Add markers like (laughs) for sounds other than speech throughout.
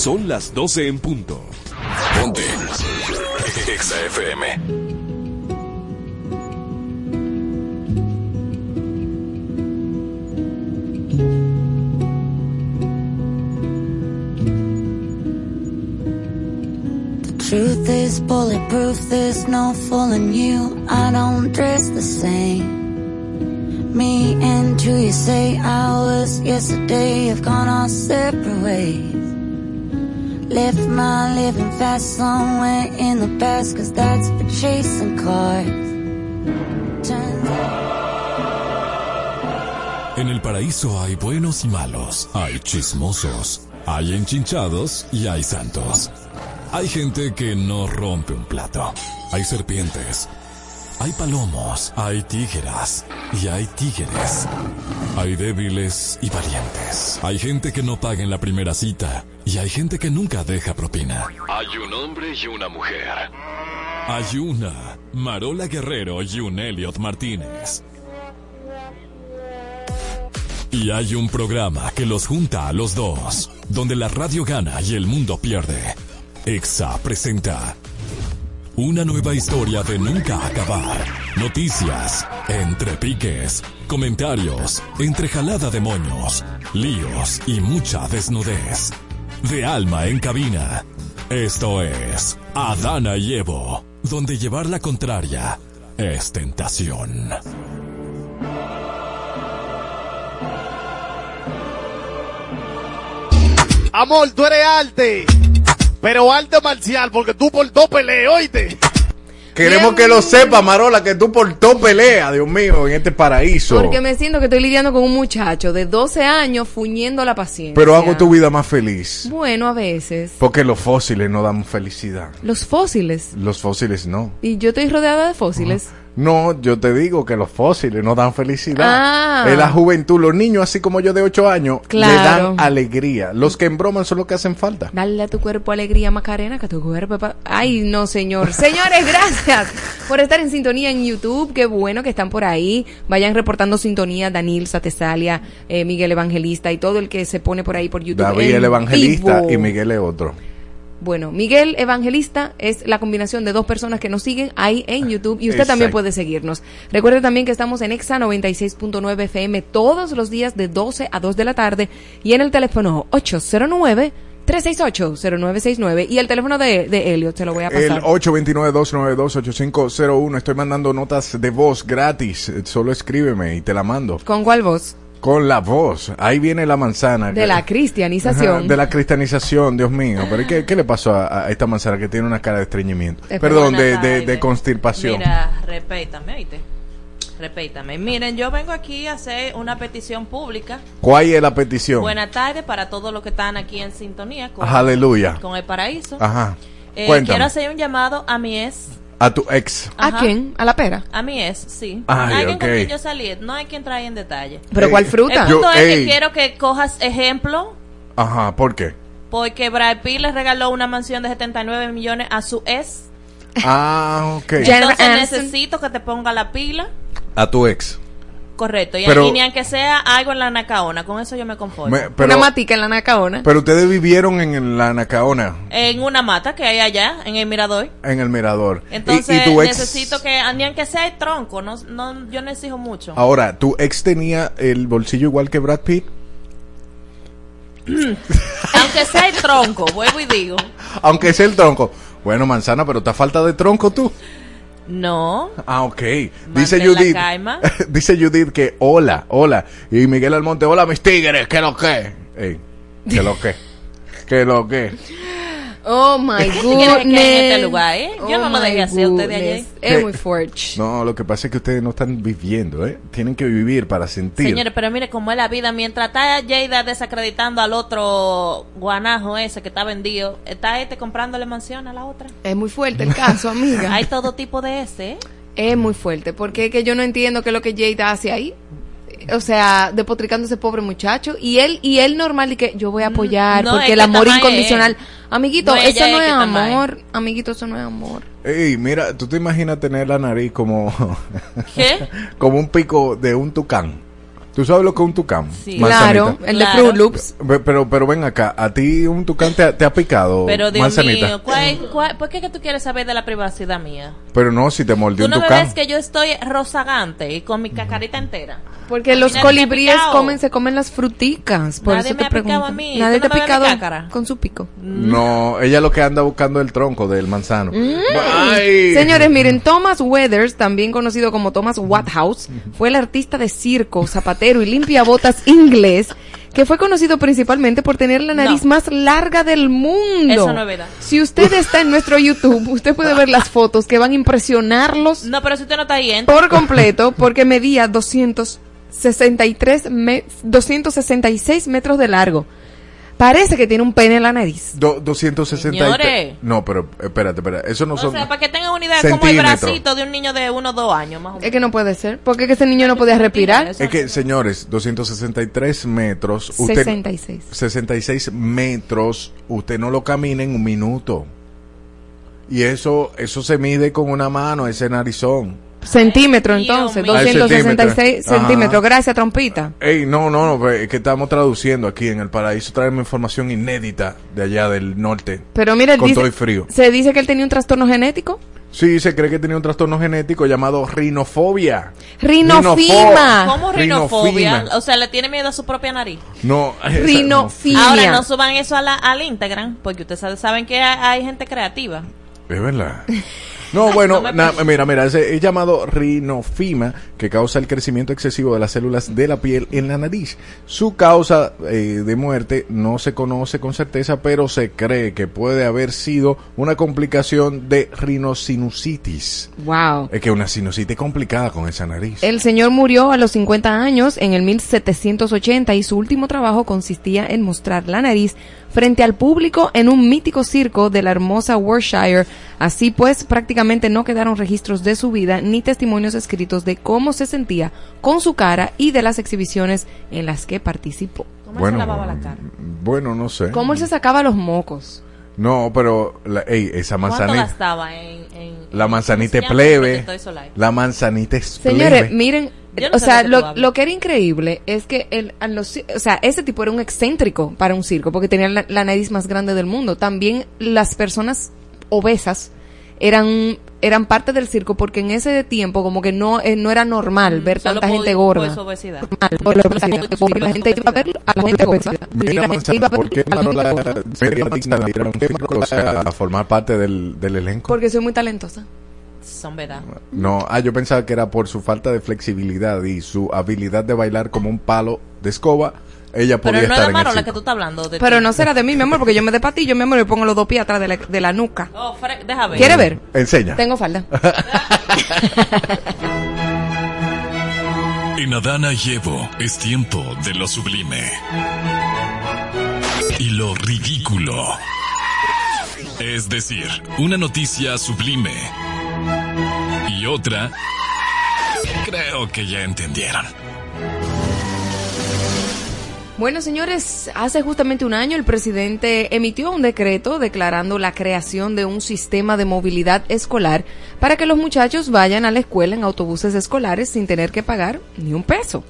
Son las 12 en punto. Ponte. Exa FM. Truth is bulletproof, there's no fooling you. I don't dress the same. Me and who you say I was yesterday have gone our separate ways. En el paraíso hay buenos y malos, hay chismosos, hay enchinchados y hay santos. Hay gente que no rompe un plato. Hay serpientes. Hay palomos. Hay tígeras. Y hay tigres. Hay débiles y valientes. Hay gente que no paga en la primera cita. Y hay gente que nunca deja propina. Hay un hombre y una mujer. Hay una Marola Guerrero y un Elliot Martínez. Y hay un programa que los junta a los dos, donde la radio gana y el mundo pierde. EXA presenta una nueva historia de nunca acabar. Noticias, entre piques, comentarios, entre jalada de moños, líos y mucha desnudez. De alma en cabina. Esto es Adana y Evo, donde llevar la contraria es tentación. Amor, tú eres arte. Pero arte marcial, porque tú por dos peleas, oíste. Queremos que lo sepa, Marola, que tú por todo pelea, Dios mío, en este paraíso. Porque me siento que estoy lidiando con un muchacho de 12 años fuñendo la paciencia. Pero hago tu vida más feliz. Bueno, a veces. Porque los fósiles no dan felicidad. Los fósiles. Los fósiles no. Y yo estoy rodeada de fósiles. No, yo te digo que los fósiles no dan felicidad. Ah. En la juventud, los niños, así como yo de 8 años, Claro. le dan alegría. Los que embroman son los que hacen falta. Dale a tu cuerpo alegría, Macarena, que tu cuerpo... Ay, no, señor. (laughs) Señores, gracias por estar en sintonía en YouTube. Qué bueno que están por ahí. Vayan reportando sintonía. Danil, Satesalia, eh, Miguel Evangelista y todo el que se pone por ahí por YouTube. David el evangelista vivo. y Miguel es otro. Bueno, Miguel Evangelista es la combinación de dos personas que nos siguen ahí en YouTube y usted también puede seguirnos. Recuerde también que estamos en Exa 96.9 FM todos los días de 12 a 2 de la tarde y en el teléfono 809 368-0969 y el teléfono de, de Elliot, se lo voy a El pasar. 829-292-8501. Estoy mandando notas de voz gratis. Solo escríbeme y te la mando. ¿Con cuál voz? Con la voz. Ahí viene la manzana. De la cristianización. Ajá, de la cristianización, Dios mío. Pero ¿qué, qué le pasó a, a esta manzana que tiene una cara de estreñimiento? Perdón, de, constipación. Mira, repítame, oíste. Repítame. Miren, yo vengo aquí a hacer una petición pública. ¿Cuál es la petición? Buenas tardes para todos los que están aquí en sintonía con, Aleluya. con el paraíso. Ajá. Eh, quiero hacer un llamado a mi ex. A tu ex. ¿A quién? ¿A la pera? A mi ex, sí. Ay, Alguien con ok. quien yo salí. No hay quien trae en detalle. ¿Pero Ey, cuál fruta? El punto Yo- es que quiero que cojas ejemplo Ajá, ¿por qué? porque Brad Pitt le regaló una mansión de 79 millones a su ex. Ah, ok. Entonces necesito que te ponga la pila. A tu ex. Correcto. Y, Pero- y ni aunque sea algo en la nacaona. Con eso yo me conformo. Me- pero, Una matica en la nacaona. pero ustedes vivieron en la Nacaona, en una mata que hay allá, en el mirador. en el mirador. Y- Entonces y, tu ex. necesito que, ni aunque sea el tronco, no, no, yo no exijo mucho. Ahora, ¿tu ex tenía el bolsillo igual que Brad Pitt? Aunque sea el tronco, vuelvo y digo. (laughs) Aunque sea el tronco. Bueno, manzana, pero te falta de tronco tú. No. Ah, ok. Dice Judith. (laughs) dice Judith que hola, hola. Y Miguel Almonte, hola mis tigres, ¿qué lo que? Ey, ¿qué lo que? (laughs) ¿Qué lo que? Oh my ¿Qué tú quieres que goodness. en este lugar, eh? Yo no lo dejé así a usted de ayer. goodness. Es muy fuerte. No, lo que pasa es que ustedes no están viviendo, ¿eh? Tienen que vivir para sentir. Señores, pero mire cómo es la vida. Mientras está Jada desacreditando al otro guanajo ese que está vendido, está este comprándole mansión a la otra. Es muy fuerte el caso, (laughs) amiga. Hay todo tipo de ese, ¿eh? Es muy fuerte, porque es que yo no entiendo qué es lo que Jada hace ahí. O sea, despotricando a ese pobre muchacho. Y él, y él normal, y que yo voy a apoyar, Mm, No, porque el amor incondicional. Amiguito, No, eso no es es amor. Amiguito, eso no es amor. Ey, mira, tú te imaginas tener la nariz como, ¿Qué? (laughs) como un pico de un tucán. ¿Tú ¿Tú sabes lo que es un tucán? Sí. Claro, el de Claro. Fruit Loops. Pero, pero ven acá, ¿a ti un tucán te, ha- te ha picado Pero Dios manzanita? mío, ¿cuál, cuál, por qué es que tú quieres saber de la privacidad mía? Pero no, si te mordió Tú un no me tucán. ves que yo estoy rozagante y con mi cacarita entera. Porque los me colibríes comen, se comen las fruticas. Por Nadie eso me te ha picado a mí. Nadie ¿Tú te no ha me picado con su pico. No, ella lo que anda buscando es el tronco del manzano. Mm. Señores, miren, Thomas Weathers, también conocido como Thomas Wathouse, fue el artista de circo, zapatero y limpiabotas inglés que fue conocido principalmente por tener la nariz No. más larga del mundo. Eso no es verdad. Si usted está en nuestro YouTube, usted puede ver las fotos que van a impresionarlos No, pero si usted no está ahí, entra. por completo porque medía 263 me- 266 metros de largo. Parece que tiene un pene en la nariz. Do- 260 Señores. No, pero espérate, espérate. Eso no O son. sea, para que tengan una idea, como el bracito de un niño de uno o dos años, más o Es menos. que no puede ser, porque es que ese niño no podía respirar. Es que, señores, 263 metros. Usted, 66. 66 metros. Usted no lo camina en un minuto. Y eso, eso se mide con una mano, ese narizón. Centímetro, entonces, mío. Ah, 266 centímetro. centímetros. Gracias, trompita. Ey, no, no, no, es que estamos traduciendo aquí en el paraíso. Traemos información inédita de allá del norte. Pero mira, Con dice, todo y frío. se dice que él tenía un trastorno genético. Sí, se cree que tenía un trastorno genético llamado rinofobia. Rinofima. ¿Cómo Rinofobia. rinofobia? O sea, le tiene miedo a su propia nariz. No, Rinofimia. Ahora no suban eso a la, al Instagram, porque ustedes saben- saben que hay, hay gente creativa. Es verdad. (laughs) No, bueno, No na- mira, mira, ese es llamado rinofima, que causa el crecimiento excesivo de las células de la piel en la nariz. Su causa eh, de muerte no se conoce con certeza, pero se cree que puede haber sido una complicación de rinosinusitis. Wow. Es que una sinusitis complicada con esa nariz. El señor murió a los 50 años en el 1780 y su último trabajo consistía en mostrar la nariz frente al público en un mítico circo de la hermosa Worcestershire. Así pues, prácticamente no quedaron registros de su vida ni testimonios escritos de cómo se sentía con su cara y de las exhibiciones en las que participó. ¿Cómo se lavaba la cara? bueno, no sé. ¿Cómo él se sacaba los mocos? No, pero, la, ey, esa ¿Cuánto manzanita, gastaba en, en- la manzanita plebe, la manzanita es Señores, plebe. miren, no o sea, lo, lo que era increíble es que el, a los o sea, ese tipo era un excéntrico para un circo porque tenía la, la nariz más grande del mundo. También las personas obesas eran eran parte del circo porque en ese tiempo como que no eh, no era normal ver Solo tanta gente por gorda. su obesidad. Normal, por la obesidad, porque la gente iba a ver a la gente. Mira, ver ¿por qué un circo, o sea, a formar parte del, del elenco? Porque soy muy talentosa. Son verdad. No, ah, yo pensaba que era por su falta de flexibilidad y su habilidad de bailar como un palo de escoba. Ella Pero podía no es el Marola que tú estás hablando. De Pero no será de mí, mi amor, porque yo me de patillo, mi amor, y pongo los dos pies atrás de la, de la nuca. Oh, Fre- deja ver. ¿Quiere ver? Enseña. Tengo falda. (laughs) En Adana y Evo es tiempo de lo sublime. Y lo ridículo. Es decir, una noticia sublime. Y otra... Creo que ya entendieron. Bueno, señores, hace justamente un año el presidente emitió un decreto declarando la creación de un sistema de movilidad escolar para que los muchachos vayan a la escuela en autobuses escolares sin tener que pagar ni un peso.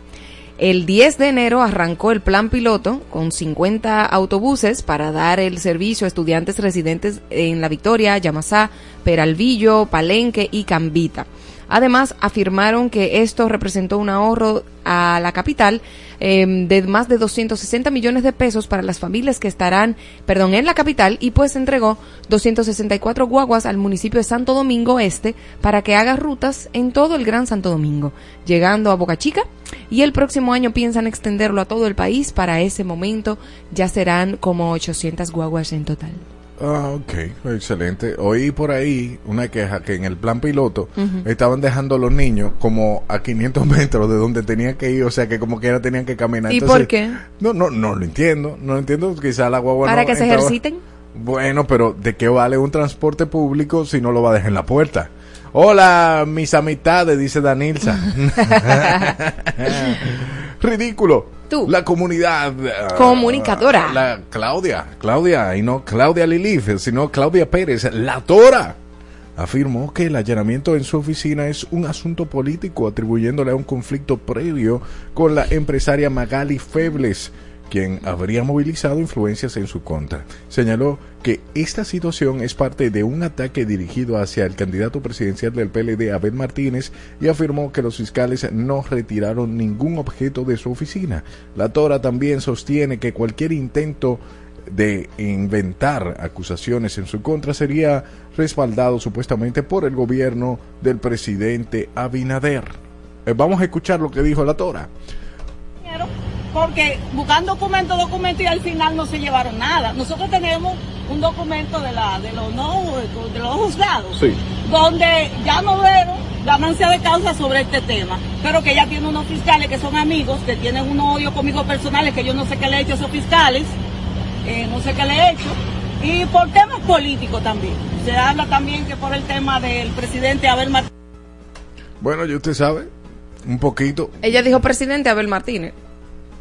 El 10 de enero arrancó el plan piloto con 50 autobuses para dar el servicio a estudiantes residentes en La Victoria, Yamasá, Peralvillo, Palenque y Cambita. Además, afirmaron que esto representó un ahorro a la capital eh, de más de 260 millones de pesos para las familias que estarán, perdón, en la capital y pues entregó 264 guaguas al municipio de Santo Domingo Este para que haga rutas en todo el Gran Santo Domingo, llegando a Boca Chica y el próximo año piensan extenderlo a todo el país. Para ese momento ya serán como 800 guaguas en total. Ah, ok, excelente. Oí por ahí una queja que en el plan piloto estaban dejando a los niños como a 500 (laughs) metros de donde tenían que ir, o sea que como quiera tenían que caminar. ¿Y Entonces, por qué? No, no, no lo entiendo, no lo entiendo. Quizá la guagua Para no que se ejerciten. Bueno, pero ¿de qué vale un transporte público si no lo va a dejar en la puerta? Hola, mis amistades, dice Danilza. (laughs) (laughs) Ridículo. Tú. La comunidad. ah, Comunicadora. La Claudia. Claudia, y no Claudia Lilif, sino Claudia Pérez, la Tora. afirmó que el allanamiento en su oficina es un asunto político, atribuyéndole a un conflicto previo con la empresaria Magali Febles, quien habría movilizado influencias en su contra. Señaló que esta situación es parte de un ataque dirigido hacia el candidato presidencial del PLD, Abel Martínez, y afirmó que los fiscales no retiraron ningún objeto de su oficina. La Tora también sostiene que cualquier intento de inventar acusaciones en su contra sería respaldado supuestamente por el gobierno del presidente Abinader. Eh, vamos a escuchar lo que dijo la Tora. Porque buscan documento, documento y al final no se llevaron nada. Nosotros tenemos un documento de, la, de, los, no, de los juzgados Sí. donde ya no vieron ganancia de causa sobre este tema, pero que ya tiene unos fiscales que son amigos, que tienen unos odios conmigo personales, que yo no sé qué le he hecho a esos fiscales, eh, no sé qué le he hecho, y por temas políticos también. Se habla también que por el tema del presidente Abel Martínez. Bueno, ya usted sabe, un poquito Ella dijo presidente Abel Martínez.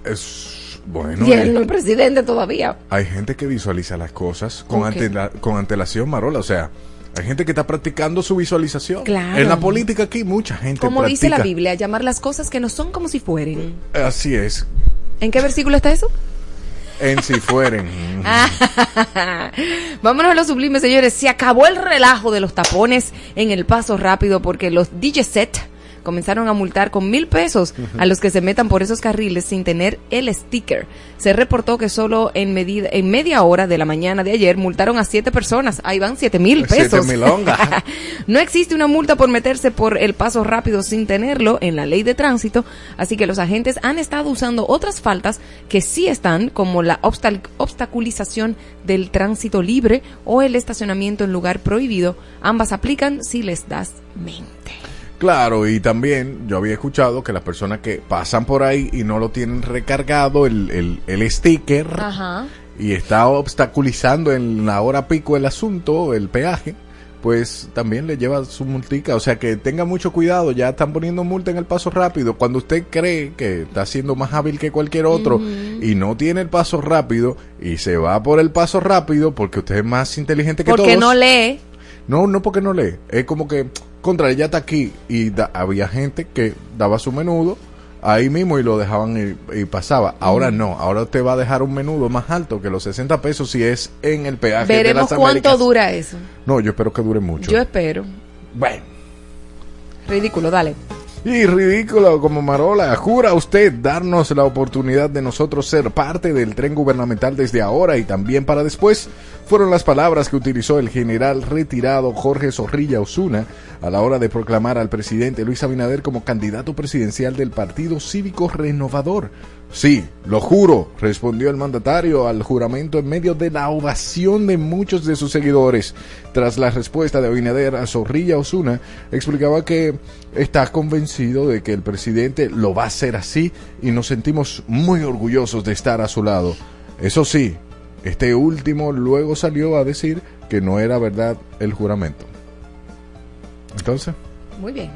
Es bueno. y él eh, no es presidente todavía. hay gente que visualiza las cosas con, antela- con antelación, Marola. O sea, hay gente que está practicando su visualización. Claro. En la política aquí mucha gente Como dice la. Biblia, llamar las cosas que no son como si fueren. Así es. ¿En qué versículo está eso? En si fueren. (laughs) Vámonos a los sublimes, señores. Se acabó el relajo de los tapones en el paso rápido porque los DJ set comenzaron a multar con mil pesos a los que se metan por esos carriles sin tener el sticker. Se reportó que solo en, medida, en media hora de la mañana de ayer multaron a siete personas. Ahí van siete mil pesos. (laughs) no existe una multa por meterse por el paso rápido sin tenerlo en la ley de tránsito, así que los agentes han estado usando otras faltas que sí están, como la obstaculización del tránsito libre o el estacionamiento en lugar prohibido. Ambas aplican si les das mente. Claro, y también yo había escuchado que las personas que pasan por ahí y no lo tienen recargado, el, el, el sticker, Ajá. y está obstaculizando en la hora pico el asunto, el peaje, pues también le lleva su multica. O sea que tenga mucho cuidado, ya están poniendo multa en el paso rápido. Cuando usted cree que está siendo más hábil que cualquier otro y no tiene el paso rápido y se va por el paso rápido porque usted es más inteligente que Porque todos. no lee. No, no porque no lee. Es como que, contra ella está aquí y da- había gente que daba su menudo ahí mismo y lo dejaban y, y pasaba. Ahora no, ahora usted va a dejar un menudo más alto que los 60 pesos si es en el peaje de Veremos las cuánto dura eso. No, yo espero que dure mucho. Yo espero. Bueno. Ridículo, dale. Y ridículo como Marola, jura usted darnos la oportunidad de nosotros ser parte del tren gubernamental desde ahora y también para después. Fueron las palabras que utilizó el general retirado Jorge Zorrilla Osuna a la hora de proclamar al presidente Luis Abinader como candidato presidencial del Partido Cívico Renovador. Sí, lo juro, respondió el mandatario al juramento en medio de la ovación de muchos de sus seguidores. Tras la respuesta de Abinader a Zorrilla Osuna, explicaba que está convencido de que el presidente lo va a hacer así y nos sentimos muy orgullosos de estar a su lado. Eso sí, este último luego salió a decir que no era verdad el juramento. Entonces, Muy bien.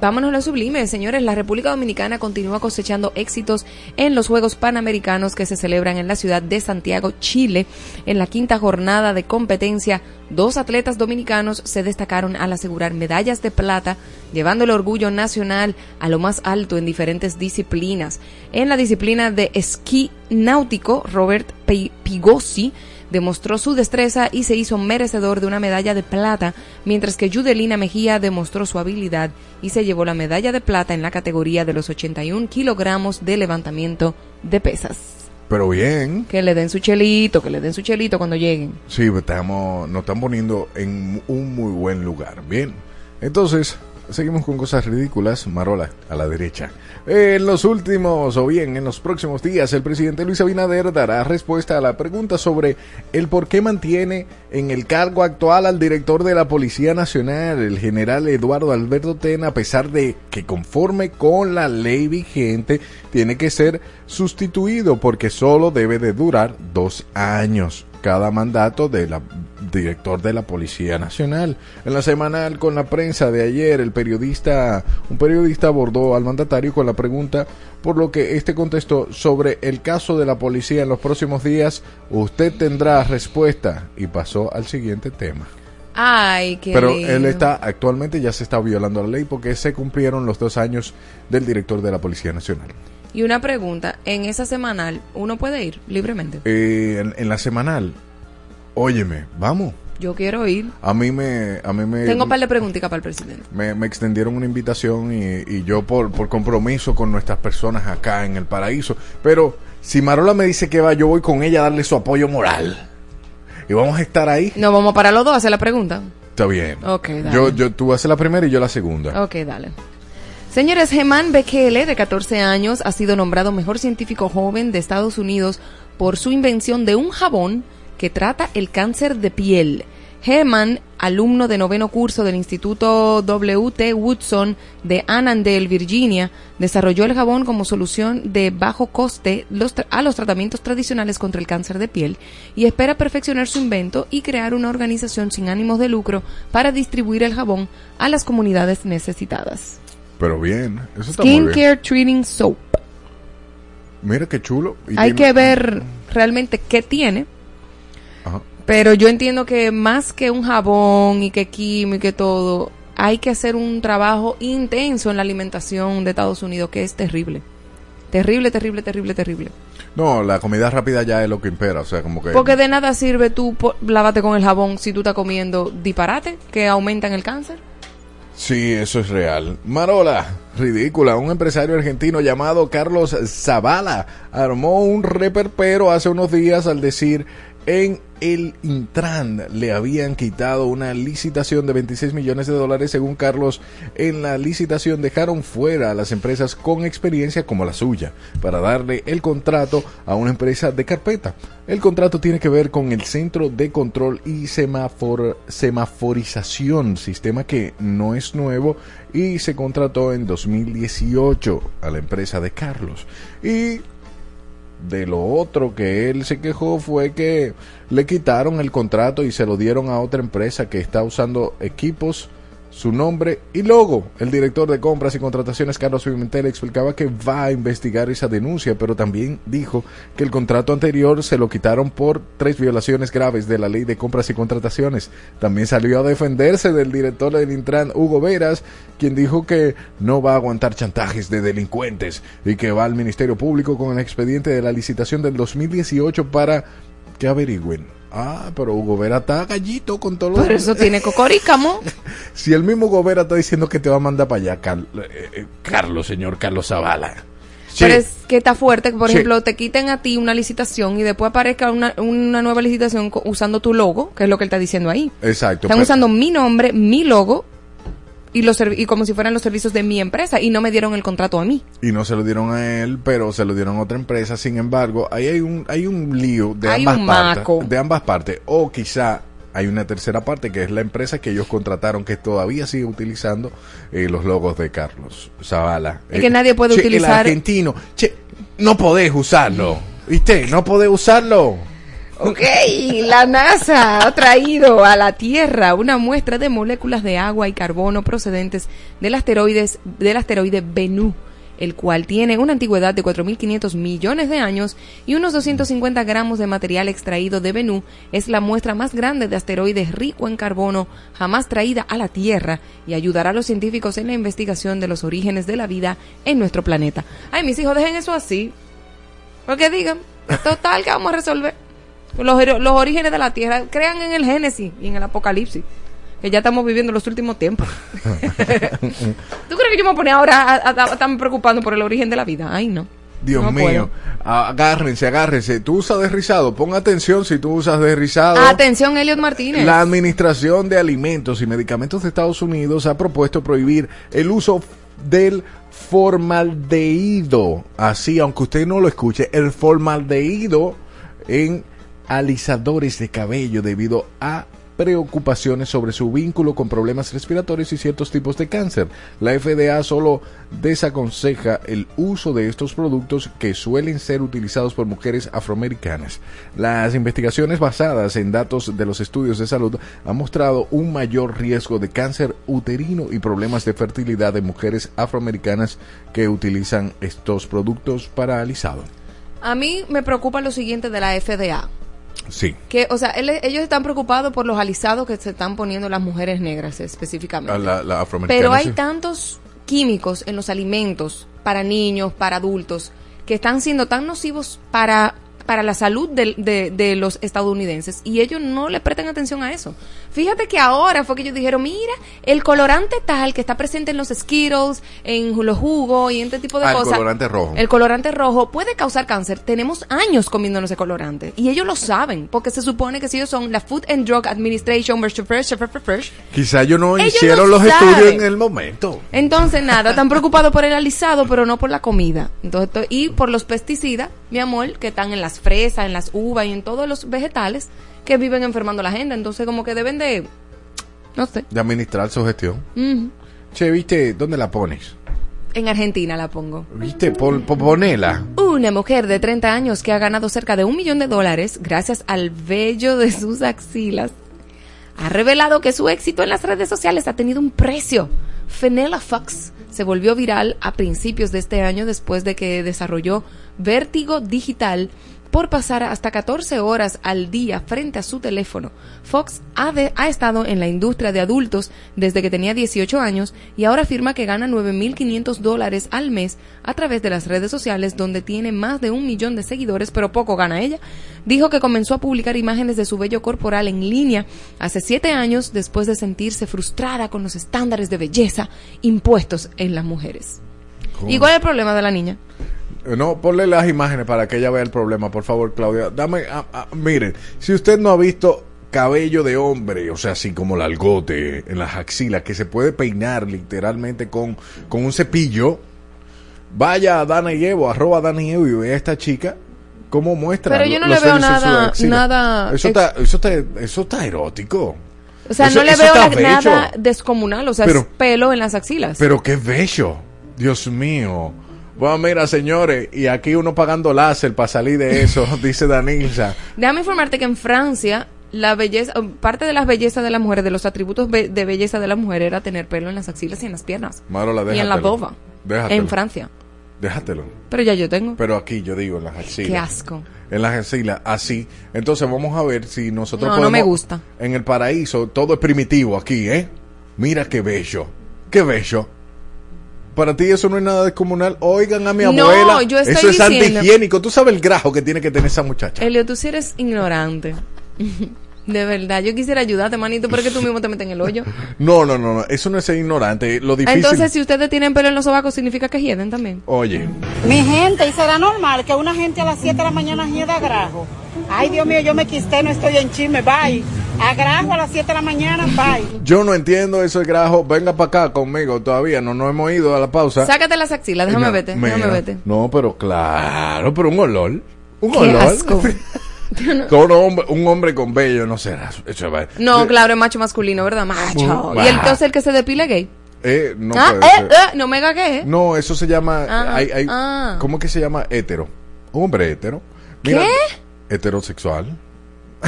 Vámonos a lo sublime, señores. La República Dominicana continúa cosechando éxitos en los Juegos Panamericanos que se celebran en la ciudad de Santiago, Chile. En la quinta jornada de competencia, dos atletas dominicanos se destacaron al asegurar medallas de plata, llevando el orgullo nacional a lo más alto en diferentes disciplinas. En la disciplina de esquí náutico, Robert Pi- Pigosi demostró su destreza y se hizo merecedor de una medalla de plata, mientras que Judelina Mejía demostró su habilidad y se llevó la medalla de plata en la categoría de los 81 kilogramos de levantamiento de pesas. Pero bien, Que le den su chelito, que le den su chelito cuando lleguen. Sí, estamos, nos están poniendo en un muy buen lugar. Bien. Entonces, seguimos con cosas ridículas. Marola, a la derecha. En los últimos, o bien en los próximos días, el presidente Luis Abinader dará respuesta a la pregunta sobre el por qué mantiene en el cargo actual al director de la Policía Nacional, el general Eduardo Alberto Tena, a pesar de que conforme con la ley vigente, tiene que ser sustituido porque solo debe de durar dos años cada mandato del director de la Policía Nacional. En la semanal con la prensa de ayer, el periodista, un periodista abordó al mandatario con la pregunta, por lo que este contestó sobre el caso de la policía en los próximos días, usted tendrá respuesta y pasó al siguiente tema. Ay, qué Pero lindo. él está, actualmente ya se está violando la ley porque se cumplieron los dos años del director de la Policía Nacional. Y una pregunta, en esa semanal, ¿uno puede ir libremente? Eh, en, en la semanal, óyeme, vamos. Yo quiero ir. A mí me, a mí me, Tengo un par de preguntitas para el presidente. me, me extendieron una invitación y, y yo por, por compromiso con nuestras personas acá en el paraíso. Pero si Marola me dice que va, yo voy con ella a darle su apoyo moral. Y vamos a estar ahí. No, vamos para los dos a hacer la pregunta. Está bien. Ok, dale. Yo, yo, tú haces la primera y yo la segunda. Ok, dale. Señores, Germán Bekele, de 14 años, ha sido nombrado mejor científico joven de Estados Unidos por su invención de un jabón que trata el cáncer de piel. Germán, alumno de noveno curso del Instituto W.T. Woodson de Annandale, Virginia, desarrolló el jabón como solución de bajo coste los a los tratamientos tradicionales contra el cáncer de piel y espera perfeccionar su invento y crear una organización sin ánimos de lucro para distribuir el jabón a las comunidades necesitadas. Pero bien, eso está muy bien. Skincare Treating Soap. Mira qué chulo. Y Hay tiene- que ver realmente qué tiene. Pero yo entiendo que más que un jabón y que químico y que todo, hay que hacer un trabajo intenso en la alimentación de Estados Unidos que es terrible. Terrible, terrible, terrible, terrible. No, la comida rápida ya es lo que impera, o sea, como que... Porque de nada sirve tú lávate con el jabón si tú estás comiendo disparate que aumentan el cáncer. Sí, eso es real. Marola, ridícula. Un empresario argentino llamado Carlos Zavala armó un reperpero hace unos días al decir en el Intran le habían quitado una licitación de 26 millones de dólares. Según Carlos, en la licitación dejaron fuera a las empresas con experiencia como la suya para darle el contrato a una empresa de carpeta. El contrato tiene que ver con el Centro de Control y Semafor- Semaforización, sistema que no es nuevo y se contrató en 2018 a la empresa de Carlos. Y de lo otro que él se quejó fue que le quitaron el contrato y se lo dieron a otra empresa que está usando equipos, su nombre y logo. El director de compras y contrataciones, Carlos Pimentel, explicaba que va a investigar esa denuncia, pero también dijo que el contrato anterior se lo quitaron por tres violaciones graves de la ley de compras y contrataciones. También salió a defenderse del director del Intran, Hugo Veras, quien dijo que no va a aguantar chantajes de delincuentes y que va al Ministerio Público con el expediente de la licitación del 2018 para que averigüen. Ah, pero Hugo Vera está gallito con todo lo... Por eso tiene cocorícamo. (laughs) Si el mismo Hugo Vera está diciendo que te va a mandar para allá, Car- eh, eh, Carlos, señor Carlos Zavala. Sí. Pero es que está fuerte que, por Sí. ejemplo, te quiten a ti una licitación y después aparezca una, una nueva licitación usando tu logo, que es lo que él está diciendo ahí. Exacto. Están pero- usando mi nombre, mi logo y, los y como si fueran los servicios de mi empresa y no me dieron el contrato a mí. y no se lo dieron a él, pero se lo dieron a otra empresa. Sin embargo, ahí hay un, hay un lío de Hay ambas un partes. De ambas partes. O quizá hay una tercera parte que es la empresa que ellos contrataron que todavía sigue utilizando eh, los logos de Carlos Zavala. Es que nadie puede che, utilizar- El argentino. Che, no podés usarlo. ¿Viste? No podés usarlo. Ok, la NASA ha traído a la Tierra una muestra de moléculas de agua y carbono procedentes del, asteroides, del asteroide Bennu, el cual tiene una antigüedad de 4.500 millones de años y unos 250 gramos de material extraído de Bennu. Es la muestra más grande de asteroides rico en carbono jamás traída a la Tierra y ayudará a los científicos en la investigación de los orígenes de la vida en nuestro planeta. Ay, mis hijos, dejen eso así. Porque digan, total, que vamos a resolver? Los, los orígenes de la Tierra, crean en el Génesis y en el Apocalipsis, que ya estamos viviendo los últimos tiempos. (laughs) ¿Tú crees que yo me voy a poner ahora a, a- a estarme preocupando por el origen de la vida? Ay, no. Dios No mío. Agárrense, agárrense. Tú usas desrizado. Pon atención si tú usas desrizado. Atención, Elliot Martínez. La Administración de Alimentos y Medicamentos de Estados Unidos ha propuesto prohibir el uso del formaldehído. Así, aunque usted no lo escuche, el formaldehído en alisadores de cabello debido a preocupaciones sobre su vínculo con problemas respiratorios y ciertos tipos de cáncer. La FDA solo desaconseja el uso de estos productos que suelen ser utilizados por mujeres afroamericanas. Las investigaciones basadas en datos de los estudios de salud han mostrado un mayor riesgo de cáncer uterino y problemas de fertilidad de mujeres afroamericanas que utilizan estos productos para alisado. A mí me preocupa lo siguiente de la FDA. Sí. Que, o sea, él- ellos están preocupados por los alisados que se están poniendo las mujeres negras específicamente. A la, la afroamericana. Pero hay sí. tantos químicos en los alimentos para niños, para adultos, que están siendo tan nocivos para, para la salud de, de los estadounidenses y ellos no le prestan atención a eso. Fíjate que ahora fue que ellos dijeron, mira, el colorante tal que está presente en los Skittles, en los jugos y en este tipo de Ah, el cosas. colorante rojo. El colorante rojo puede causar cáncer. Tenemos años comiéndonos ese colorante y ellos lo saben porque se supone que si ellos son la Food and Drug Administration, Quizá ellos no Ellos hicieron lo los saben. estudios en el momento. entonces, (laughs) nada, están preocupados por el alisado, pero no por la comida. Entonces, to- y por los pesticidas, mi amor, que están en las fresas, en las uvas y en todos los vegetales que viven enfermando a la gente. Entonces, como que deben de, no sé, De administrar su gestión. Che, ¿viste? ¿Dónde la pones? en Argentina la pongo. ¿Viste? Pon- ponela. Una mujer de 30 años que ha ganado cerca de un millón de dólares gracias al vello de sus axilas ha revelado que su éxito en las redes sociales ha tenido un precio. Fenella Fox se volvió viral a principios de este año después de que desarrolló vértigo digital por pasar hasta 14 horas al día frente a su teléfono. Fox ha, de- ha estado en la industria de adultos desde que tenía 18 años y ahora afirma que gana 9.500 dólares al mes a través de las redes sociales donde tiene más de un millón de seguidores, pero poco gana ella. Dijo que comenzó a publicar imágenes de su vello corporal en línea hace siete años después de sentirse frustrada con los estándares de belleza impuestos en las mujeres. ¿Y cuál es el problema de la niña? No, ponle las imágenes para que ella vea el problema, por favor, Claudia. Dame, ah, ah, miren, si usted no ha visto cabello de hombre, o sea, así como largote en las axilas, que se puede peinar literalmente con, con un cepillo, vaya a Dana y Evo, arroba Dana y Evo y ve a esta chica cómo muestra. Pero yo no le veo nada- nada Eso está, eso está, eso está erótico. O sea, Eso- no le veo la- nada descomunal, o sea, Pero- es pelo en las axilas. Pero qué bello. Dios mío. Bueno, mira, señores, y aquí uno pagando láser para salir de eso, (laughs) dice Danilza. Déjame informarte que en Francia la belleza, parte de las bellezas de las mujeres, de los atributos be- de belleza de la mujer era tener pelo en las axilas y en las piernas. Marola, y en la boba. Déjatelo. En Francia. Déjatelo. Pero ya yo tengo. Pero aquí yo digo en las axilas. Qué asco. En las axilas, así. Entonces vamos a ver si nosotros No, no me gusta. En el paraíso todo es primitivo aquí, ¿eh? Mira qué bello. Qué bello. Para ti eso no es nada descomunal. Oigan a mi No, abuela. yo estoy eso es diciendo- antihigiénico. Tú sabes el grajo que tiene que tener esa muchacha. Elio, tú sí eres ignorante. (laughs) De verdad, yo quisiera ayudarte, manito, pero es que tú mismo te metes en el hoyo. (laughs) No, no, no, no. Eso no es ser ignorante. Lo difícil... Entonces, si ustedes tienen pelo en los sobacos, significa que hieden también. Oye, Mi gente, ¿y será normal que una gente a las 7 de la mañana hieda grajo? Ay, Dios mío, yo me quisté, no estoy en chisme, bye. A grajo a las 7 de la mañana, bye. yo no entiendo eso de grajo. Venga para acá conmigo todavía. No, no hemos ido a la pausa. Sácate las axilas, déjame Mira, vete, mira. déjame vete. No, pero claro, pero un olor. Un Qué olor. asco. (laughs) Con un, hombre, un hombre con vello no será. Eso va- No, claro, es macho masculino, ¿verdad? Macho. Mm, Y entonces el que se depile gay. Eh, no ah, puede eh, ser. eh, no me gagué. No, eso se llama. Ajá, hay, hay- ah. ¿Cómo que se llama? Hétero. Un hombre hétero. ¿Qué? Heterosexual. (laughs)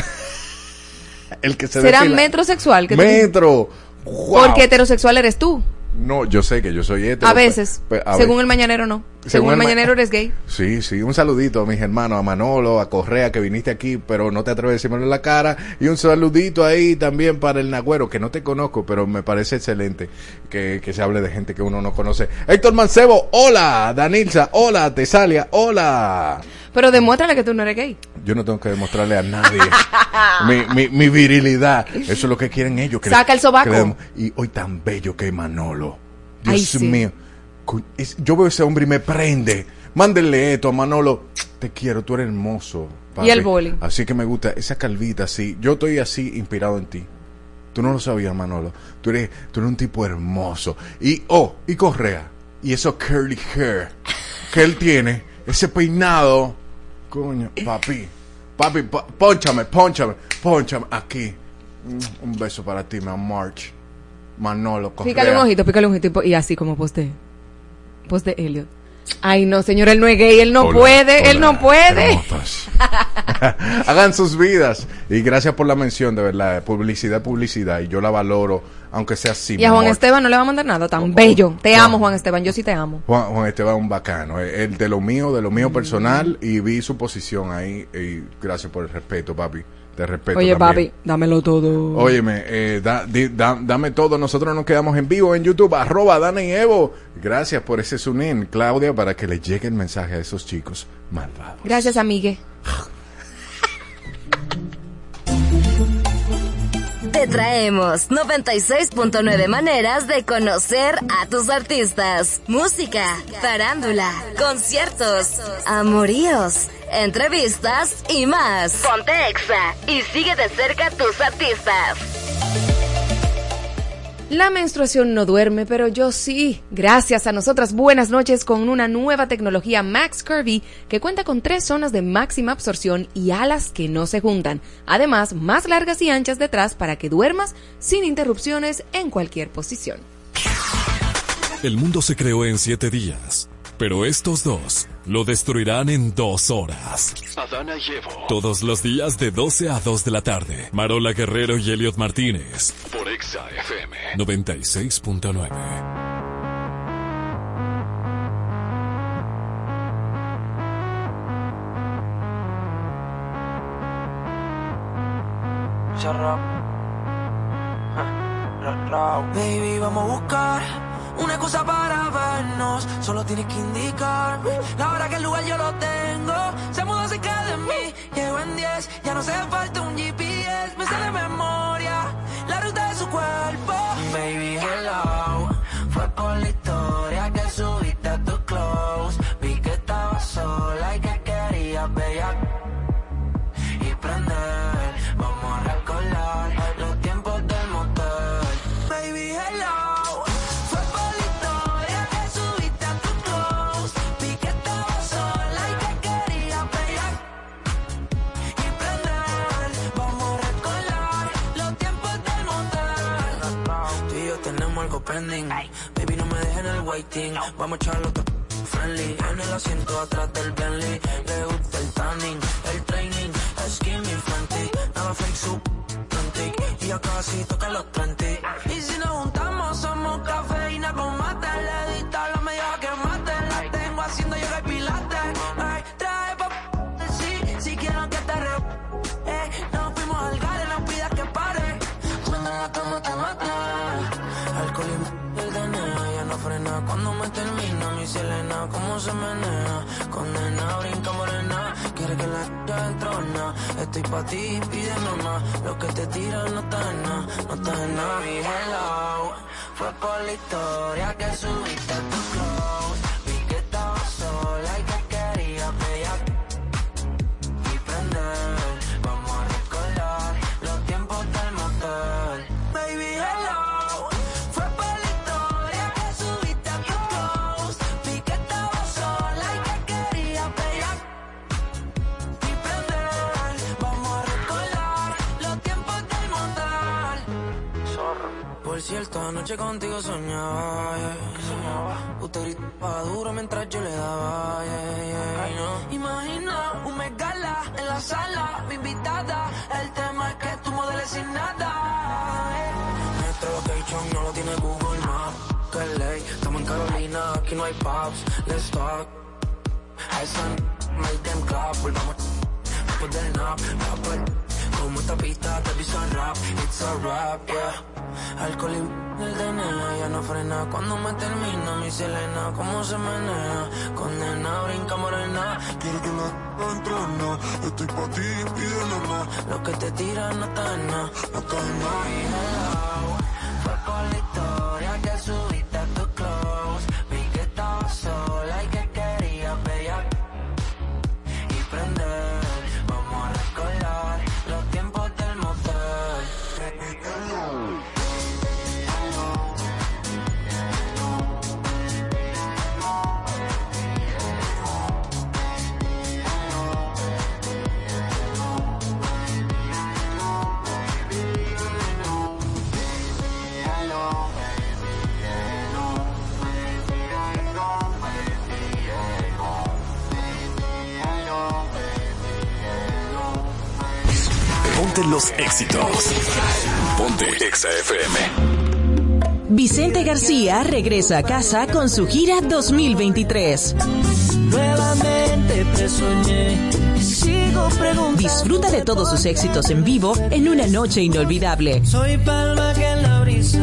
El que se Será metrosexual. Que Metro. Wow. Porque heterosexual eres tú. No, yo sé que yo soy hétero. A veces. pe- pe- a según el mañanero, no. Según el el ma- mañanero eres gay. Sí, sí, un saludito a mis hermanos, a Manolo, a Correa, que viniste aquí, pero no te atreves a decírmelo en la cara. Y un saludito ahí también para el Nagüero, que no te conozco, pero me parece excelente que, que se hable de gente que uno no conoce. Héctor Mancebo, hola. Danilza, hola. Tesalia, hola. Pero demuéstrale que tú no eres gay. Yo no tengo que demostrarle a nadie (laughs) mi, mi, mi virilidad. Eso es lo que quieren ellos. que Saca el sobaco. que le demos- y hoy tan bello que Manolo. Dios Ay, sí. mío. Yo veo a ese hombre y me prende. Mándenle esto a Manolo. Te quiero, tú eres hermoso. Y el boli. Así que me gusta esa calvita así. Yo estoy así inspirado en ti. Tú no lo sabías, Manolo. Tú eres, tú eres un tipo hermoso. Y, oh, y Correa. Y eso curly hair que él tiene. Ese peinado. Coño, papi. Papi, po- ponchame, ponchame, ponchame. Aquí. Un beso para ti, mi amor. Manolo, Correa. Pícale un ojito, pícale un ojito. y así como poste. Poste Elliot. Ay, no, señor, él no es gay. Él no Hola, puede. él hola, no puede. (laughs) Hagan sus vidas. Y gracias por la mención, de verdad. Publicidad, publicidad. Y yo la valoro, aunque sea así. Y a Juan Esteban no le va a mandar nada tan bello. Te amo, Juan Esteban. Yo sí te amo. Juan, Juan Esteban un bacano. eh, El de lo mío, de lo mío personal. Y vi su posición ahí. Y gracias por el respeto, papi. Te respeto. Oye, también. papi, dámelo todo. Óyeme, eh, da- di- da- dame todo. Nosotros nos quedamos en vivo en YouTube, arroba Dana y Evo. Gracias por ese sunin, Claudia, para que le llegue el mensaje a esos chicos malvados. Gracias, amigue. (laughs) Te traemos 96.9 maneras de conocer a tus artistas. Música, farándula, conciertos, amoríos, entrevistas y más. Ponte Exa y sigue de cerca a tus artistas. La menstruación no duerme, pero yo sí. Gracias a nosotras, buenas noches con una nueva tecnología Max Curvy que cuenta con tres zonas de máxima absorción y alas que no se juntan. Además, más largas y anchas detrás para que duermas sin interrupciones en cualquier posición. El mundo se creó en siete días, pero estos dos lo destruirán en dos horas. Adana y Evo. Todos los días de 12 a 2 de la tarde. Marola Guerrero y Elliot Martínez. Por Exa FM. 96.9. Baby, vamos a buscar una excusa para vernos. Solo tienes que indicar la hora que el lugar yo lo tengo. Se mudó cerca de mí, llego en 10. Ya no hace falta un GPS, me sale memoria la ruta de su cuerpo. Baby, hello. Fue por la historia Baby, no me dejes en el waiting. Vamos a echarlo friendly. En el asiento atrás del Bentley. Le gusta el tanning, el training. Skinny frantic. Nada fake, su frantic. Y ya casi toca los 30. Y si nos juntamos, somos cafeína con mate. Mi Selena, cómo se menea. Condena, brinca morena, quiere que la entrona. Estoy pa' ti, pide mamá. Lo que te tiran no está en nada, no está en nada. Mi hello, fue por la historia que subiste tu Por cierto, anoche contigo soñaba, yeah. Usted gritaba duro mientras yo le daba, yeah, yeah. Imagina un megala en la sala, mi invitada. El tema es que tú modeles sin nada. eh. Nuestro location no lo tiene Google Maps. Que ley, estamos en Carolina, aquí no hay pubs. Let's talk. Hay sun, make them clap, volvamos después del nap. Como esta pista te piso rap, it's a rap, yeah. Alcohol y el DNA ya no frena cuando me termina mi Selena, cómo se menea. Condena, brinca morena, quiero que la entrena. Estoy pa' ti, pide nada Lo que te tiran no está en nada, no está en nada. De los éxitos. Ponte Exa FM. Vicente García regresa a casa con su gira 2023. Nuevamente te soñé y sigo preguntando. Disfruta de todos sus éxitos en vivo en una noche inolvidable. Soy palma que en la brisa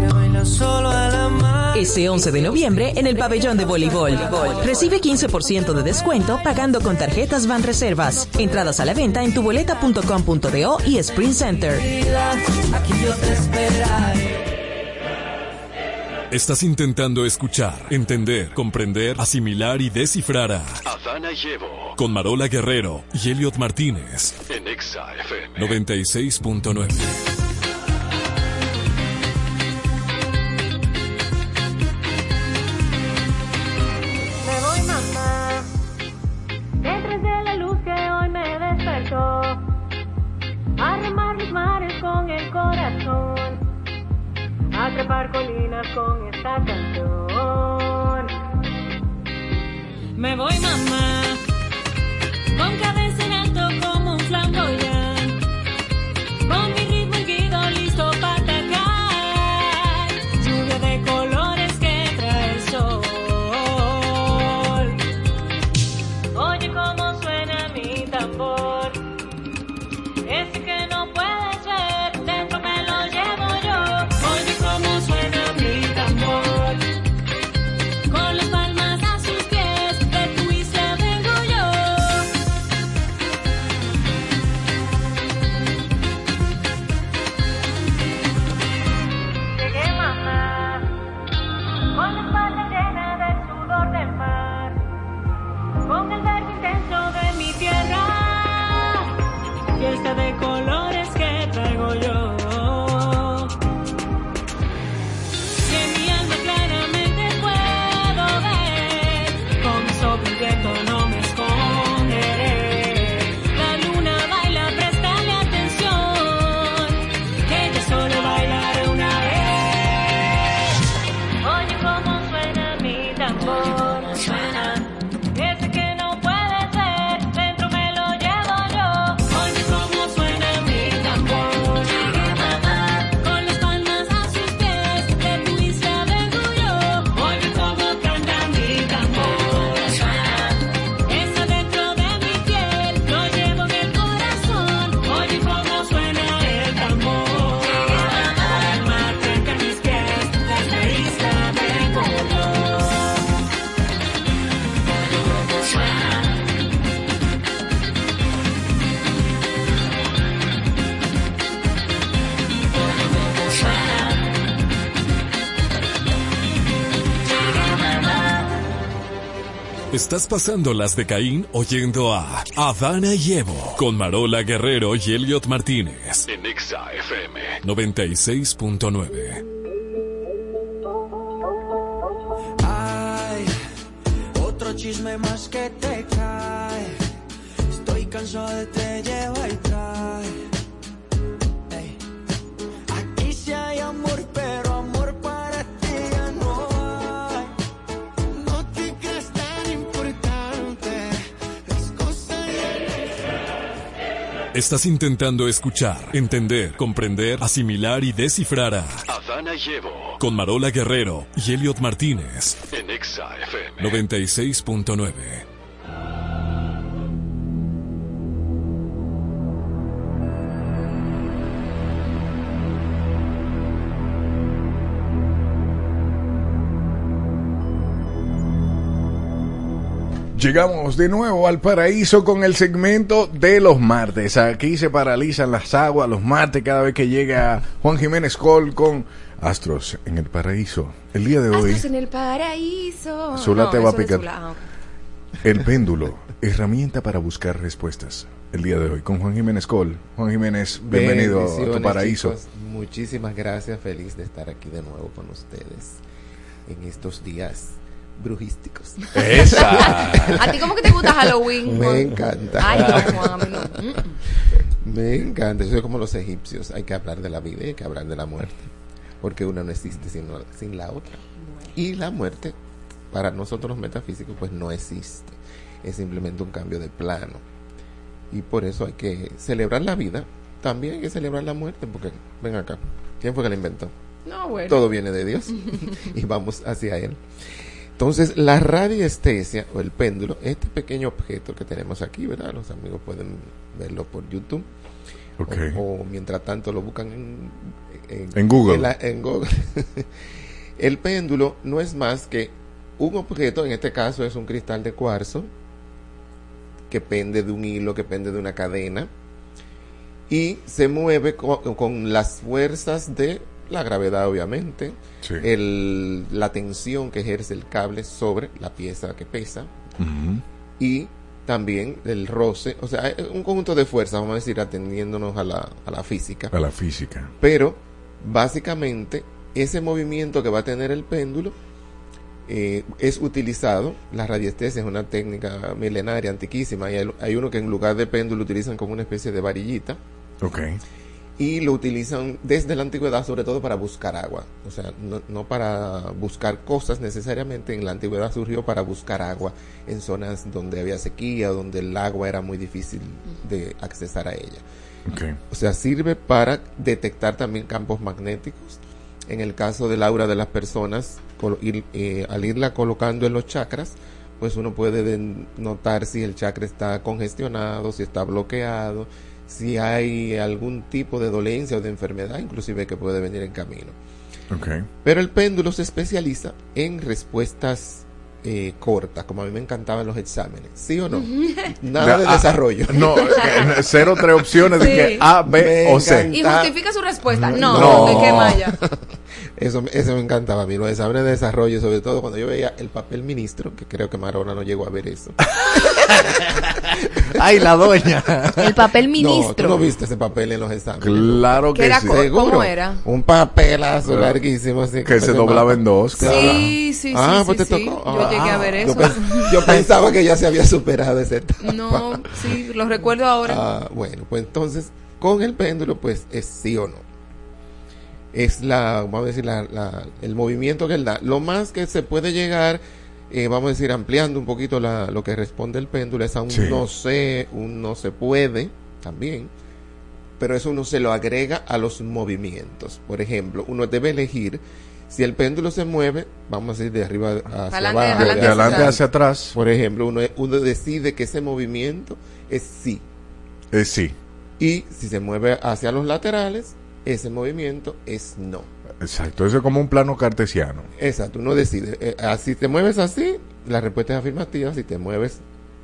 que baila solo a la Ese 11 de noviembre en el pabellón de voleibol. Recibe 15% de descuento pagando con tarjetas Van Reservas. Entradas a la venta en tuboleta.com.do y Sprint Center. Aquí yo te esperaré. Estás intentando escuchar, entender, comprender, asimilar y descifrar a Adana y Evo. con Marola Guerrero y Elliot Martínez. En Exa FM. 96.9. a trepar colinas con esta canción. Me voy mamá, con pasando las de Caín oyendo a Adana y Evo con Marola Guerrero y Elliot Martínez. En Exa FM. 96.9. Estás intentando escuchar, entender, comprender, asimilar y descifrar a Adana y Evo. con Marola Guerrero y Elliot Martínez. En Exa FM. 96.9. Llegamos de nuevo al paraíso con el segmento de los martes. Aquí se paralizan las aguas los martes cada vez que llega Juan Jiménez Col con Astros en el paraíso. El día de hoy, Astros en el paraíso. Zula No, te va a picar. Ah, el péndulo, herramienta para buscar respuestas. El día de hoy con Juan Jiménez Col. Juan Jiménez, bienvenido a tu paraíso. chicos. Muchísimas gracias, feliz de estar aquí de nuevo con ustedes en estos días brujísticos. (laughs) ¿A ti cómo que te gusta Halloween? Me Juan? encanta. Ay, no, Juan, a mí no. (laughs) Me encanta. Yo soy como los egipcios. Hay que hablar de la vida y hay que hablar de la muerte. Porque una no existe sin, sin la otra. Y la muerte, para nosotros los metafísicos, pues no existe. Es simplemente un cambio de plano. Y por eso hay que celebrar la vida, también hay que celebrar la muerte, porque ven acá, ¿quién fue que la inventó? No, bueno. Todo viene de Dios (laughs) y vamos hacia Él. Entonces, la radiestesia o el péndulo, este pequeño objeto que tenemos aquí, ¿verdad? Los amigos pueden verlo por YouTube. Ok. O, o mientras tanto lo buscan en, En Google. la- en Google. (laughs) el péndulo no es más que un objeto, en este caso es un cristal de cuarzo, que pende de un hilo, que pende de una cadena, y se mueve co- con, las fuerzas de la gravedad, obviamente, Sí. el- la tensión que ejerce el cable sobre la pieza que pesa, y también el roce, o sea, un conjunto de fuerzas, vamos a decir, atendiéndonos a la, a la física. A la física. Pero, básicamente, ese movimiento que va a tener el péndulo eh, es utilizado, la radiestesia es una técnica milenaria, antiquísima, y hay, hay uno que en lugar de péndulo utilizan como una especie de varillita, Ok. Y lo utilizan desde la antigüedad sobre todo para buscar agua, o sea, no, no para buscar cosas necesariamente, en la antigüedad surgió para buscar agua en zonas donde había sequía, donde el agua era muy difícil de accesar a ella. O sea, sirve para detectar también campos magnéticos. En el caso del aura de las personas, ir- eh, al irla colocando en los chakras, pues uno puede notar si el chakra está congestionado, si está bloqueado, si hay algún tipo de dolencia o de enfermedad, inclusive que puede venir en camino. Pero el péndulo se especializa en respuestas eh, cortas, como a mí me encantaban los exámenes. ¿Sí o no? (laughs) Nada de Ah, desarrollo. No, eh, cero tres opciones de Sí. que A, B Me o C. Y justifica su respuesta. No, No. ¿de qué malla? (laughs) Eso, eso me encantaba a mí, los exámenes de desarrollo, sobre todo cuando yo veía el papel ministro, que creo que Marona no llegó a ver eso. (laughs) Ay, la doña. El papel No, tú ministro. no viste ese papel en los exámenes. Claro ¿Qué que era sí. ¿Seguro? ¿Cómo era? Un papelazo Claro. larguísimo así. Que se doblaba en dos, claro. Sí, sí, sí, Ah, sí, pues te sí. tocó. Yo llegué a Ah, ver yo eso. pens- Yo, (laughs) pensaba que ya se había superado ese etapa. No, sí, lo recuerdo ahora. Ah, bueno, pues entonces, con el péndulo, pues es sí o no. Es la, vamos a decir, la, la- el movimiento que él da. Lo más que se puede llegar, eh, vamos a decir, ampliando un poquito la- lo que responde el péndulo, es a un Sí. no sé, un no se puede, también. Pero eso uno se lo agrega a los movimientos. Por ejemplo, uno debe elegir si el péndulo se mueve, vamos a decir, de arriba hacia Adelante, abajo. De, adelante de adelante atrás. hacia atrás. Por ejemplo, uno, uno decide que ese movimiento es sí. Eh, sí. Y si se mueve hacia los laterales, ese movimiento es no. Exacto. Eso es como un plano cartesiano. Exacto, uno decide. Eh, ah, si te mueves así, la respuesta es afirmativa. Si te mueves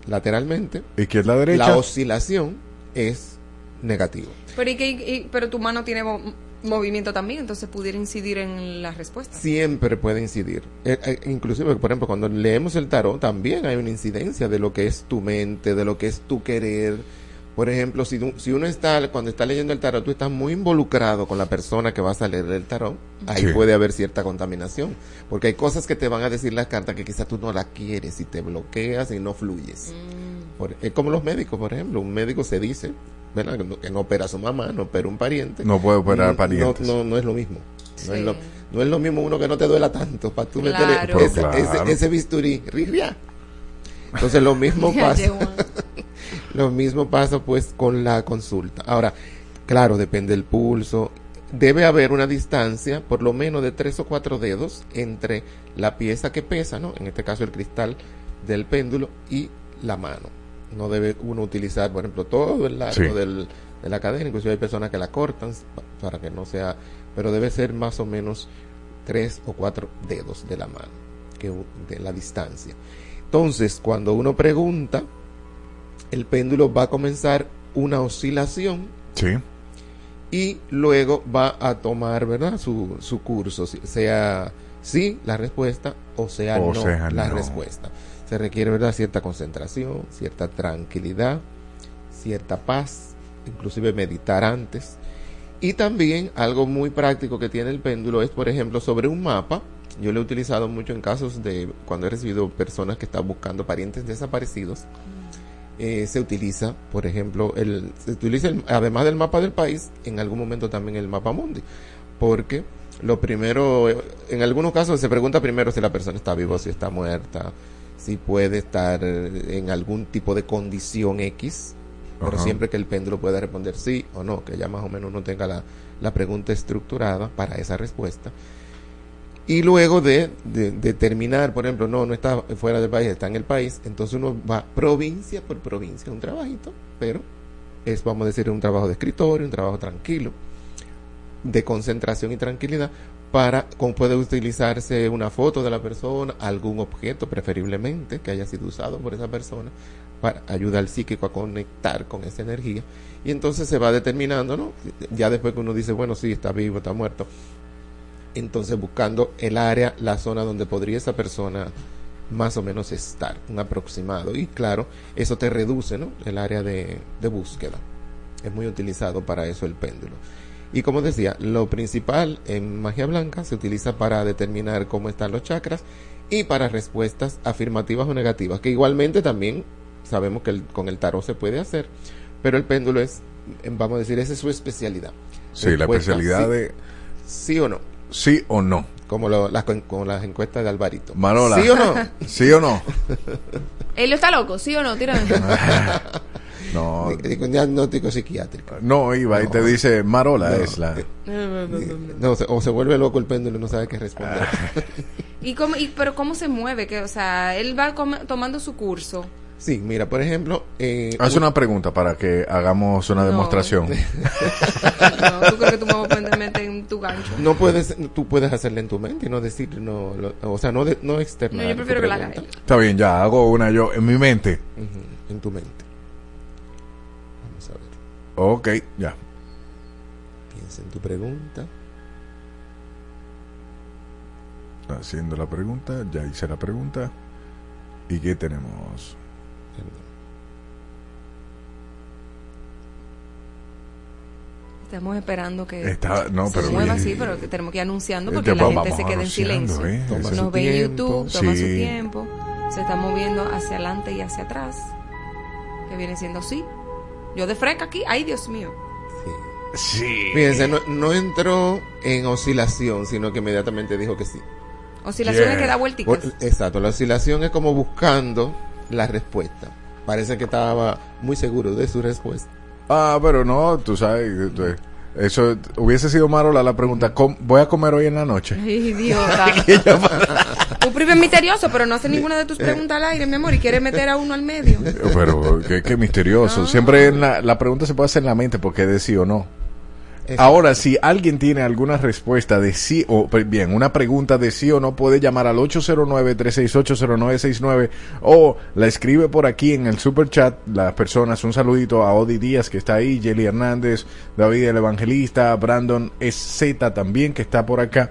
lateralmente, Izquierda, derecha. la oscilación es negativa. Pero, ¿y qué- y- pero tu mano tiene mo- movimiento también, entonces pudiera incidir en la respuesta. Siempre puede incidir. Eh, eh, inclusive, por ejemplo, cuando leemos el tarot, también hay una incidencia de lo que es tu mente, de lo que es tu querer. Por ejemplo, si, tú- si uno está, cuando está leyendo el tarot, tú estás muy involucrado con la persona que vas a leer el tarot, ahí Sí. puede haber cierta contaminación. Porque hay cosas que te van a decir las cartas que quizás tú no las quieres y te bloqueas y no fluyes. Por- es como los médicos, por ejemplo. Un médico se dice, ¿verdad? Que no, que no opera a su mamá, no opera un pariente. No puede operar Mm, parientes. No, no, no es lo mismo. No, es lo, no es lo mismo uno que no te duela tanto para tú Claro. meterle ese, claro. ese, ese bisturí. Entonces lo mismo (laughs) pasa. (laughs) lo mismo pasa pues con la consulta. Ahora, claro, depende del pulso. Debe haber una distancia, por lo menos de tres o cuatro dedos, entre la pieza que pesa, ¿no? En este caso el cristal del péndulo y la mano. No debe uno utilizar, por ejemplo, todo el largo Sí. del, de la cadena. Inclusive hay personas que la cortan pa- para que no sea, pero debe ser más o menos tres o cuatro dedos de la mano, que de la distancia. Entonces, cuando uno pregunta, el péndulo va a comenzar una oscilación Sí. y luego va a tomar, ¿verdad? Su, su curso, sea sí la respuesta o sea O no sea la no. respuesta. Se requiere, ¿verdad? Cierta concentración, cierta tranquilidad, cierta paz, inclusive meditar antes. Y también algo muy práctico que tiene el péndulo es, por ejemplo, sobre un mapa. Yo lo he utilizado mucho en casos de cuando he recibido personas que están buscando parientes desaparecidos. Eh, se utiliza, por ejemplo, el, se utiliza el- además del mapa del país, en algún momento también el mapa mundi. Porque lo primero, eh, en algunos casos se pregunta primero si la persona está viva o si está muerta, si puede estar eh, en algún tipo de condición X, pero Ajá. siempre que el péndulo pueda responder sí o no, que ya más o menos uno tenga la, la pregunta estructurada para esa respuesta. Y luego de, de determinar, por ejemplo, no, no está fuera del país, está en el país, entonces uno va provincia por provincia, un trabajito, pero es, vamos a decir, un trabajo de escritorio, un trabajo tranquilo, de concentración y tranquilidad, para, como puede utilizarse una foto de la persona, algún objeto preferiblemente que haya sido usado por esa persona, para ayudar al psíquico a conectar con esa energía. Y entonces se va determinando, ¿no? Ya después que uno dice, bueno, sí, está vivo, está muerto, entonces buscando el área, la zona donde podría esa persona más o menos estar, un aproximado. Y claro, eso te reduce ¿no? el área de, de búsqueda. Es muy utilizado para eso el péndulo. Y como decía, lo principal en magia blanca se utiliza para determinar cómo están los chakras y para respuestas afirmativas o negativas, que igualmente también sabemos que el- con el tarot se puede hacer, pero el péndulo es, vamos a decir, esa es su especialidad. Sí, la especialidad sí- de sí o no. Sí o no. Como lo- las, con- como las encuestas de Alvarito. Marola. ¿Sí o no? (laughs) ¿Sí o no? ¿Él está loco? ¿Sí o no? Tírame. (laughs) No. (laughs) Digo, un diagnóstico psiquiátrico. No, iba y te dice Marola No. es la. No, se- o se vuelve loco el péndulo y no sabe qué responder. ¿Y cómo, y, pero cómo se mueve? Que, o sea, él va com- tomando su curso. Sí, mira, por ejemplo... Eh, Haz una pregunta para que hagamos una No. demostración. (laughs) No, ¿Tú crees que tú me vas a meter en tu gancho? No puedes, tú puedes hacerle en tu mente y no decir, no, lo- o sea, no, de- no externar. No, yo prefiero que la haga. Está bien, ya hago una yo en mi mente. En tu mente. Vamos a ver. Ok, ya. Piensa en tu pregunta. Haciendo la pregunta, ya hice la pregunta. ¿Y qué tenemos? Estamos esperando que Está- no, se pero mueva bien. así, pero tenemos que ir anunciando Eh, porque te la gente se queda en silencio. ¿eh? Toma Nos su ve en tiempo. YouTube, toma su Sí. tiempo, se está moviendo hacia adelante y hacia atrás, que viene siendo así. Yo de freca aquí, ay Dios mío. Sí. Fíjense, no, no entró en oscilación, sino que inmediatamente dijo que sí. Oscilaciones que da vuelticas. Exacto, la oscilación es como buscando la respuesta. Parece que estaba muy seguro de su respuesta. Ah, pero no, tú sabes. tú- Eso hubiese sido Marola la pregunta. ¿cómo- ¿Voy a comer hoy en la noche? Idiota. (laughs) Un (laughs) primer misterioso, pero no hace ninguna de tus preguntas al aire, mi amor, y quiere meter a uno al medio. Pero qué, qué misterioso. (laughs) Siempre en la, la pregunta se puede hacer en la mente porque de sí o no. Ahora, si alguien tiene alguna respuesta de sí o bien, una pregunta de sí o no, puede llamar al 809-368-0969 o la escribe por aquí en el super chat. Las personas, un saludito a Odi Díaz que está ahí, Jelly Hernández, David el Evangelista, Brandon Z también que está por acá.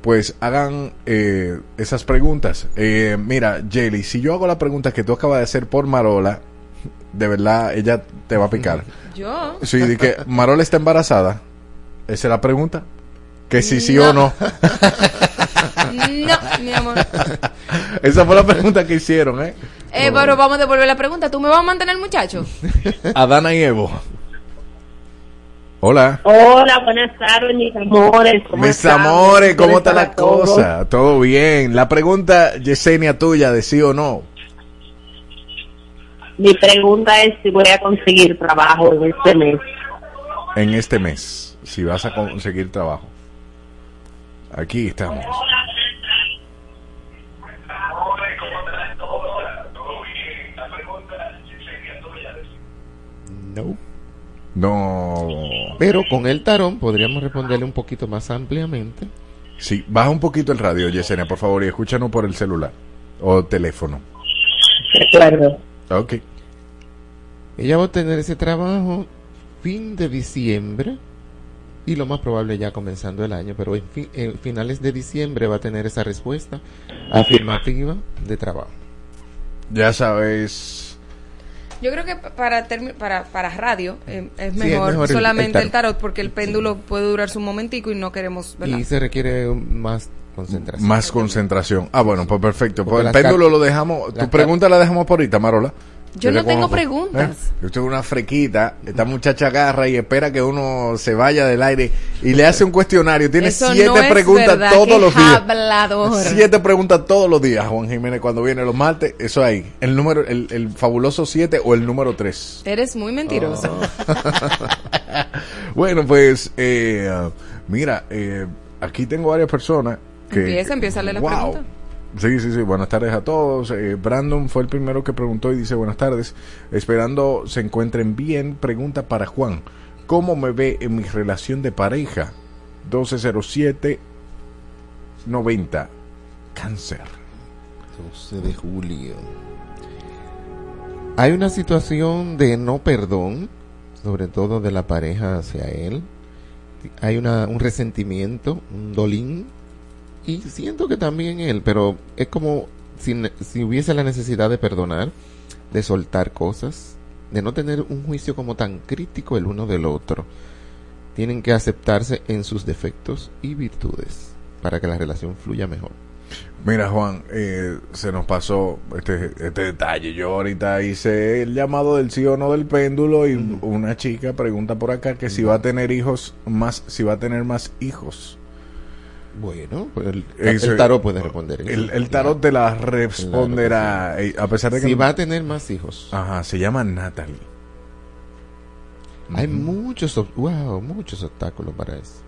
Pues hagan eh, esas preguntas. Eh, mira, Jelly, si yo hago la pregunta que tú acabas de hacer por Marola, de verdad ella te va a picar. (laughs) Yo. Sí, de que Marola está embarazada. Esa es la pregunta. Que si sí o no. (laughs) No, mi amor. Esa fue la pregunta que hicieron, ¿eh? Eh, pero vamos a devolver la pregunta. ¿Tú me vas a mantener, muchacho? (laughs) Adana y Evo. Hola. Hola, buenas tardes, mis amores. ¿cómo Mis están? amores, ¿cómo está la todos. cosa? ¿Todo bien? La pregunta, Yesenia, tuya, de sí o no. Mi pregunta es si voy a conseguir trabajo en este mes. En este mes, si vas a conseguir trabajo. Aquí estamos. No. No. Pero con el tarón podríamos responderle un poquito más ampliamente. Sí, baja un poquito el radio, Yesenia, por favor, y escúchanos por el celular o teléfono. Recuerdo. Ok. Ella va a tener ese trabajo fin de diciembre y lo más probable ya comenzando el año, pero en, fin- en finales de diciembre va a tener esa respuesta afirmativa de trabajo. Ya sabes. Yo creo que pa- para para, para radio eh, es, Sí, es mejor el- solamente el el, tarot porque el péndulo puede durar su momentico y no queremos... ¿verdad? Y se requiere más concentración. Más concentración. Ah, bueno, pues perfecto. Porque Pues el péndulo lo dejamos. Tu pregunta la dejamos por ahorita, Marola. Yo no te tengo preguntas. ¿Eh? Yo tengo una frequita, esta muchacha agarra y espera que uno se vaya del aire y le hace un cuestionario. Tiene Eso siete no es preguntas verdad, todos los días. hablador. Siete preguntas todos los días, Juan Jiménez, cuando viene los martes. Eso ahí. El número, el, el fabuloso 7 o el número 3. Eres muy mentiroso. (laughs) Bueno, pues, eh, mira, eh, aquí tengo varias personas que... Empieza, empieza a leer las Wow. preguntas. Sí, sí, sí. Buenas tardes a todos. Eh, Brandon fue el primero que preguntó y dice buenas tardes. Esperando se encuentren bien. Pregunta para Juan. ¿Cómo me ve en mi relación de pareja? 1207 90. Cáncer. 12 de julio. Hay una situación de no perdón, sobre todo de la pareja hacia él. Hay una, un resentimiento, un dolín. Y siento que también él, pero es como si, si hubiese la necesidad de perdonar, de soltar cosas, de no tener un juicio como tan crítico el uno del otro. Tienen que aceptarse en sus defectos y virtudes para que la relación fluya mejor. Mira, Juan, eh, se nos pasó este, este detalle. Yo ahorita hice el llamado del sí o no del péndulo y una chica pregunta por acá que si va a tener hijos más, si va a tener más hijos. Bueno, pues el, tarot puede responder. eso. El, el tarot te la responderá, a pesar de que Si va a tener más hijos. Ajá, se llama Natalie. Hay muchos, wow, muchos obstáculos para eso.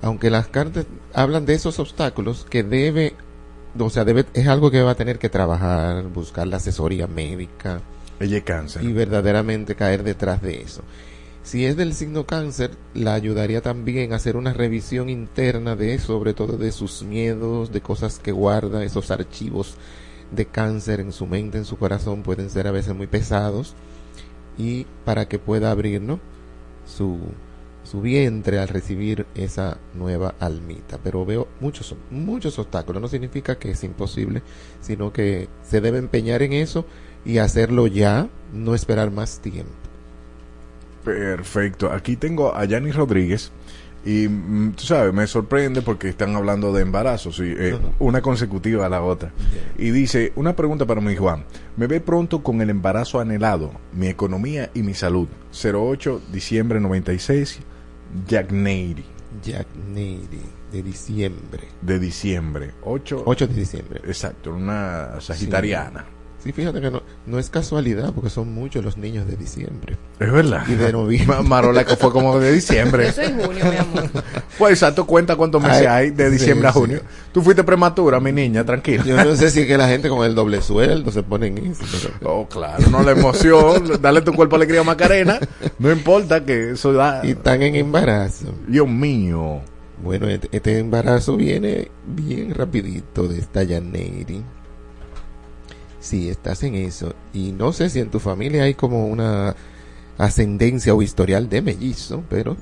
Aunque las cartas hablan de esos obstáculos que debe, o sea, debe, es algo que va a tener que trabajar, buscar la asesoría médica. Ella cáncer. Y verdaderamente caer detrás de eso. Si es del signo cáncer, la ayudaría también a hacer una revisión interna de, sobre todo de sus miedos, de cosas que guarda, esos archivos de cáncer en su mente, en su corazón, pueden ser a veces muy pesados y para que pueda abrir ¿no? su, su vientre al recibir esa nueva almita. Pero veo muchos, muchos obstáculos. No significa que es imposible, sino que se debe empeñar en eso y hacerlo ya, no esperar más tiempo. Perfecto. Aquí tengo a Yanni Rodríguez. Y mm, tú sabes, me sorprende porque están hablando de embarazos, y, eh, una consecutiva a la otra. Y dice, una pregunta para mi Juan. Me ve pronto con el embarazo anhelado, mi economía y mi salud. 08 diciembre 96, Jack Neiry. Jack Neiry, de diciembre. De diciembre. 8, 8 de diciembre. Exacto, una sagitariana. Sí, fíjate que no, no es casualidad porque son muchos los niños de diciembre. Es verdad. Y de noviembre. Ma- Marola que fue como de diciembre. (laughs) Yo soy junio, mi amor. Pues exacto, cuenta cuántos meses Ay, hay de sí, diciembre a sí. junio. Tú fuiste prematura, mi niña, tranquila. Yo no sé si es que la gente con el doble sueldo se pone en eso. pero- Oh, claro, no la emoción, dale tu cuerpo alegría a Macarena, no importa que eso da. Y están en embarazo. Dios mío. Bueno, este, este embarazo viene bien rapidito de esta Janeiri. Sí, estás en eso. Y no sé si en tu familia hay como una ascendencia o historial de mellizo, pero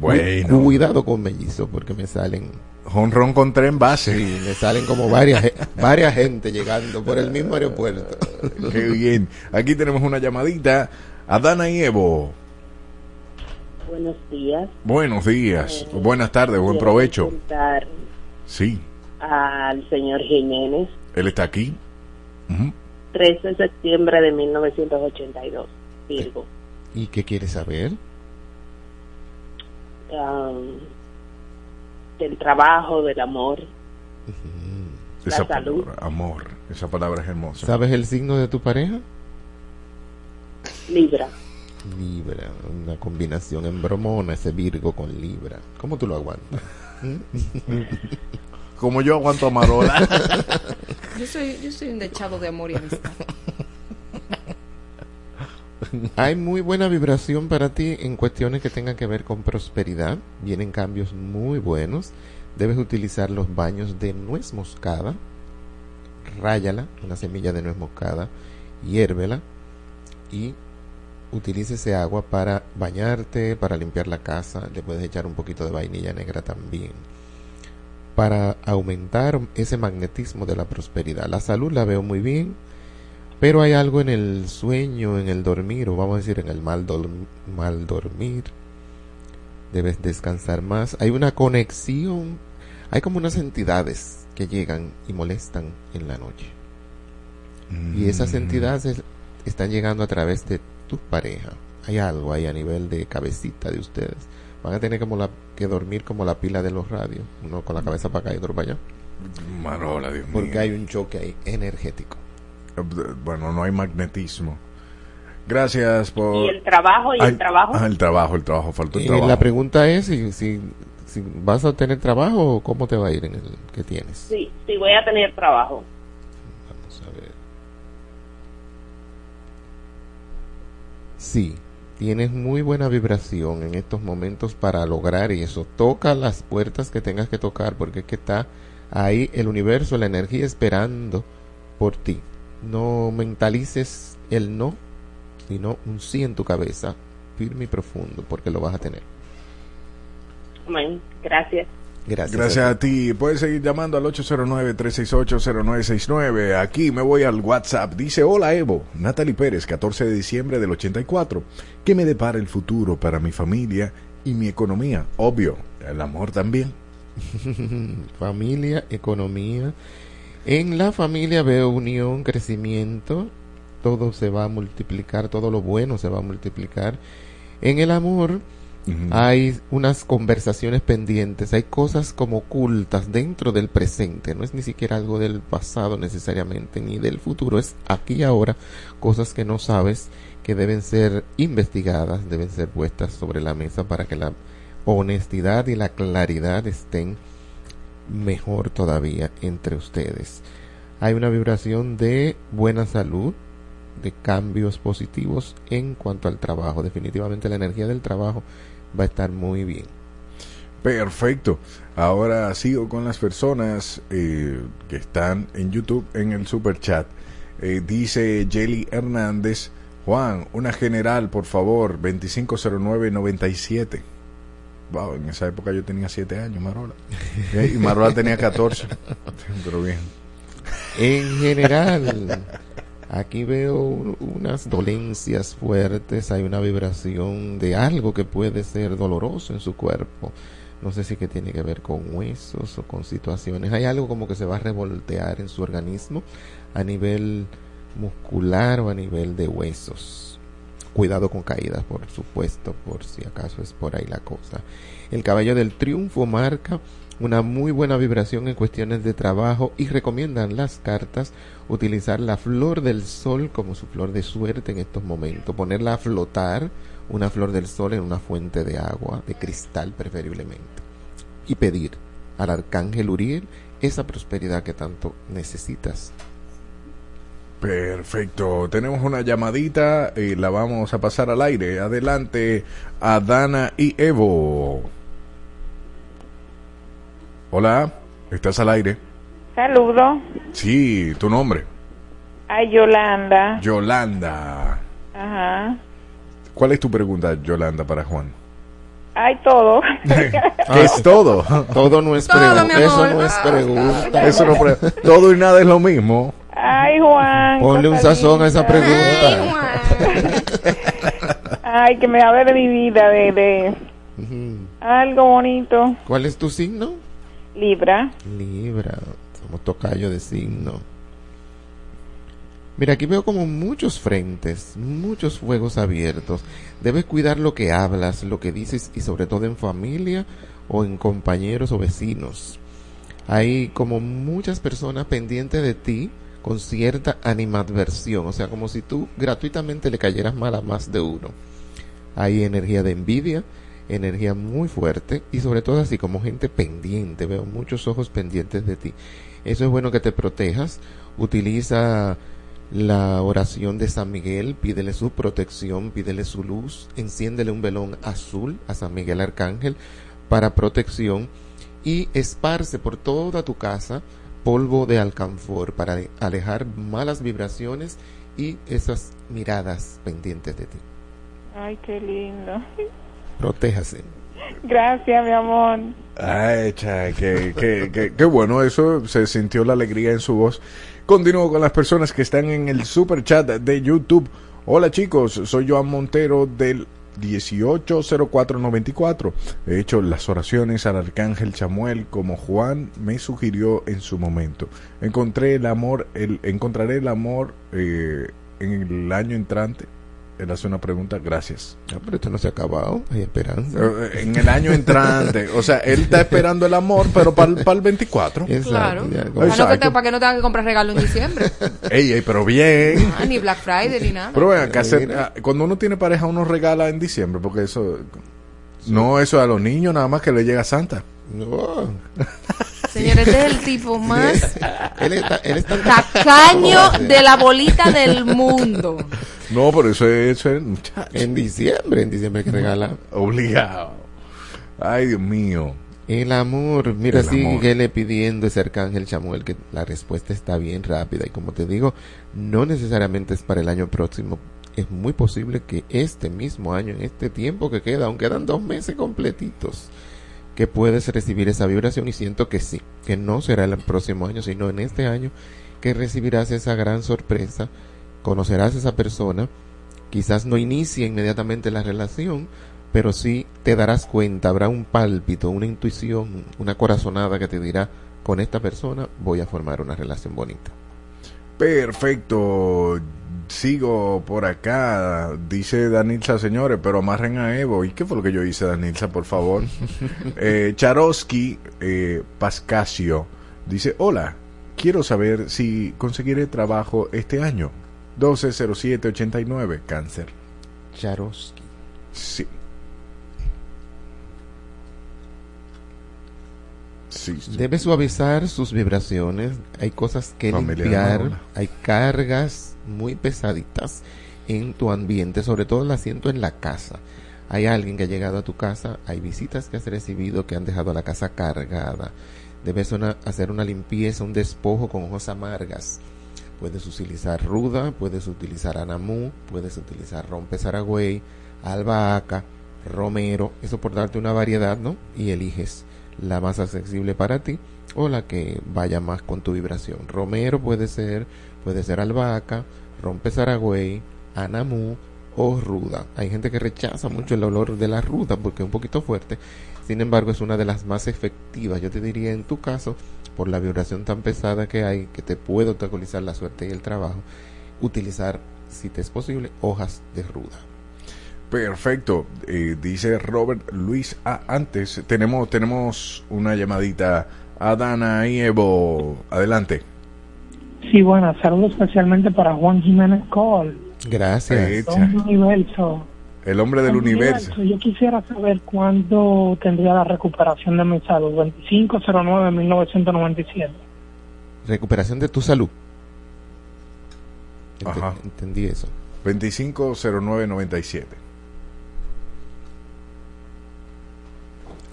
Bueno. cu- cuidado con mellizo porque me salen Honrón con tren base. sí, me salen como varias (laughs) varias gente llegando por el mismo aeropuerto. (laughs) Qué bien. Aquí tenemos una llamadita a Dana y Evo. Buenos días. Buenos días, Eh, buenas tardes, buen provecho. Sí, al señor Jiménez, él está aquí. Ujú. 13 de septiembre de 1982, Virgo. ¿Y qué quieres saber? Am, del trabajo, del amor, La Esa salud. palabra, amor, esa palabra es hermosa. ¿Sabes el signo de tu pareja? Libra. Libra, una combinación en bromona, ese Virgo con Libra. ¿Cómo tú lo aguantas? (laughs) Como yo aguanto a Marola. (laughs) Yo soy, yo soy un dechado de amor y amistad. (laughs) Hay muy buena vibración para ti en cuestiones que tengan que ver con prosperidad. Vienen cambios muy buenos. Debes utilizar los baños de nuez moscada. Ráyala, una semilla de nuez moscada. Hiérvela. Y utilice ese agua para bañarte, para limpiar la casa. Le puedes echar un poquito de vainilla negra también. Para aumentar ese magnetismo de la prosperidad. La salud la veo muy bien. Pero hay algo en el sueño, en el dormir, o vamos a decir en el mal, dorm- mal dormir. Debes descansar más. Hay una conexión, hay como unas entidades que llegan y molestan en la noche. Y esas Mm. entidades están llegando a través de tu pareja. Hay algo ahí a nivel de cabecita de ustedes. Van a tener como la, que dormir como la pila de los radios. Uno con la cabeza para acá y otro para allá. Marola, Dios Porque mío. hay un choque ahí energético. Bueno, no hay magnetismo. Gracias por... Y el trabajo, y Ay, el trabajo. ah, el trabajo, el trabajo, faltó el trabajo. la pregunta es si, si, si vas a tener trabajo o cómo te va a ir en el que tienes. Sí, sí, voy a tener trabajo. Vamos a ver. Sí, tienes muy buena vibración en estos momentos para lograr eso. Toca las puertas que tengas que tocar porque es que está ahí el universo, la energía esperando por ti. No mentalices el no, sino un sí en tu cabeza, firme y profundo, porque lo vas a tener. Amén. Gracias. Gracias. Gracias a ti. Puedes seguir llamando al 809-368-0969. Aquí me voy al WhatsApp. Dice, hola Evo, Natalie Pérez, 14 de diciembre del 84. ¿Qué me depara el futuro para mi familia y mi economía? Obvio, el amor también. (laughs) familia, economía. En la familia veo unión, crecimiento. Todo se va a multiplicar, todo lo bueno se va a multiplicar. En el amor hay unas conversaciones pendientes, hay cosas como ocultas dentro del presente. No es ni siquiera algo del pasado necesariamente, ni del futuro. Es aquí y ahora cosas que no sabes que deben ser investigadas, deben ser puestas sobre la mesa para que la honestidad y la claridad estén mejor todavía entre ustedes. Hay una vibración de buena salud, de cambios positivos en cuanto al trabajo. Definitivamente la energía del trabajo va a estar muy bien. Perfecto. Ahora sigo con las personas eh, que están en YouTube en el super chat. Eh, dice Jelly Hernández, Juan, una general, por favor, 250997. Wow, en esa época yo tenía 7 años, Marola. (laughs) Y Marola tenía 14. (laughs) Pero bien. En general, aquí veo un- unas dolencias fuertes, hay una vibración de algo que puede ser doloroso en su cuerpo. No sé si que tiene que ver con huesos o con situaciones. Hay algo como que se va a revoltear en su organismo a nivel muscular o a nivel de huesos. Cuidado con caídas, por supuesto, por si acaso es por ahí la cosa. El caballo del triunfo marca una muy buena vibración en cuestiones de trabajo y recomiendan las cartas utilizar la flor del sol como su flor de suerte en estos momentos, ponerla a flotar, una flor del sol en una fuente de agua, de cristal preferiblemente, y pedir al arcángel Uriel esa prosperidad que tanto necesitas. Perfecto. Tenemos una llamadita y la vamos a pasar al aire. Adelante, Adana y Evo. Hola, ¿estás al aire? Saludo. Sí, tu nombre. Ay, Yolanda. Yolanda. Ajá. ¿Cuál es tu pregunta, Yolanda, para Juan? Ay, todo. (laughs) (laughs) ¿Qué es todo? Todo no es Todo, pregunta. Eso no es pregunta. Eso no pre- todo y nada es lo mismo. Ay, Juan. Ponle un sazón a esa pregunta. Ay, que me hable de mi vida, de, de algo bonito. ¿Cuál es tu signo? Libra. Libra, somos tocayo de signo. Mira, aquí veo como muchos frentes, muchos fuegos abiertos. Debes cuidar lo que hablas, lo que dices y sobre todo en familia o en compañeros o vecinos. Hay como muchas personas pendientes de ti con cierta animadversión, o sea, como si tú gratuitamente le cayeras mal a más de uno. Hay energía de envidia, energía muy fuerte y sobre todo así como gente pendiente, veo muchos ojos pendientes de ti. Eso es bueno que te protejas, utiliza la oración de San Miguel, pídele su protección, pídele su luz, enciéndele un velón azul a San Miguel Arcángel para protección y esparce por toda tu casa polvo de alcanfor para alejar malas vibraciones y esas miradas pendientes de ti. Ay, qué lindo. Protéjase. Gracias, mi amor. Ay, cha, qué, qué, qué, qué bueno eso, se sintió la alegría en su voz. Continúo con las personas que están en el super chat de YouTube. Hola chicos, soy Joan Montero del 180494. He hecho las oraciones al arcángel Chamuel como Juan me sugirió en su momento. Encontré el amor, el, encontraré el amor, eh, en el año entrante? Él hace una pregunta, gracias. Ah, pero esto no se ha acabado, hay esperanza. Eh, En el año entrante, o sea, él está esperando el amor, pero para el 24. Claro. ya, Para, no que Exacto. te- para que no tengan que comprar regalo en diciembre. (laughs) Ey, ey, pero bien. Ah, ni Black Friday ni nada. Pero vean, que hacer- cuando uno tiene pareja, uno regala en diciembre, porque eso. No, eso a los niños nada más que le llega Santa. No. (laughs) Señores, este es el tipo más (laughs) Él está, él está tacaño de la bolita del mundo. No, pero eso es. Eso es. En diciembre, en diciembre que regalar. Obligado. Ay, Dios mío. El amor, mira, El amor. síguele pidiendo ese arcángel Chamuel que la respuesta está bien rápida y como te digo, no necesariamente es para el año próximo. Es muy posible que este mismo año, en este tiempo que queda, aún quedan dos meses completitos, que puedes recibir esa vibración y siento que sí, que no será el próximo año, sino en este año que recibirás esa gran sorpresa, conocerás a esa persona, quizás no inicie inmediatamente la relación, pero sí te darás cuenta, habrá un pálpito, una intuición, una corazonada que te dirá, con esta persona voy a formar una relación bonita. Perfecto. Sigo por acá. Dice Danilza, señores, pero amarren a Evo. ¿Y qué fue lo que yo hice, Danilza, por favor? (laughs) eh, Charosky eh, Pascasio dice: Hola, quiero saber si conseguiré trabajo este año. 120789, cáncer. Charosky. Sí. Sí, sí. Debe suavizar sus vibraciones, hay cosas que Familia limpiar, hay cargas muy pesaditas en tu ambiente, sobre todo el asiento en la casa. Hay alguien que ha llegado a tu casa, hay visitas que has recibido que han dejado la casa cargada. Debes una- hacer una limpieza, un despojo con hojas amargas. Puedes utilizar ruda, puedes utilizar anamú, puedes utilizar rompe saragüey, albahaca, romero, eso por darte una variedad, ¿no? Y eliges la más accesible para ti o la que vaya más con tu vibración. Romero puede ser, puede ser albahaca, rompe saragüey, anamú o ruda. Hay gente que rechaza mucho el olor de la ruda porque es un poquito fuerte. Sin embargo, es una de las más efectivas. Yo te diría en tu caso, por la vibración tan pesada que hay, que te puede obstaculizar la suerte y el trabajo, utilizar, si te es posible, hojas de ruda. Perfecto, eh, dice Robert Luis. Ah, antes tenemos tenemos una llamadita a Dana y Evo. Adelante. Sí, bueno, saludos especialmente para Juan Jiménez Cole, Gracias. Don Universo. El hombre del universo. Yo quisiera saber cuándo tendría la recuperación de mi salud. 2509-1997. Recuperación de tu salud. Ent- Ajá. Entendí eso. 250997.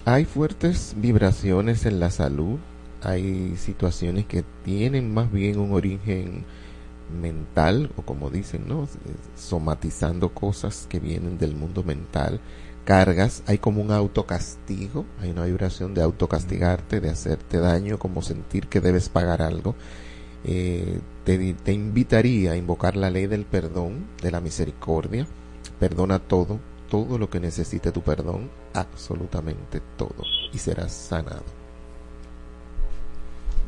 Hay fuertes vibraciones en la salud, hay situaciones que tienen más bien un origen mental, o como dicen, ¿no? Somatizando cosas que vienen del mundo mental, cargas, hay como un autocastigo, hay una vibración de autocastigarte, de hacerte daño, como sentir que debes pagar algo. Eh, te, te invitaría a invocar la ley del perdón, de la misericordia, perdona todo, todo lo que necesite tu perdón, absolutamente todo, y serás sanado.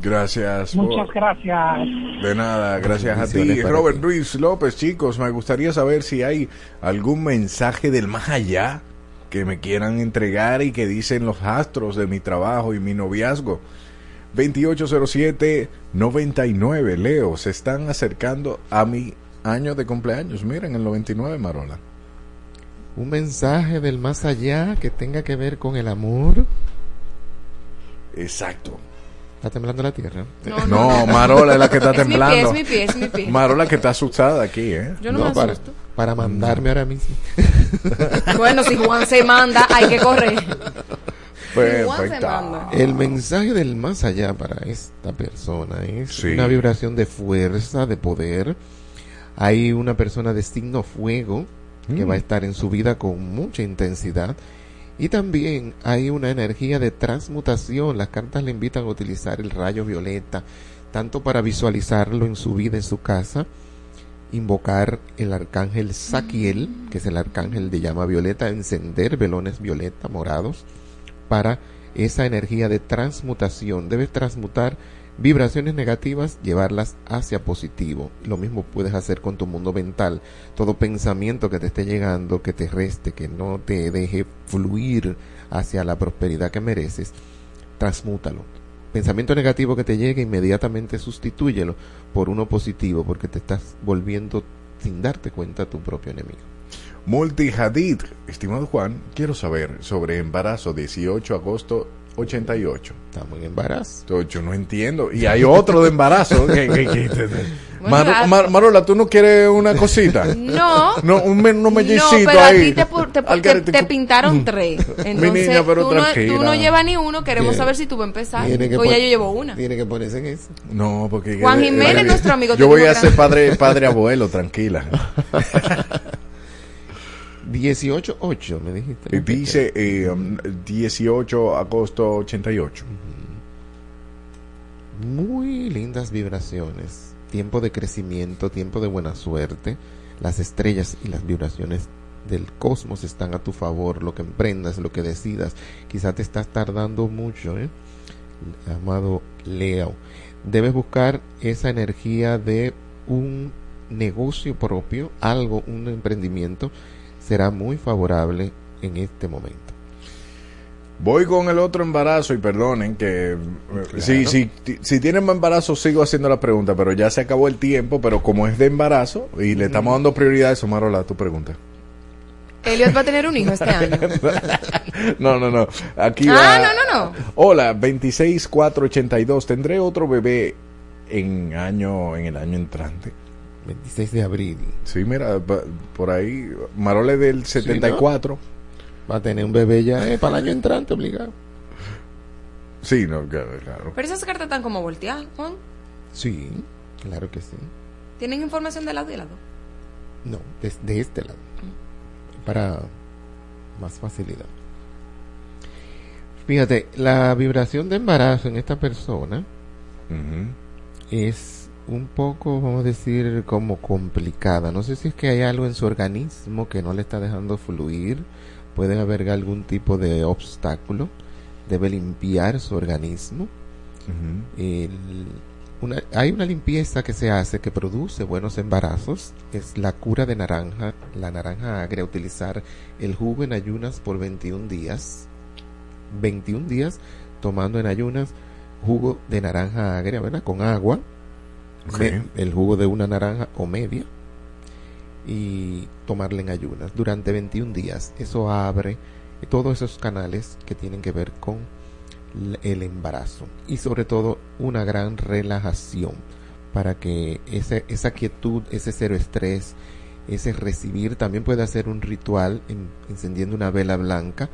Gracias. por- Muchas gracias. De nada, gracias a ti. Robert ti. Luis López, chicos, me gustaría saber si hay algún mensaje del más allá que me quieran entregar y que dicen los astros de mi trabajo y mi noviazgo. 2807-99, Leo, se están acercando a mi año de cumpleaños. Miren, el 99, Marola. Un mensaje del más allá que tenga que ver con el amor. Exacto. ¿Está temblando la tierra? No, Marola es la que está (laughs) Es mi pie, temblando. es mi pie, es mi pie. Marola que está asustada aquí, ¿eh? Yo no, me para, asusto. para mandarme ahora mismo. (laughs) Bueno, si Juan se manda, hay que correr. Perfecta. manda. El mensaje del más allá para esta persona es Sí. una vibración de fuerza, de poder. Hay una persona de signo fuego que Mm. va a estar en su vida con mucha intensidad. Y también hay una energía de transmutación. Las cartas le invitan a utilizar el rayo violeta, tanto para visualizarlo en su vida, en su casa, invocar el arcángel Saquiel, que es el arcángel de llama violeta, encender velones violeta morados para esa energía de transmutación. Debes transmutar vibraciones negativas, llevarlas hacia positivo. Lo mismo puedes hacer con tu mundo mental. Todo pensamiento que te esté llegando, que te reste, que no te deje fluir hacia la prosperidad que mereces, transmútalo. Pensamiento negativo que te llegue, inmediatamente sustitúyelo por uno positivo, porque te estás volviendo sin darte cuenta tu propio enemigo. Multihadid, estimado Juan, quiero saber sobre embarazo 18 de agosto 88. Estamos en embarazo. Yo, yo no entiendo. Y hay otro de embarazo. que- que- que- (laughs) Bueno, Mar- Mar- Marola, ¿tú no quieres una cosita? No. No, un, unos No, pero a ahí. ti te, pintaron tres. Entonces, niña, pero tú, no, tú no llevas ni uno, queremos Tiene- saber si tú vas a empezar. Pues ya pon- yo llevo una. Tiene que ponerse en eso. No, porque... Juan Jiménez, nuestro amigo, Yo voy a ser padre, padre abuelo, tranquila. (laughs) 18-8, me dijiste. Dice eh, um, 18 agosto 88. Muy lindas vibraciones. Tiempo de crecimiento, tiempo de buena suerte. Las estrellas y las vibraciones del cosmos están a tu favor. Lo que emprendas, lo que decidas. Quizá te estás tardando mucho, ¿eh? Amado Leo. Debes buscar esa energía de un negocio propio, algo, un emprendimiento. Será muy favorable en este momento. Voy con el otro embarazo y perdonen que eh, si, si, si tienen embarazo sigo haciendo la pregunta, pero ya se acabó el tiempo, pero como es de embarazo y le estamos dando prioridad a eso, Marola, tu pregunta. Elliot va a tener un hijo este (laughs) año. No, no, no. Aquí Ah, va- no, no, no. Hola, 26482. Tendré otro bebé en año en el año entrante. 26 de abril. Sí, mira, por ahí Marola es del 74. Va a tener un bebé ya eh, para el año entrante, obligado. Sí, no, claro. claro. Pero esas cartas están como volteadas, Juan. Sí, claro que sí. ¿Tienen información de lado y lado? No, desde este lado. Para más facilidad. Fíjate, la vibración de embarazo en esta persona es un poco, vamos a decir, como complicada. No sé si es que hay algo en su organismo que no le está dejando fluir. Puede haber algún tipo de obstáculo. Debe limpiar su organismo. El- una- hay una limpieza que se hace que produce buenos embarazos. Es la cura de naranja, la naranja agria, utilizar el jugo en ayunas por 21 días. 21 días tomando en ayunas jugo de naranja agria, ¿verdad? Con agua. El jugo de una naranja o media. Y tomarla en ayunas durante 21 días. Eso abre todos esos canales que tienen que ver con el embarazo y sobre todo una gran relajación para que ese, esa quietud, ese cero estrés, ese recibir, también puede hacer un ritual en- encendiendo una vela blanca,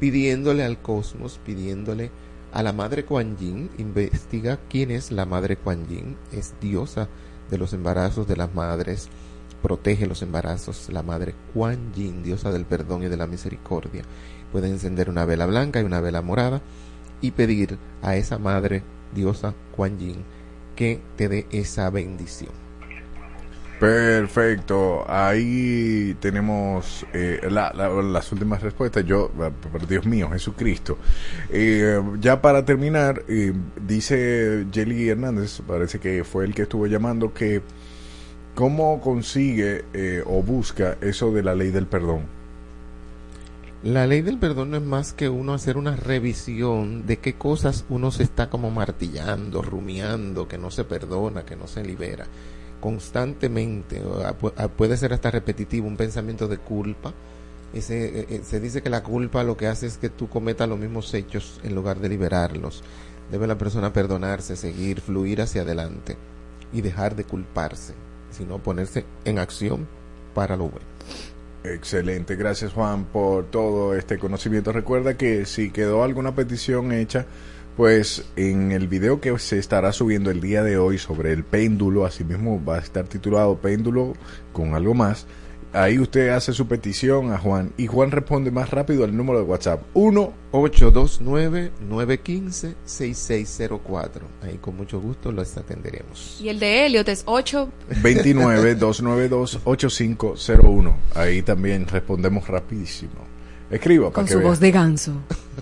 pidiéndole al cosmos, pidiéndole a la madre Kuan Yin, investiga quién es la madre Kuan Yin, es diosa de los embarazos de las madres, protege los embarazos, la madre Kuan Yin, diosa del perdón y de la misericordia. Puede encender una vela blanca y una vela morada y pedir a esa madre diosa Kuan Yin que te dé esa bendición. Perfecto, ahí tenemos eh, la- la- las últimas respuestas. Yo, ah, por Dios mío, Jesucristo. Eh, ya para terminar, eh, dice Jelly Hernández, parece que fue el que estuvo llamando, que cómo consigue eh, o busca eso de la ley del perdón. La ley del perdón no es más que uno hacer una revisión de qué cosas uno se está como martillando, rumiando, que no se perdona, que no se libera constantemente. Puede ser hasta repetitivo un pensamiento de culpa. Ese, eh, eh, se dice que la culpa lo que hace es que tú cometas los mismos hechos en lugar de liberarlos. Debe la persona perdonarse, seguir, fluir hacia adelante y dejar de culparse, sino ponerse en acción para lo bueno. Excelente, gracias Juan por todo este conocimiento. Recuerda que si quedó alguna petición hecha, pues en el video que se estará subiendo el día de hoy sobre el péndulo, así mismo va a estar titulado péndulo con algo más. Ahí usted hace su petición a Juan y Juan responde más rápido al número de WhatsApp 1 829-915-6604. Ahí con mucho gusto los atenderemos. Y el de Elliot es 8. 29 292 8501. Ahí también respondemos rapidísimo. Escriba para Con que su vea. voz de ganso.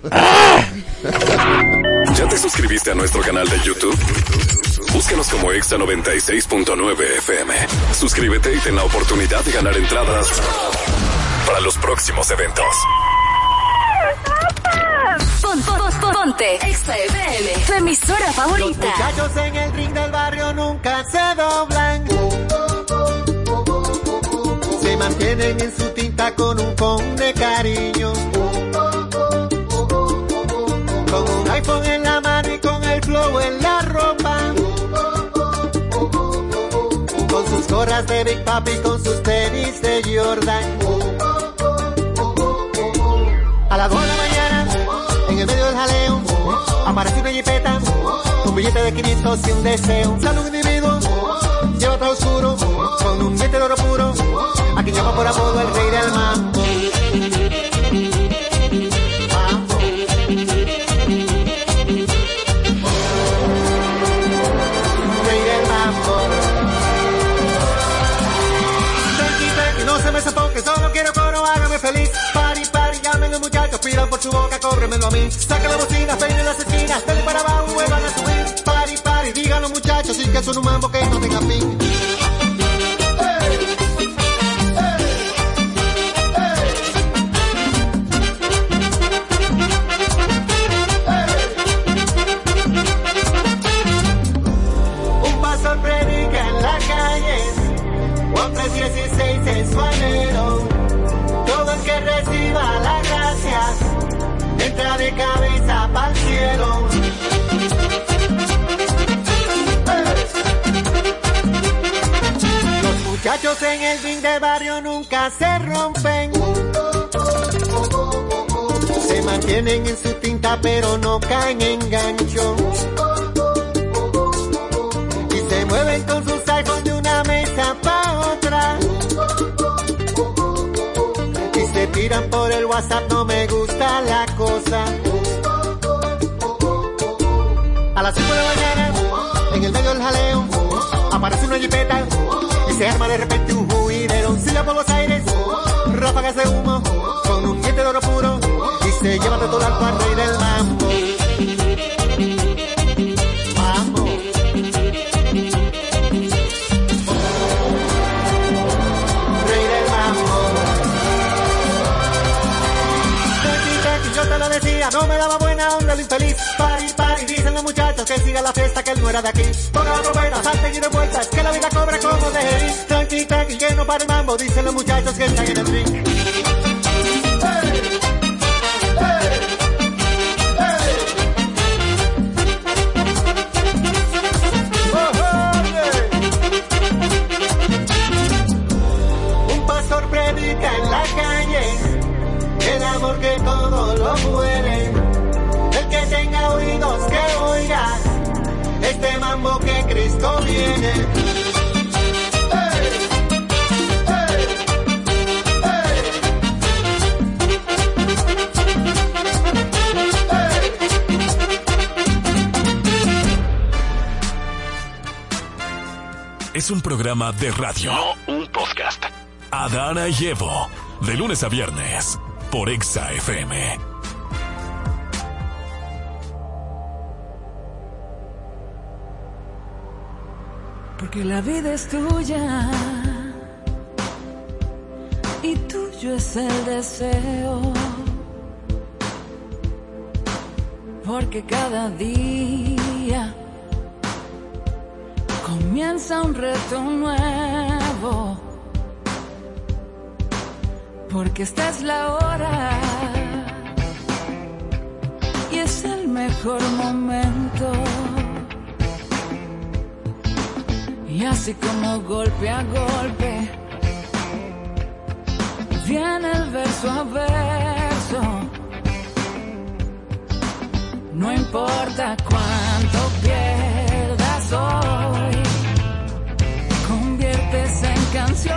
(laughs) ¿Ya te suscribiste a nuestro canal de YouTube? Búscanos como Exa 96.9 FM. Suscríbete y ten la oportunidad de ganar entradas para los próximos eventos. Pon- pon- pon- ponte Exa FM, tu emisora favorita. Los muchachos en el ring del barrio nunca se doblan. Se mantienen en su tinta con un con de cariño. En la ropa. Con sus gorras de Big Papi, con sus tenis de Jordan. A las 2 de la mañana, en el medio del jaleo, aparece una jipeta, un billete de 500 y un deseo. Sale un individuo, lleva todo oscuro, con un diente de oro puro, a quien llama por apodo el rey del. Mambo. Llamen pidan por su boca, cóbremelo a mí. Saca la bocina, peinen las esquinas, denle para abajo, vuelvan a subir. Pari, pari, digan los muchachos, y que son un mambo que no tenga fin. De cabeza para el cielo. Los muchachos en el ring de barrio nunca se rompen. Se mantienen en su tinta pero no caen en gancho. Y se mueven con sus iPhones de una mesa pa' otra. Y se tiran por el WhatsApp, no me gusta la A las 5 de la mañana, en el medio del jaleo, aparece una jipeta y se arma de repente un juidero. Silla por los aires, ráfagas de humo, con un diente de oro puro y se lleva de todo al rey del. Mambo. Que siga la fiesta, que él no era de aquí. Ponga trompeta, salte y de vueltas, que la vida cobra como de. Tranqui, tranqui, que no para el mambo, dicen los muchachos que están en el drink. Cristo viene. Es un programa de radio, no un podcast. Adana y Evo, de lunes a viernes, por Exa FM. Porque la vida es tuya y tuyo es el deseo. Porque cada día comienza un reto nuevo. Porque esta es la hora y es el mejor momento. Y así como golpe a golpe, viene el verso a verso. No importa cuánto pierdas hoy, conviertes en canción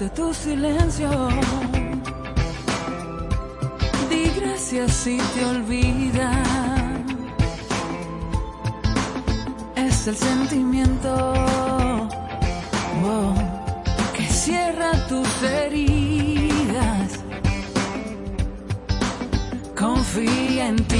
disfrute tu silencio. Di gracias si te olvida. Es el sentimiento oh, que cierra tus heridas. Confía en ti,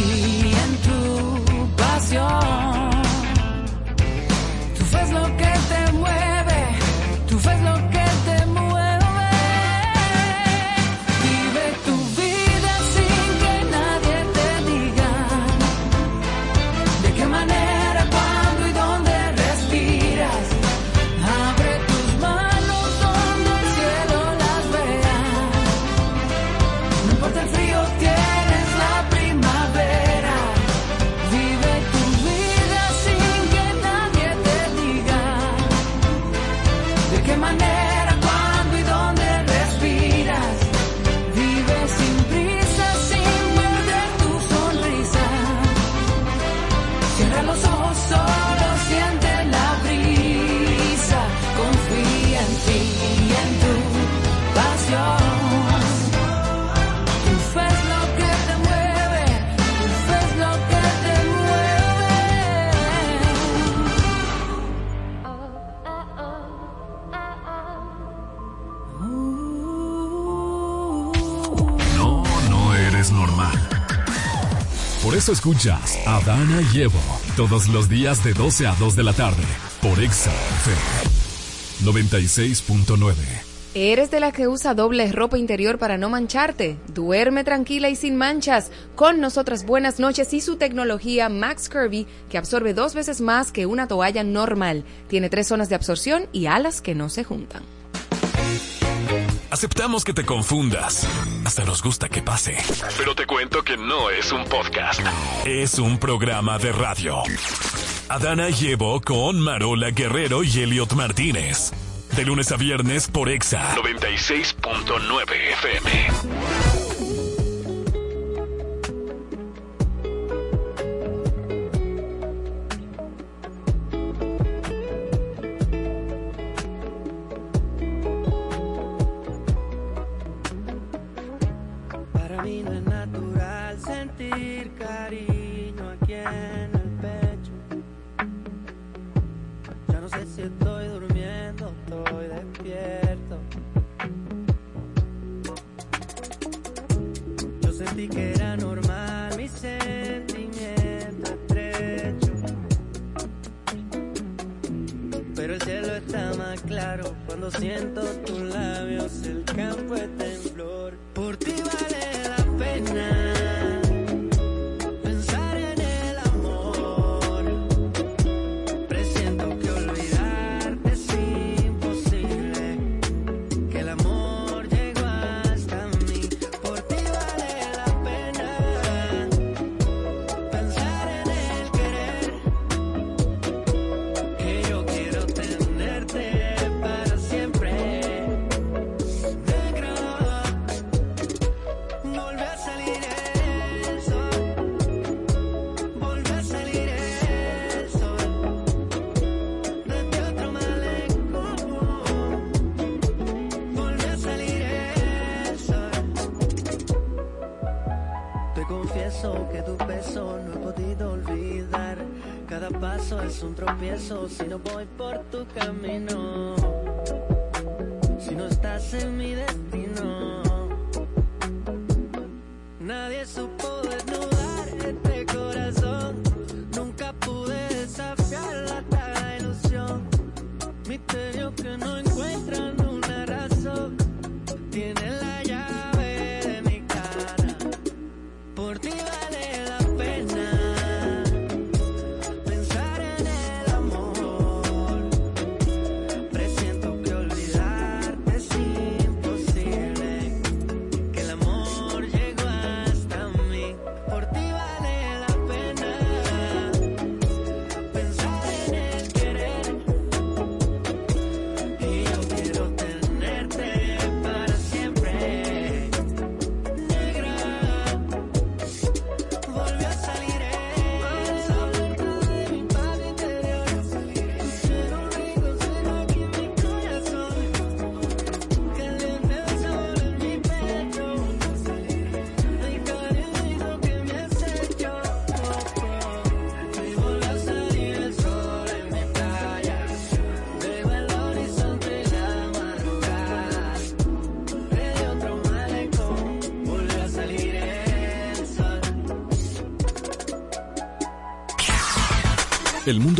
escuchas a Dana y Evo todos los días de 12 a 2 de la tarde por Exa FM 96.9. ¿Eres de la que usa doble ropa interior para no mancharte? Duerme tranquila y sin manchas. Con nosotras buenas noches y su tecnología Max Kirby, que absorbe dos veces más que una toalla normal. Tiene tres zonas de absorción y alas que no se juntan. Aceptamos que te confundas. Hasta nos gusta que pase. Pero te cuento que no es un podcast. Es un programa de radio. Adana y Evo con Marola Guerrero y Elliot Martínez. De lunes a viernes por Exa 96.9 FM. Siento tus labios, el campo está es un tropiezo si no voy por tu camino. Si no estás en mi destino. Nadie supo desnudar este corazón. Nunca pude desafiar la taga ilusión. Misterio que no encuentran una razón. Tiene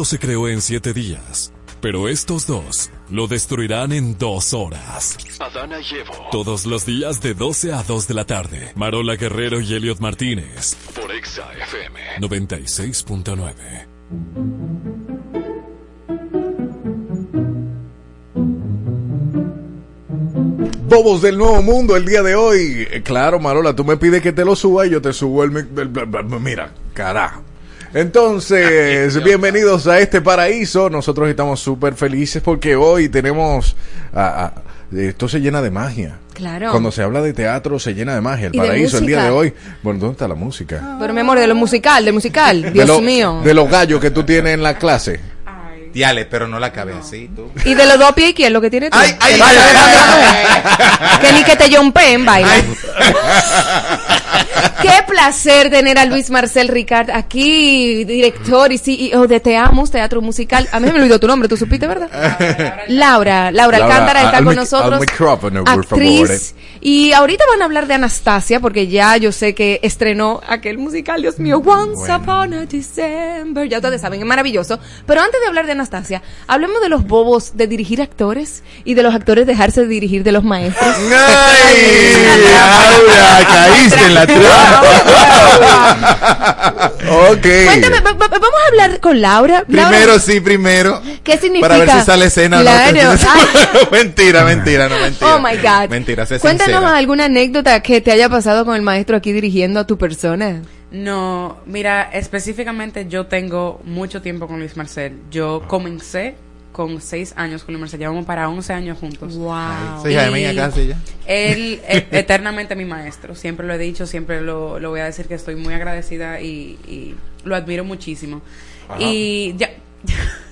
mundo se creó en siete días, pero estos dos lo destruirán en dos horas. Adana y Evo. Todos los días de 12 a 2 de la tarde. Marola Guerrero y Elliot Martínez. Por Exa FM. 96.9. Bobos del Nuevo Mundo el día de hoy. Eh, Claro, Marola, tú me pides que te lo suba y yo te subo el... mic- el- el- el- Mira, carajo. Entonces, bienvenidos a este paraíso. Nosotros estamos súper felices porque hoy tenemos... ah, esto se llena de magia. Claro. Cuando se habla de teatro se llena de magia. El paraíso el día de hoy. Bueno, ¿dónde está la música? Pero mi amor, de lo musical, de musical. De Dios lo- mío. De los gallos que tú tienes en la clase. Diale, pero no la acabé así, tú. Y de los dos pies izquierdos lo que tiene tú. Ay, ay, ay. Que ni que te jumpen, baila. (laughs) (laughs) Qué placer tener a Luis Marcel Ricard aquí, director y CEO de Te Amos, Teatro Musical. A mí me olvidó tu nombre, ¿tú supiste, verdad? Laura, Laura Laura, Alcántara está al con nosotros. al actriz. Y ahorita van a hablar de Anastasia, porque ya yo sé que estrenó aquel musical, Dios mío, Once Upon a December. Ya ustedes saben, es maravilloso. Pero antes de hablar de Anastasia, hablemos de los bobos de dirigir actores y de los actores dejarse de dirigir de los maestros. (laughs) (laughs) Laura, caíste en la. Ok. Cuéntame, va- va- vamos a hablar con Laura. Laura, Primero sí, primero. ¿Qué significa? Para ver si sale escena. Claro. No, (laughs) Ay. (laughs) mentira, mentira, no, mentira. Oh my God. Mentira, sé Cuéntanos sincera. alguna anécdota que te haya pasado con el maestro aquí dirigiendo a tu persona. No, mira, específicamente yo tengo mucho tiempo con Luis Marcel. Yo comencé con seis años con Marcel, llevamos para 11 años juntos. Wow. Sí, hija de mía, casi ya. Él es (laughs) eternamente mi maestro, siempre lo he dicho, siempre lo, lo voy a decir que estoy muy agradecida y, y lo admiro muchísimo. Ajá. Y ya, (laughs)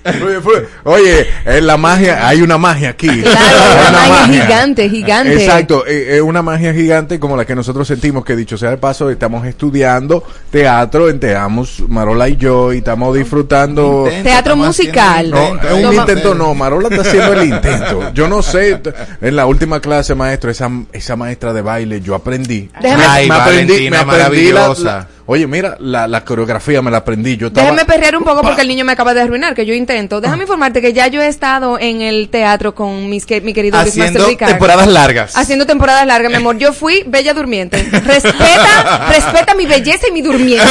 Oye, en la magia, hay una magia aquí. Claro, Hay una magia gigante, gigante. Exacto, eh, es una magia gigante como la que nosotros sentimos que dicho sea de paso, estamos estudiando teatro, enteamos Marola y yo y estamos disfrutando Teatro musical. No, es un intento no, Marola está haciendo el intento. Yo no sé, en la última clase, maestro, esa, esa maestra de baile, yo aprendí. Déjame- Ay, Valentina, la- maravillosa. la- oye, mira, la, la coreografía me la aprendí. Yo estaba, Déjame perrear un poco porque el niño me acaba de arruinar, que yo intento. Déjame informarte que ya yo he estado en el teatro con mis, que, mi querido Luis Haciendo Master Ricard. temporadas largas. Haciendo temporadas largas, mi amor. Yo fui bella durmiente. Respeta, (laughs) respeta mi belleza y mi durmiente.